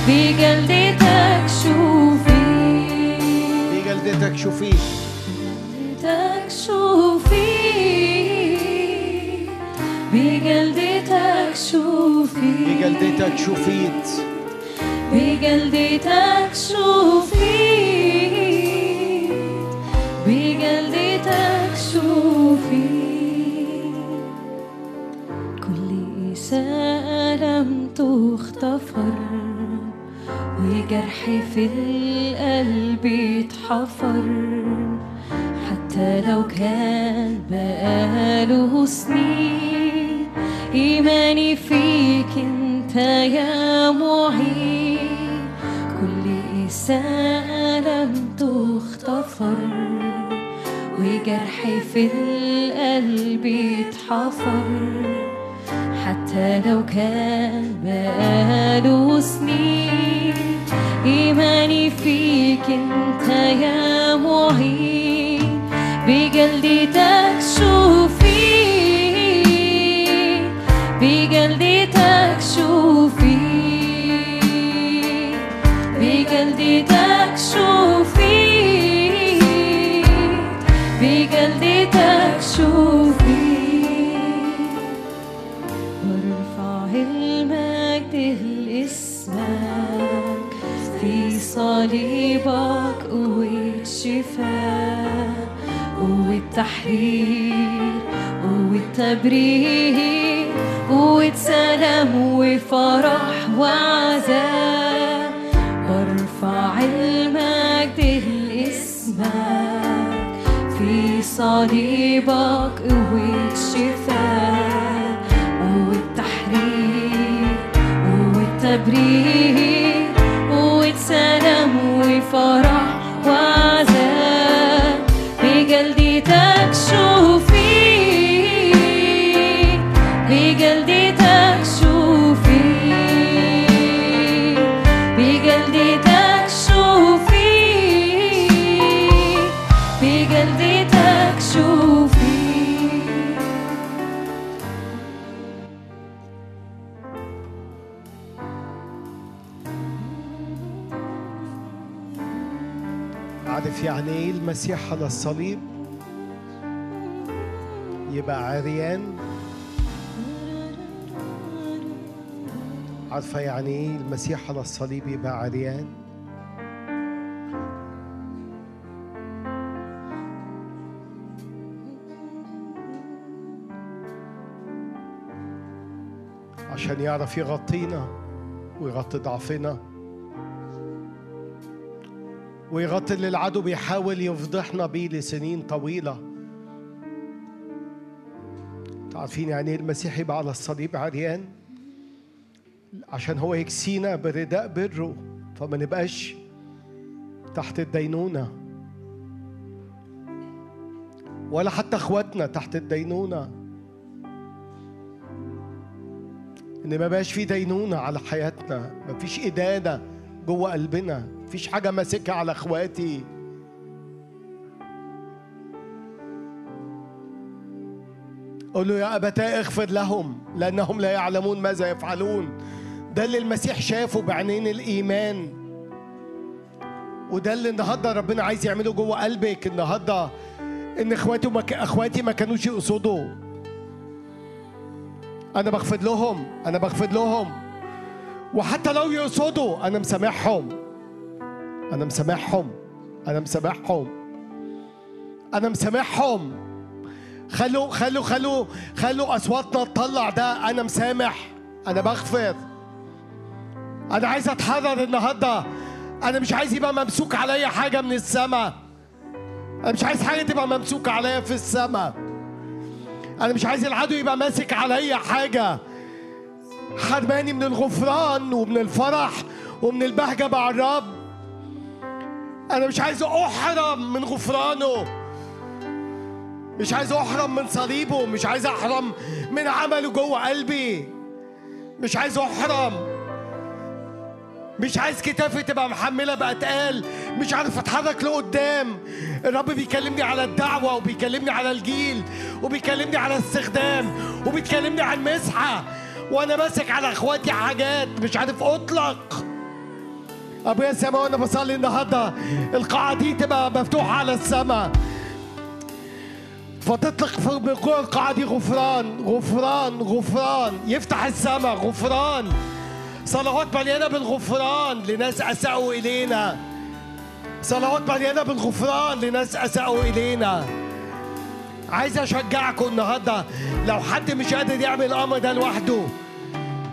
B: بجلدتك
D: شوفي
B: بجلدتك شوفي
D: بجلدتك شوفي
B: بجلدتك تكشفي بجلدي تكشفيت بجلدتك شوفي بجلدتك شوفي. كل إساءة لم تغتفر وجرح في القلب اتحفر حتى لو كان بقاله سنين إيماني فيك انت يا معين إساءة لم تغتفر وجرحي في القلب اتحفر حتى لو كان بقاله سنين إيماني فيك انت يا معين بجلدتك شوفي صليبك قوة شفاء قوة تحرير قوة تبرير قوة سلام وفرح وعذاب وارفع المجد لاسمك في صليبك قوة شفاء قوة تحرير قوة تبرير سلام وفرح وعذاب.
D: المسيح على الصليب. يبقى عريان. عارفة يعني إيه المسيح على الصليب يبقى عريان. عشان يعرف يغطينا ويغطي ضعفنا. ويغطي اللي العدو بيحاول يفضحنا بيه لسنين طويلة. تعرفين يعني إيه المسيح يبقى على الصليب عريان عشان هو يكسينا برداء بره فما نبقاش تحت الدينونة. ولا حتى اخواتنا تحت الدينونة. إن ما بقاش في دينونة على حياتنا ما فيش إدانة جوه قلبنا. مفيش حاجة ماسكة على اخواتي. قول له يا أبتاه اغفر لهم لأنهم لا يعلمون ماذا يفعلون. ده اللي المسيح شافه بعينين الإيمان. وده اللي النهارده ربنا عايز يعمله جوه قلبك النهارده إن إخواتي ما ك... إخواتي ما كانوش يقصدوا. أنا بغفر لهم أنا بغفر لهم. وحتى لو يقصدوا أنا مسامحهم. أنا مسامحهم. أنا مسامحهم. أنا مسامحهم. خلوا خلوا خلوا خلوا أصواتنا تطلع ده. أنا مسامح. أنا بغفر. أنا عايز أتحرر النهارده. أنا مش عايز يبقى ممسوك عليا حاجة من السماء أنا مش عايز حاجة تبقى ممسوكه عليا في السماء أنا مش عايز العدو يبقى ماسك عليا حاجة. حرماني من الغفران ومن الفرح ومن البهجة مع الرب. أنا مش عايز أحرم من غفرانه. مش عايز أحرم من صليبه. مش عايز أحرم من عمله جوه قلبي. مش عايز أحرم. مش عايز كتافي تبقى محملة بأتقال. مش عارف أتحرك لقدام. الرب بيكلمني على الدعوة وبيكلمني على الجيل وبيكلمني على استخدام وبيكلمني عن مسحة. وأنا ماسك على أخواتي حاجات مش عارف أطلق.
B: ابويا السماء وأنا بصلي النهارده. القاعة دي تبقى مفتوحة على السماء. فتطلق بقوة القاعة دي غفران غفران غفران. يفتح السماء غفران. صلوات مليانة بالغفران لناس أساءوا إلينا. صلوات مليانة بالغفران لناس أساءوا إلينا. عايز أشجعكم النهاردة. لو حد مش قادر يعمل الأمر ده لوحده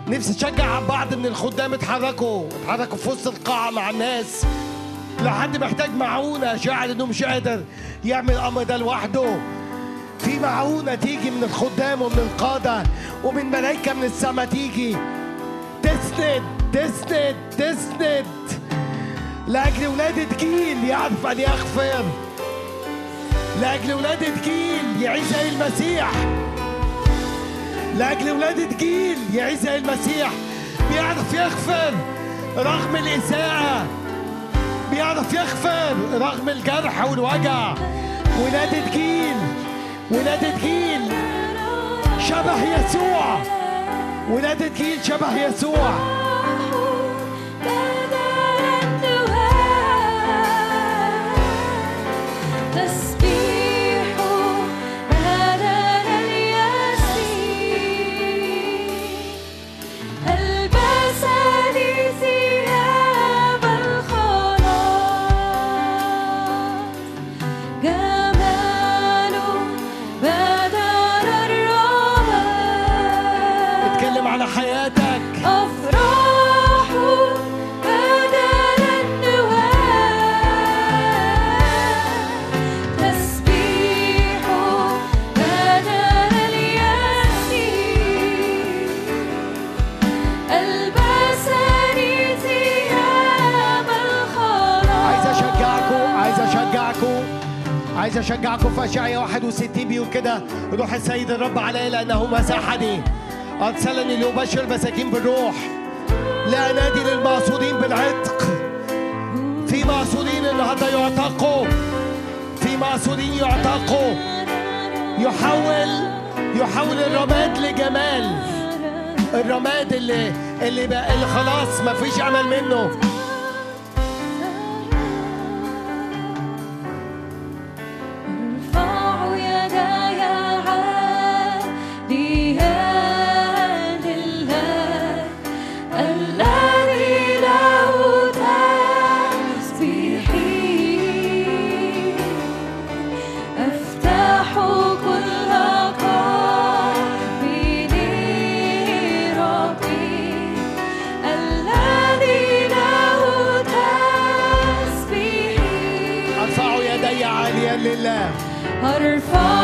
B: نفسي أشجع بعض من الخدام اتحركوا اتحركوا في وسط القاعة مع الناس. لو حد محتاج معونة شاعر إنه مش قادر يعمل الأمر ده لوحده. في معونة تيجي من الخدام ومن القادة ومن ملائكة من السماء تيجي. تسند تسند تسند. لأجل ولادة جيل يعرف أن يغفر. لأجل ولادة جيل يعيش زي المسيح. لأجل ولادة جيل يعيش المسيح بيعرف يغفر رغم الإساءة بيعرف يغفر رغم الجرح والوجع. ولادة جيل ولادة جيل شبه يسوع. ولادة جيل شبه يسوع. عايز أشجعكم في اشعياء 61 بيقول كده. روح السيد الرب علي لأنه مسحني أرسلني لأبشر المساكين بالروح. لا نادي للمعصودين بالعتق. في معصودين النهارده يعتقوا. في معصودين يعتقوا. يحول يحول الرماد لجمال. الرماد اللي اللي بقى اللي خلاص ما فيش أمل منه. waterfall.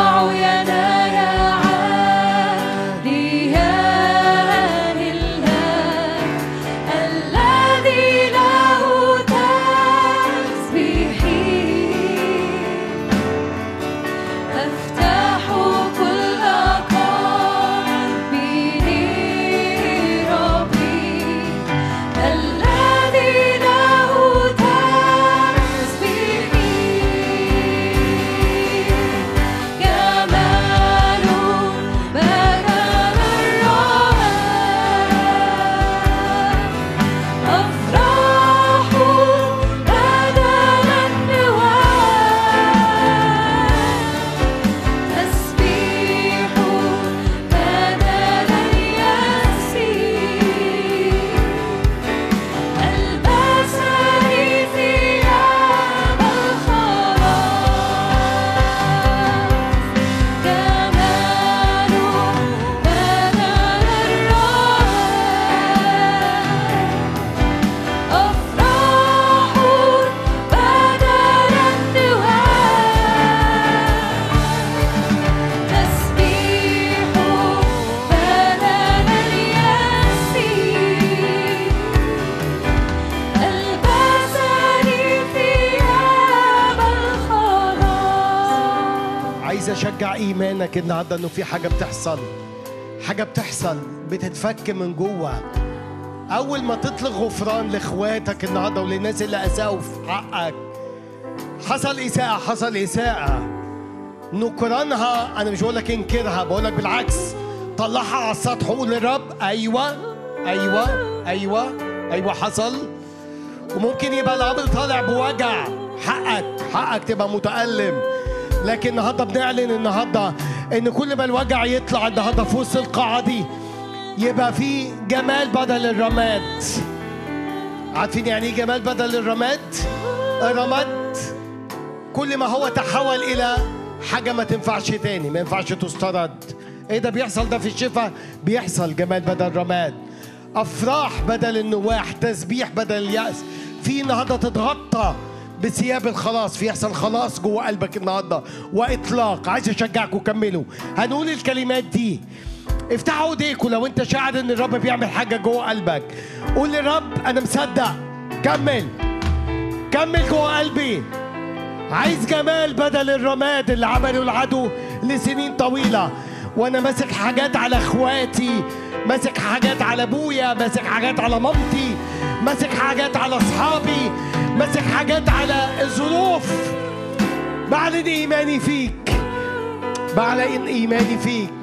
B: ايمانك النهارده إنه في حاجة بتحصل. حاجة بتحصل بتتفك من جوه. أول ما تطلق غفران لإخواتك النهارده وللناس اللي اساءوا في حقك. حصل إساءة حصل إساءة. نكرانها أنا مش بقول لك انكرها بقول لك بالعكس. طلعها على السطح وقول للرب أيوه أيوه أيوه أيوه حصل. وممكن يبقى الأمر طالع بوجع. حقك حقك تبقى متألم. لكن النهارده بنعلن النهارده إن كل ما الوجع يطلع النهارده في وسط القاعة دي يبقى في جمال بدل الرماد. عارفين يعني إيه جمال بدل الرماد؟ الرماد كل ما هو تحول إلى حاجة ما تنفعش تاني ما ينفعش تسترد. إيه ده بيحصل؟ ده في الشفاء بيحصل جمال بدل رماد أفراح بدل النواح تسبيح بدل اليأس. في النهارده تتغطى بثياب الخلاص في يحصل خلاص جوه قلبك النهارده. وإطلاق. عايز أشجعكم كملوا. هنقول الكلمات دي. افتحوا ايديكم لو انت شاعر إن الرب بيعمل حاجة جوه قلبك. قول للرب أنا مصدق. كمل. كمل جوه قلبي. عايز جمال بدل الرماد اللي عمله العدو لسنين طويلة. وأنا ماسك حاجات على إخواتي ماسك حاجات على أبويا ماسك حاجات على مامتي. ماسك حاجات على أصحابي ماسك حاجات على الظروف. بعلن إيماني فيك. بعلن إيماني فيك.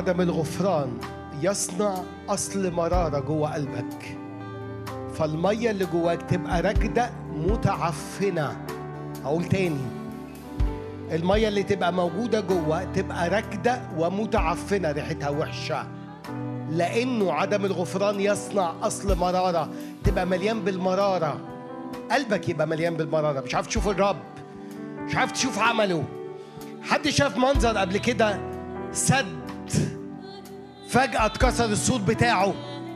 B: عدم الغفران يصنع أصل مرارة جوه قلبك. فالمية اللي جواك تبقى راكدة متعفنة. أقول تاني. المية اللي تبقى موجودة جوه تبقى راكدة ومتعفنة ريحتها وحشة.
D: لأنه عدم الغفران يصنع أصل مرارة. تبقى مليان بالمرارة. قلبك يبقى مليان بالمرارة. مش عارف تشوف الرب. مش عارف تشوف عمله. حد شاف منظر قبل كده؟ سد. فجأة اتكسر السور بتاعه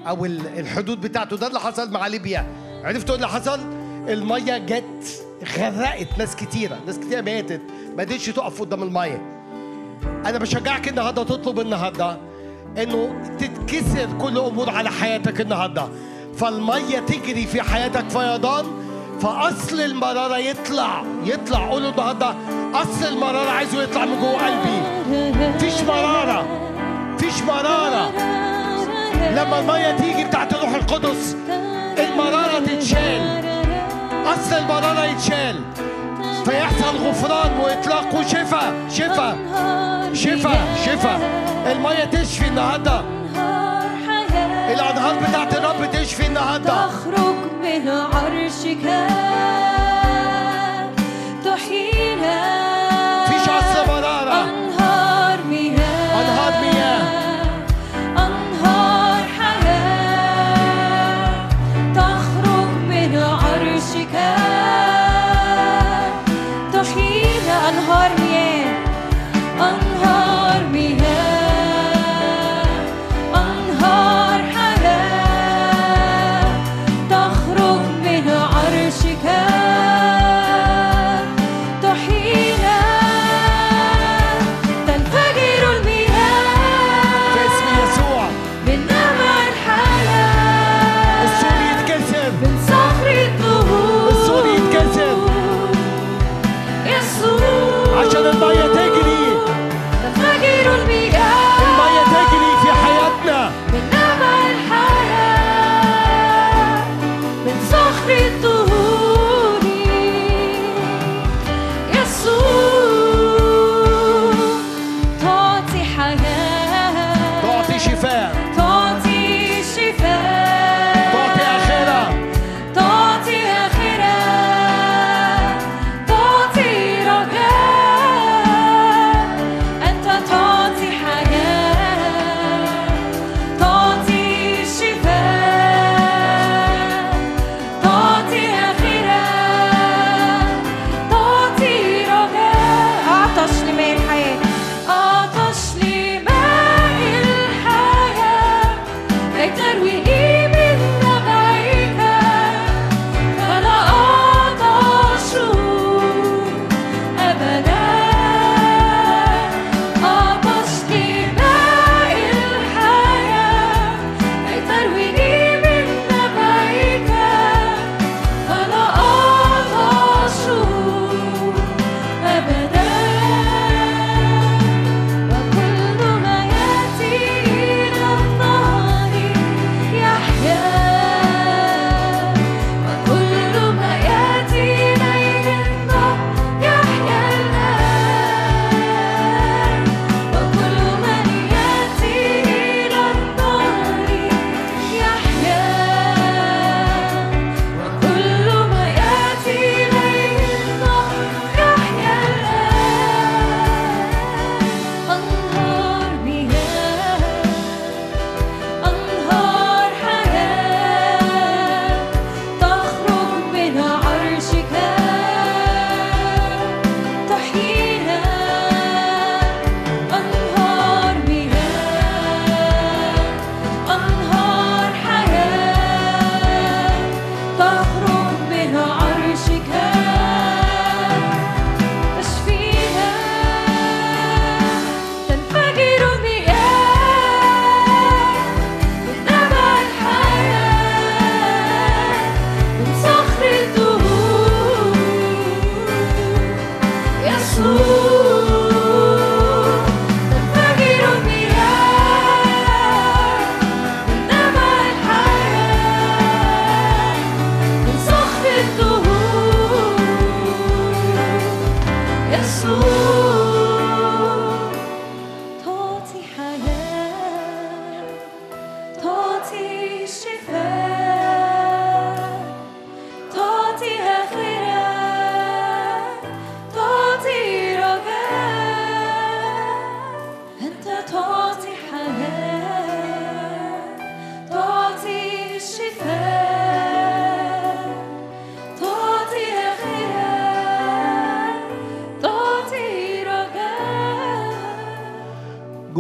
D: أو ال- الحدود بتاعته. ده اللي حصل مع ليبيا. عرفتوا إيه اللي حصل؟ المية جت غرقت ناس كتيرة. ناس كتيرة ماتت. ما قدرتش تقف قدام المية. أنا بشجعك النهاردة تطلب النهاردة إنه تتكسر كل أمور على حياتك النهاردة. فالمية تجري في حياتك فيضان فأصل المرارة يطلع. يطلع. قولوا النهاردة أصل المرارة عايزه يطلع من جوه قلبي. مفيش مرارة مفيش مرارة. لما المية تيجي بتاعت الروح القدس المرارة تتشال. أصل المرارة يتشال. فيحصل غفران وإطلاق وشفاء. شفاء شفاء شفاء. المية تشفي النهاردة. الأنهار بتاعت الرب تشفي النهاردة.
B: تخرج من عرشك.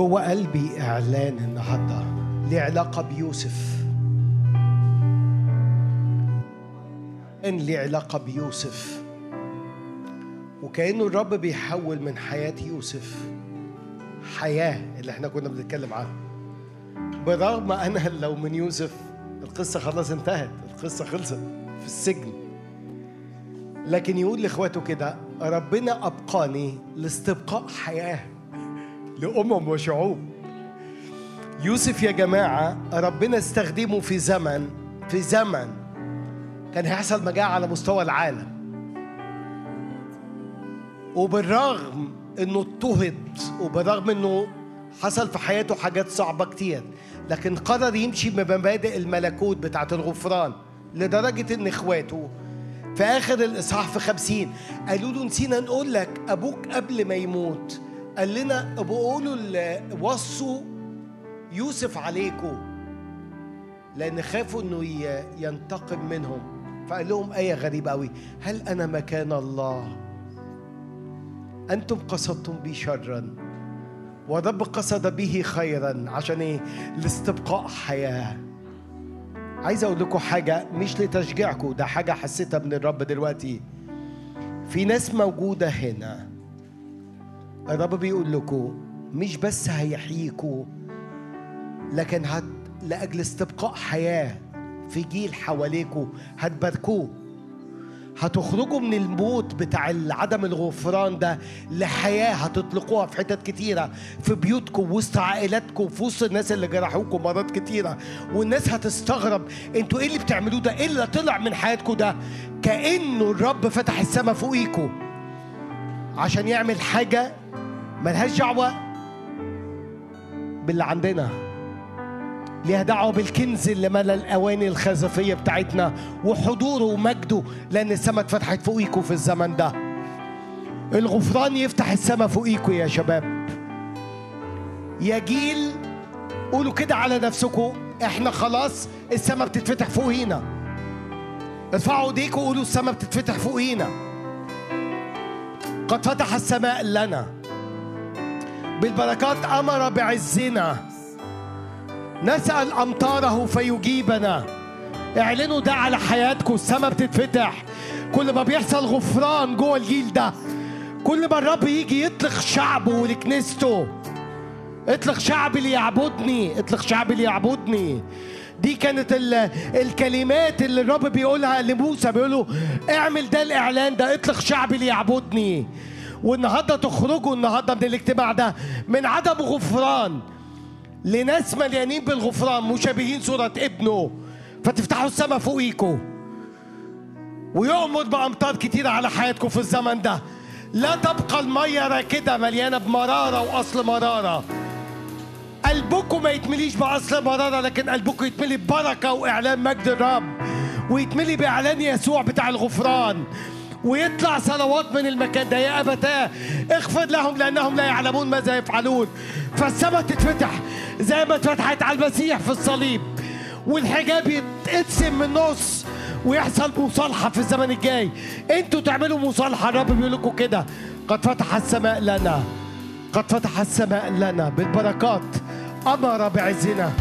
D: جوه قلبي إعلان النهاردة ليه علاقة بيوسف. إن ليه علاقة بيوسف. وكأنه الرب بيحول من حياة يوسف حياة اللي إحنا كنا بنتكلم عنها. برغم أنا لو من يوسف القصة خلاص انتهت القصة خلصت في السجن. لكن يقول لإخواته كده ربنا أبقاني لاستبقاء حياة. لأمم وشعوب. يوسف يا جماعة ربنا استخدمه في زمن في زمن كان هيحصل مجاعة على مستوى العالم. وبالرغم إنه اضطهد وبالرغم إنه حصل في حياته حاجات صعبة كتير لكن قرر يمشي بمبادئ الملكوت بتاعت الغفران لدرجة إن إخواته في آخر الإصحاح في خمسين قالوا له نسينا نقول لك أبوك قبل ما يموت قال لنا ابقوا قولوا ال- وصوا يوسف عليكم لأن خافوا إنه ي- ينتقم منهم. فقال لهم آية غريبة قوي هل أنا مكان الله؟ أنتم قصدتم بي شرا والرب قصد به خيرا عشان إيه؟ لاستبقاء حياة. عايز أقول لكم حاجة مش لتشجيعكم ده حاجة حسيتها من الرب دلوقتي. في ناس موجودة هنا الرب بيقول لكم مش بس هيحييكوا لكن هت لأجل استبقاء حياة في جيل حواليكوا هتباركوه. هتخرجوا من الموت بتاع عدم الغفران ده لحياة هتطلقوها في حتت كتيرة في بيوتكم وسط عائلاتكم في وسط الناس اللي جرحوكم مرات كتيرة. والناس هتستغرب أنتوا إيه اللي بتعملوه ده؟ إيه اللي طلع من حياتكم ده؟ كأنه الرب فتح السماء فوقيكم عشان يعمل حاجة ملهاش دعوة باللي عندنا. ليها دعوة بالكنز اللي ملا الأواني الخزفية بتاعتنا وحضوره ومجده لأن السماء اتفتحت فوقيكوا في الزمن ده. الغفران يفتح السماء فوقيكوا يا شباب. يا جيل قولوا كده على نفسكم إحنا خلاص السماء بتتفتح فوقينا. ارفعوا ايديكم وقولوا السماء بتتفتح فوقينا. قد فتح السماء لنا. بالبركات أمر بعزنا. نسأل أمطاره فيجيبنا. اعلنوا ده على حياتكم السماء بتتفتح. كل ما بيحصل غفران جوه الجيل ده كل ما الرب يجي يطلق شعبه ولكنيسته. اطلق شعبي ليعبدني اطلق شعبي ليعبدني دي كانت ال- الكلمات اللي الرب بيقولها لموسى. بيقوله اعمل ده الإعلان ده اطلق شعبي ليعبدني والنهاردة تخرجوا النهارده من الاجتماع ده من عدم غفران لناس مليانين بالغفران مشابهين صورة ابنه. فتفتحوا السماء فوقيكوا. ويؤمر بأمطار كتيرة على حياتكم في الزمن ده. لا تبقى المية راكدة مليانة بمرارة وأصل مرارة. قلبكم ما يتمليش بأصل مرارة لكن قلبكم يتملي ببركة وإعلان مجد الرب ويتملي بإعلان يسوع بتاع الغفران. ويطلع صلوات من المكان ده. يا أبتاه اغفر لهم لأنهم لا يعلمون ماذا يفعلون. فالسماء تتفتح زي ما اتفتحت على المسيح في الصليب والحجاب يتقسم من النص ويحصل مصالحة في الزمن الجاي. أنتوا تعملوا مصالحة الرب بيقول لكم كده قد فتح السماء لنا قد فتح السماء لنا بالبركات أمر بعزنا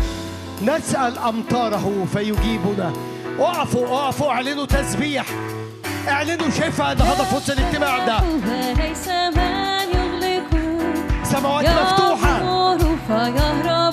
D: نسأل أمطاره فيجيبنا. اقفوا اقفوا اعلنوا تسبيح. اعلنوا شفاء النهارده في وسط الاجتماع ده سماوات
B: فيهرب.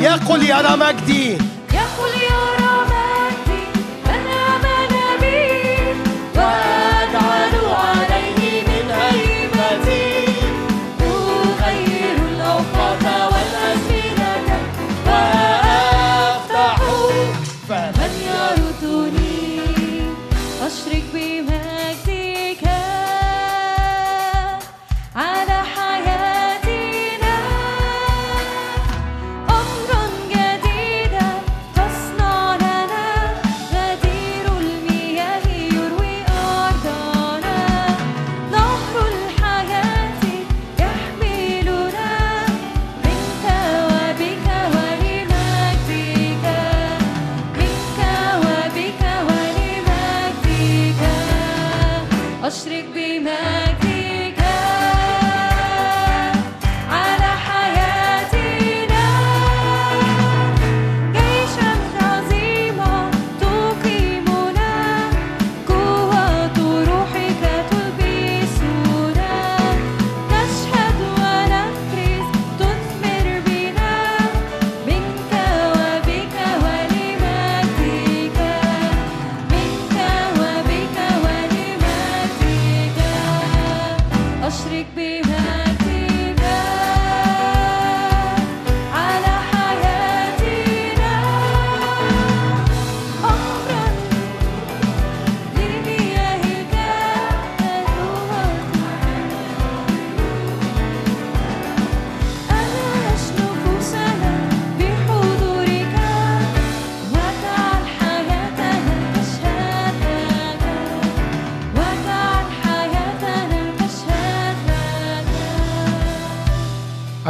B: يقل يرى مجدي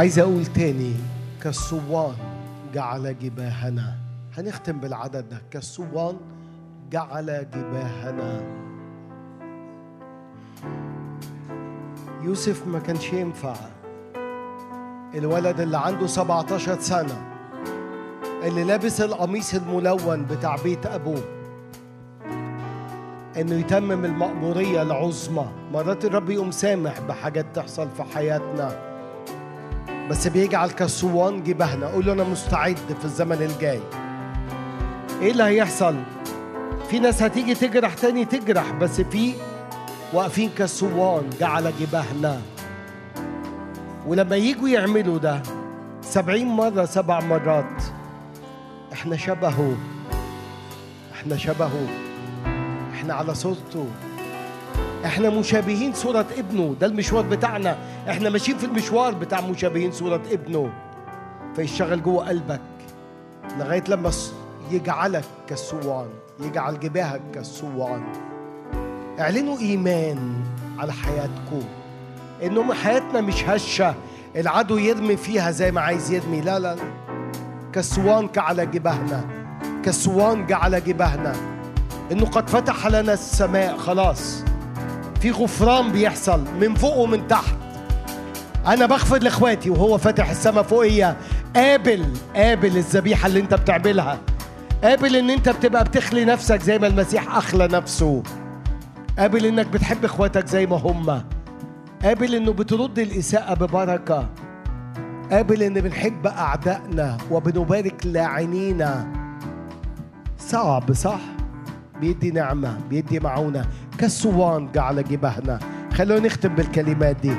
B: عايز أقول تاني كالصوان جعل جباهنا. هنختم بالعدد ده. كالصوان جعل جباهنا. يوسف ما كانش ينفع. الولد اللي عنده 17 سنة اللي لابس القميص الملون بتاع بيت أبوه. إنه يتمم المأمورية العظمى. مرات الرب يقوم سامح بحاجات تحصل في حياتنا. بس بيجعل كالصوان جبهنا. قول له أنا مستعد في الزمن الجاي. إيه اللي هيحصل؟ في ناس هتيجي تجرح تاني تجرح بس في واقفين كالصوان جعل جبهنا. ولما يجوا يعملوا ده سبعين مرة سبع مرات. إحنا شبهه. إحنا شبهه. إحنا على صورته. إحنا مشابهين صورة ابنه ده المشوار بتاعنا. إحنا ماشيين في المشوار بتاع مشابهين صورة ابنه. فيشتغل جوه قلبك لغاية لما يجعلك كالصوان يجعل جباهك كالصوان. اعلنوا إيمان على حياتكم انهم حياتنا مش هشة. العدو يرمي فيها زي ما عايز يرمي. لا لا لا. على جباهنا. كالصوان على جباهنا. إنه قد فتح لنا السماء خلاص. في غفران بيحصل من فوق ومن تحت. أنا بغفر لإخواتي وهو فاتح السماء فوقيا. قابل قابل الذبيحة اللي أنت بتعملها. قابل إن أنت بتبقى بتخلي نفسك زي ما المسيح أخلى نفسه. قابل إنك بتحب إخواتك زي ما هم. قابل إنه بترد الإساءة ببركة. قابل إن بنحب أعدائنا وبنبارك لاعنينا. صعب صح؟ بيدي نعمة بيدي معونة. كالصوان جعل جبهنا خلونا نختم بالكلمات دي.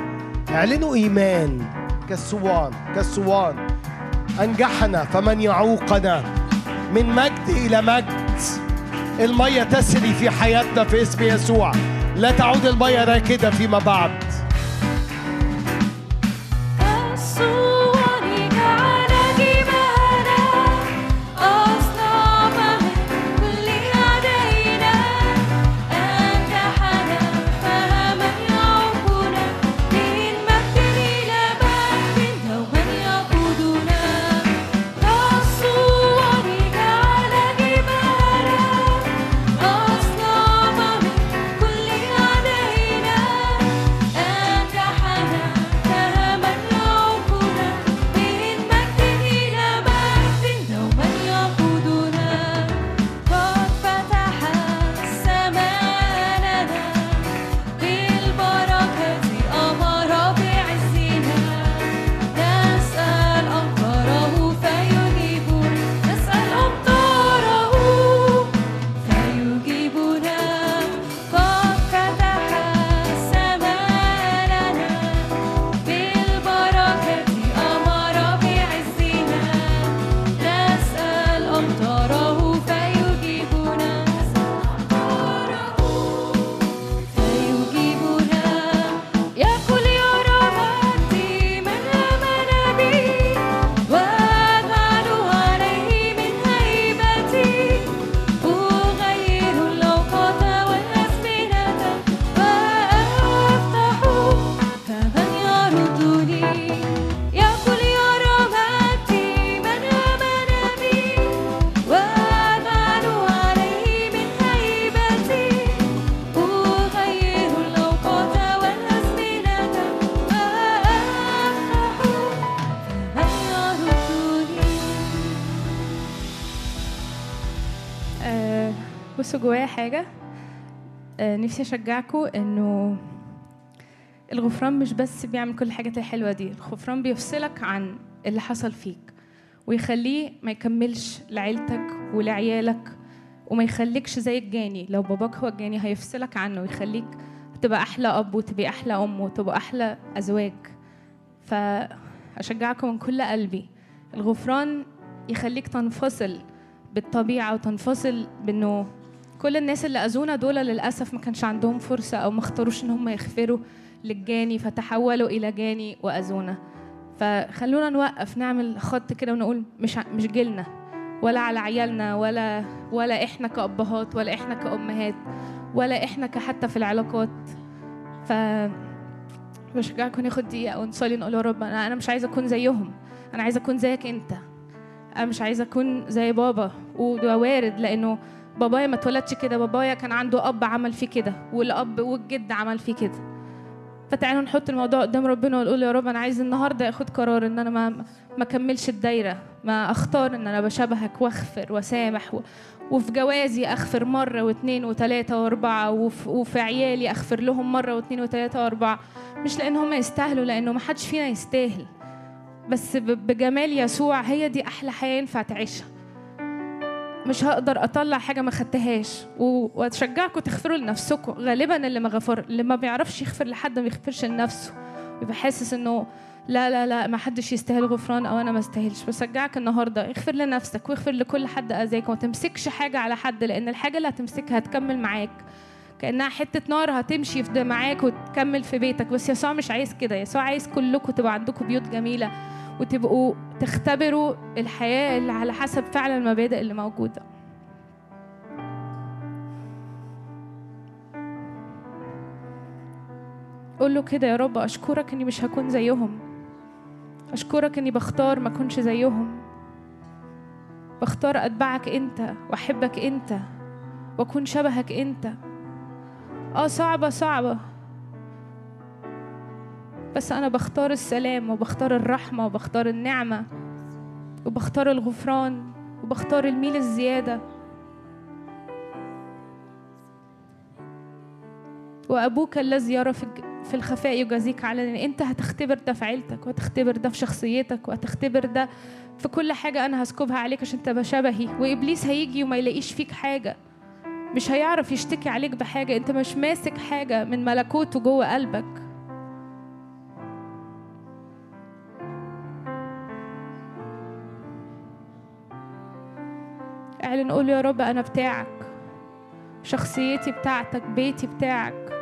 B: اعلنوا إيمان. كالصوان كالصوان أنجحنا فمن يعوقنا. من مجد إلى مجد. المية تسري في حياتنا في اسم يسوع. لا تعود المية راكدة فيما بعد.
E: نفسي أشجعكم إنه الغفران مش بس بيعمل كل الحاجات الحلوة دي الغفران بيفصلك عن اللي حصل فيك ويخليه ما يكملش لعيلتك ولعيالك وما يخليكش زي الجاني. لو باباك هو الجاني هيفصلك عنه ويخليك تبقى أحلى أب وتبقى أحلى أم وتبقى أحلى أزواج. فأشجعكم من كل قلبي الغفران يخليك تنفصل بالطبيعة وتنفصل بأنه كل الناس اللي أذونا دول للأسف ما كانش عندهم فرصة أو ما اختاروش إن هم يغفروا للجاني فتحولوا إلى جاني وأذونا. فخلونا نوقف نعمل خط كده ونقول مش مش جيلنا ولا على عيالنا ولا ولا إحنا كأبهات ولا إحنا كأمهات ولا إحنا كحتى في العلاقات. ف بشجعكم ناخد دقيقة ونصلي نقول يا رب أنا أنا مش عايزة أكون زيهم أنا عايزة أكون زيك أنت. أنا مش عايزة أكون زي بابا وده وارد لأنه بابايا ما اتولدش كده بابايا كان عنده أب عمل فيه كده والأب والجد عمل فيه كده. فتعالوا نحط الموضوع قدام ربنا ونقول يا رب أنا عايز النهاردة أخد قرار إن أنا ما ما أكملش الدايرة ما أختار إن أنا بشبهك وأغفر وأسامح و... وفي جوازي أغفر مرة واثنين وثلاثة وأربعة وفي, وفي عيالي أغفر لهم مرة واثنين وثلاثة وأربعة. مش لأن هم يستاهلوا لأنه ما حدش فينا يستاهل. بس بجمال يسوع هي دي أحلى حياة ينفع تعيشها. مش هقدر أطلع حاجة ما خدتهاش. وأتشجعكم تغفروا لنفسكم. غالبا اللي ما غفر اللي ما بيعرفش يغفر لحد ما بيغفرش لنفسه. بيبقى حاسس إنه لا لا لا ما حدش يستاهل غفران أو أنا ما استاهلش. بشجعك النهارده. اغفر لنفسك واغفر لكل حد أذاك. وما تمسكش حاجة على حد لأن الحاجة اللي هتمسكها هتكمل معاك. كأنها حتة نار هتمشي في معاك وتكمل في بيتك. بس يسوع مش عايز كده. يسوع عايز كلكم تبقى عندكم بيوت جميلة. وتبقوا تختبروا الحياة اللي على حسب فعلا المبادئ اللي موجودة. قول له كده يا رب أشكرك إني مش هكون زيهم. أشكرك إني بختار ما أكونش زيهم. بختار أتبعك أنت وأحبك أنت وأكون شبهك أنت. آه صعبة صعبة. بس أنا بختار السلام وبختار الرحمة وبختار النعمة وبختار الغفران وبختار الميل الزيادة. وأبوك الذي يرى في الخفاء يجازيك علنا أنت هتختبر ده في عيلتك وهتختبر ده في شخصيتك وهتختبر ده في كل حاجة أنا هسكبها عليك عشان تبقى شبهي. وإبليس هيجي وما يلاقيش فيك حاجة. مش هيعرف يشتكي عليك بحاجة. أنت مش ماسك حاجة من ملكوته جوه قلبك. اعلن قول يا رب أنا بتاعك. شخصيتي بتاعتك بيتي بتاعك.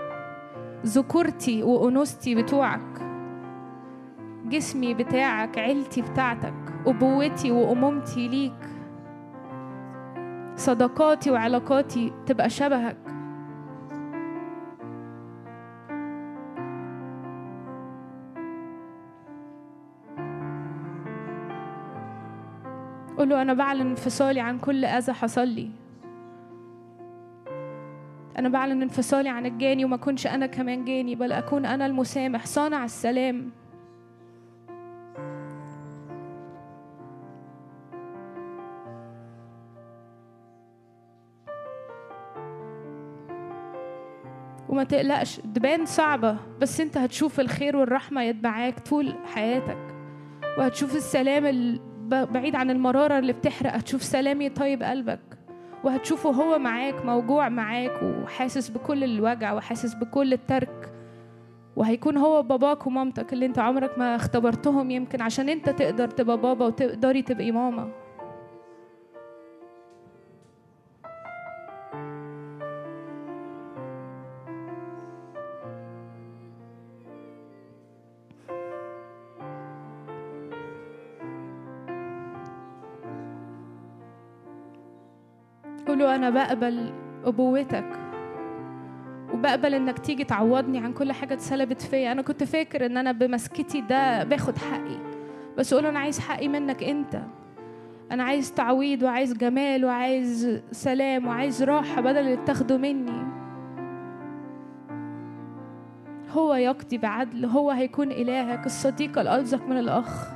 E: ذكورتي وأنوثتي بتوعك. جسمي بتاعك عيلتي بتاعتك أبوتي وأمومتي ليك. صداقاتي وعلاقاتي تبقى شبهك. قول له أنا بعلن انفصالي عن كل أذى حصل لي. أنا بعلن انفصالي عن الجاني وما اكونش أنا كمان جاني بل أكون أنا المسامح صانع السلام. وما تقلقش تبان صعبة بس أنت هتشوف الخير والرحمة يتبعاك طول حياتك وهتشوف السلام بعيد عن المرارة اللي بتحرق. هتشوف سلام يطيب قلبك وهتشوفه هو معاك موجوع معاك وحاسس بكل الوجع وحاسس بكل الترك. وهيكون هو باباك ومامتك اللي انت عمرك ما اختبرتهم يمكن عشان انت تقدر تبقى بابا وتقدري تبقي ماما. قولوا أنا بقبل أبوتك وبقبل إنك تيجي تعوضني عن كل حاجة اتسلبت فيا. أنا كنت فاكر إن أنا بمسكتي ده باخد حقي بس قول أنا عايز حقي منك أنت. أنا عايز تعويض وعايز جمال وعايز سلام وعايز راحة بدل اللي بتاخده مني. هو يقضي بعدل هو هيكون إلهك الصديق الألزق من الأخ.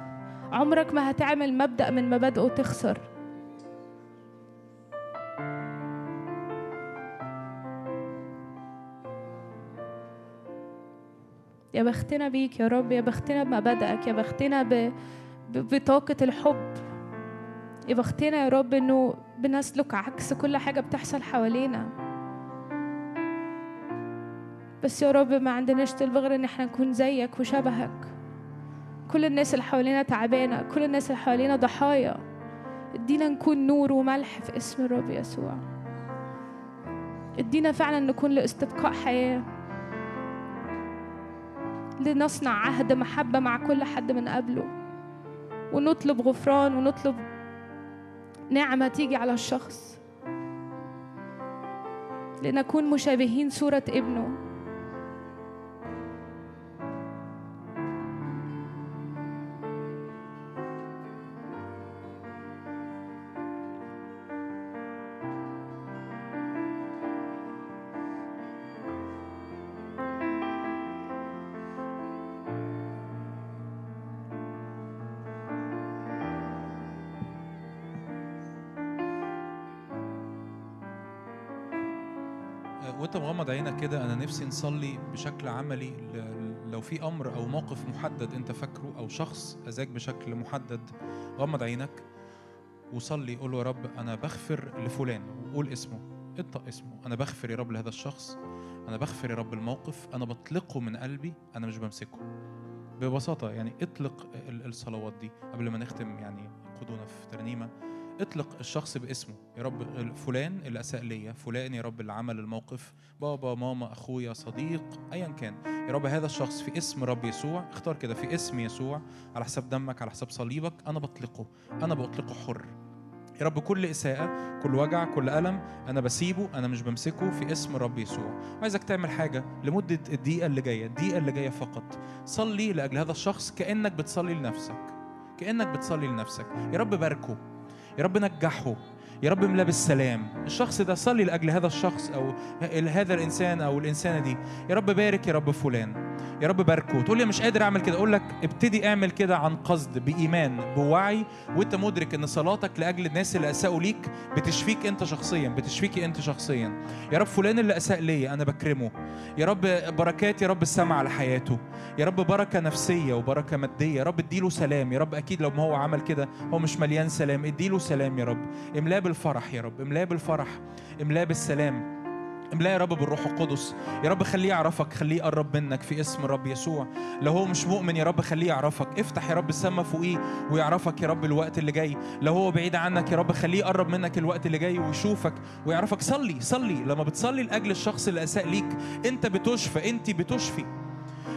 E: عمرك ما هتعمل مبدأ من مبادئه تخسر. يا بختنا بيك يا رب يا بختنا بمبادئك يا بختنا ب... بطاقة الحب. يا بختنا يا رب إنه بنسلك عكس كل حاجة بتحصل حوالينا. بس يا رب ما عندناش طلب غير إن إحنا نكون زيك وشبهك. كل الناس اللي حوالينا تعبانة كل الناس اللي حوالينا ضحايا. ادينا نكون نور وملح في اسم الرب يسوع. ادينا فعلا نكون لأستبقاء حياة. لنصنع عهد محبة مع كل حد من قبله. ونطلب غفران ونطلب نعمة تيجي على الشخص. لنكون مشابهين صورة ابنه.
C: مغمض عينك كده أنا نفسي نصلي بشكل عملي لو في أمر أو موقف محدد أنت فاكره أو شخص أذاك بشكل محدد غمض عينك وصلي قول له يا رب أنا بغفر لفلان وقول اسمه انطق اسمه أنا بغفر يا رب لهذا الشخص أنا بغفر يا رب الموقف أنا بطلقه من قلبي أنا مش بمسكه. ببساطة يعني اطلق ال- الصلوات دي قبل ما نختم يعني قدونا في ترنيمة. اطلق الشخص باسمه. يا رب فلان اللي أساء ليا فلان يا رب اللي عمل الموقف بابا ماما أخويا صديق ايا كان. يا رب هذا الشخص في اسم رب يسوع اختار كده في اسم يسوع على حساب دمك على حساب صليبك أنا بطلقه. أنا بطلقه حر. يا رب كل إساءة كل وجع كل ألم أنا بسيبه أنا مش بمسكه في اسم رب يسوع. عايزك تعمل حاجة لمدة الدقيقة اللي جاية الدقيقة اللي جاية فقط. صلي لأجل هذا الشخص كأنك بتصلي لنفسك. كأنك بتصلي لنفسك. يا رب باركه. يا رب نجحه. يا رب املاه بالسلام الشخص ده صلي لأجل هذا الشخص أو هذا الإنسان أو الإنسانة دي. يا رب بارك يا رب فلان. يا رب باركه تقول لي مش قادر أعمل كده. أقول لك ابتدي اعمل كده عن قصد بإيمان بوعي وأنت مدرك إن صلاتك لأجل الناس اللي أساءوا ليك بتشفيك أنت شخصيا بتشفيكي أنت شخصيا. يا رب فلان اللي أساء ليا أنا بكرمه. يا رب بركات يا رب السماء على حياته. يا رب بركة نفسية وبركة مادية. يا رب اديله سلام. يا رب أكيد لو ما هو عمل كده هو مش مليان سلام. اديله سلام يا رب. املاه بالفرح يا رب. املاه بالفرح. املاه بالسلام. املاه يا رب بالروح القدس؟ يا رب خليه يعرفك خليه يقرب منك في اسم الرب يسوع. لو هو مش مؤمن يا رب خليه يعرفك. افتح يا رب السما فوقيه ويعرفك يا رب الوقت اللي جاي. لو هو بعيد عنك يا رب خليه يقرب منك الوقت اللي جاي ويشوفك ويعرفك. صلي صلي. لما بتصلي لأجل الشخص اللي أساء ليك أنت بتشفى أنت بتشفي.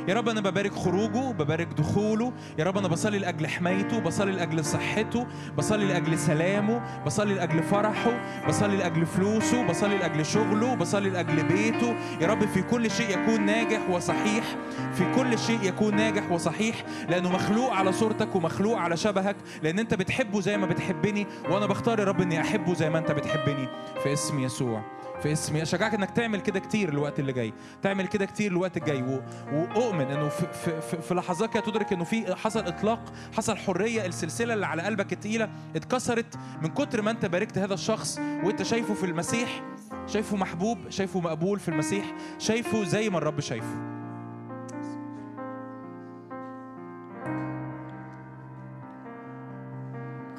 C: يا رب أنا ببارك خروجه ببارك دخوله. يا رب أنا بصلي لأجل حمايته بصلي لأجل صحته بصلي لأجل سلامه بصلي لأجل فرحه بصلي لأجل فلوسه بصلي لأجل شغله بصلي لأجل بيته. يا رب في كل شيء يكون ناجح وصحيح في كل شيء يكون ناجح وصحيح لأنه مخلوق على صورتك ومخلوق على شبهك لأن أنت بتحبه زي ما بتحبني وأنا بختار يا رب إني أحبه زي ما أنت بتحبني. في اسم يسوع. في اسم اشجعك إنك تعمل كده كتير الوقت اللي جاي. تعمل كده كتير الوقت الجاي. و... وأؤمن إنه في, في, في, في لحظات كده تدرك إنه في حصل إطلاق حصل حرية السلسلة اللي على قلبك التقيلة اتكسرت من كتر ما أنت باركت هذا الشخص وأنت شايفه في المسيح. شايفه محبوب شايفه مقبول في المسيح. شايفه زي ما الرب شايفه.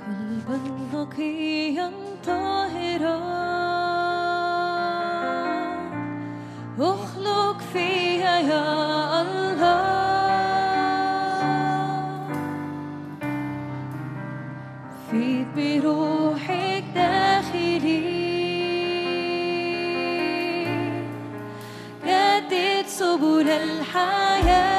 B: قلبا نقيا طاهرا. أخلق فيها يا الله. فيض بروحك داخلي. جدد سبل الحياة.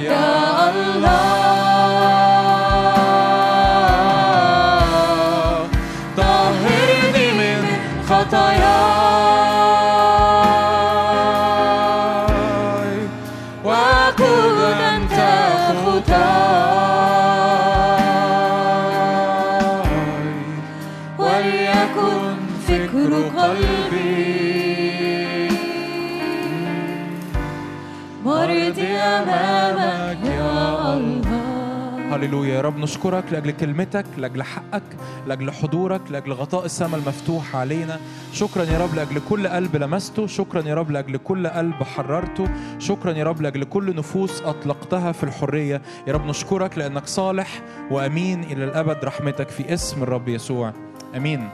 B: يا الله.
C: هللويا.
F: يا
C: رب نشكرك لأجل كلمتك لأجل حقك لأجل حضورك لأجل غطاء السماء المفتوح علينا. شكرا يا رب لأجل كل قلب لمسته. شكرا يا رب لأجل كل قلب حررته. شكرا يا رب لأجل كل نفوس أطلقتها في الحرية. يا رب نشكرك لأنك صالح وأمين إلى الأبد. رحمتك في اسم الرب يسوع. آمين.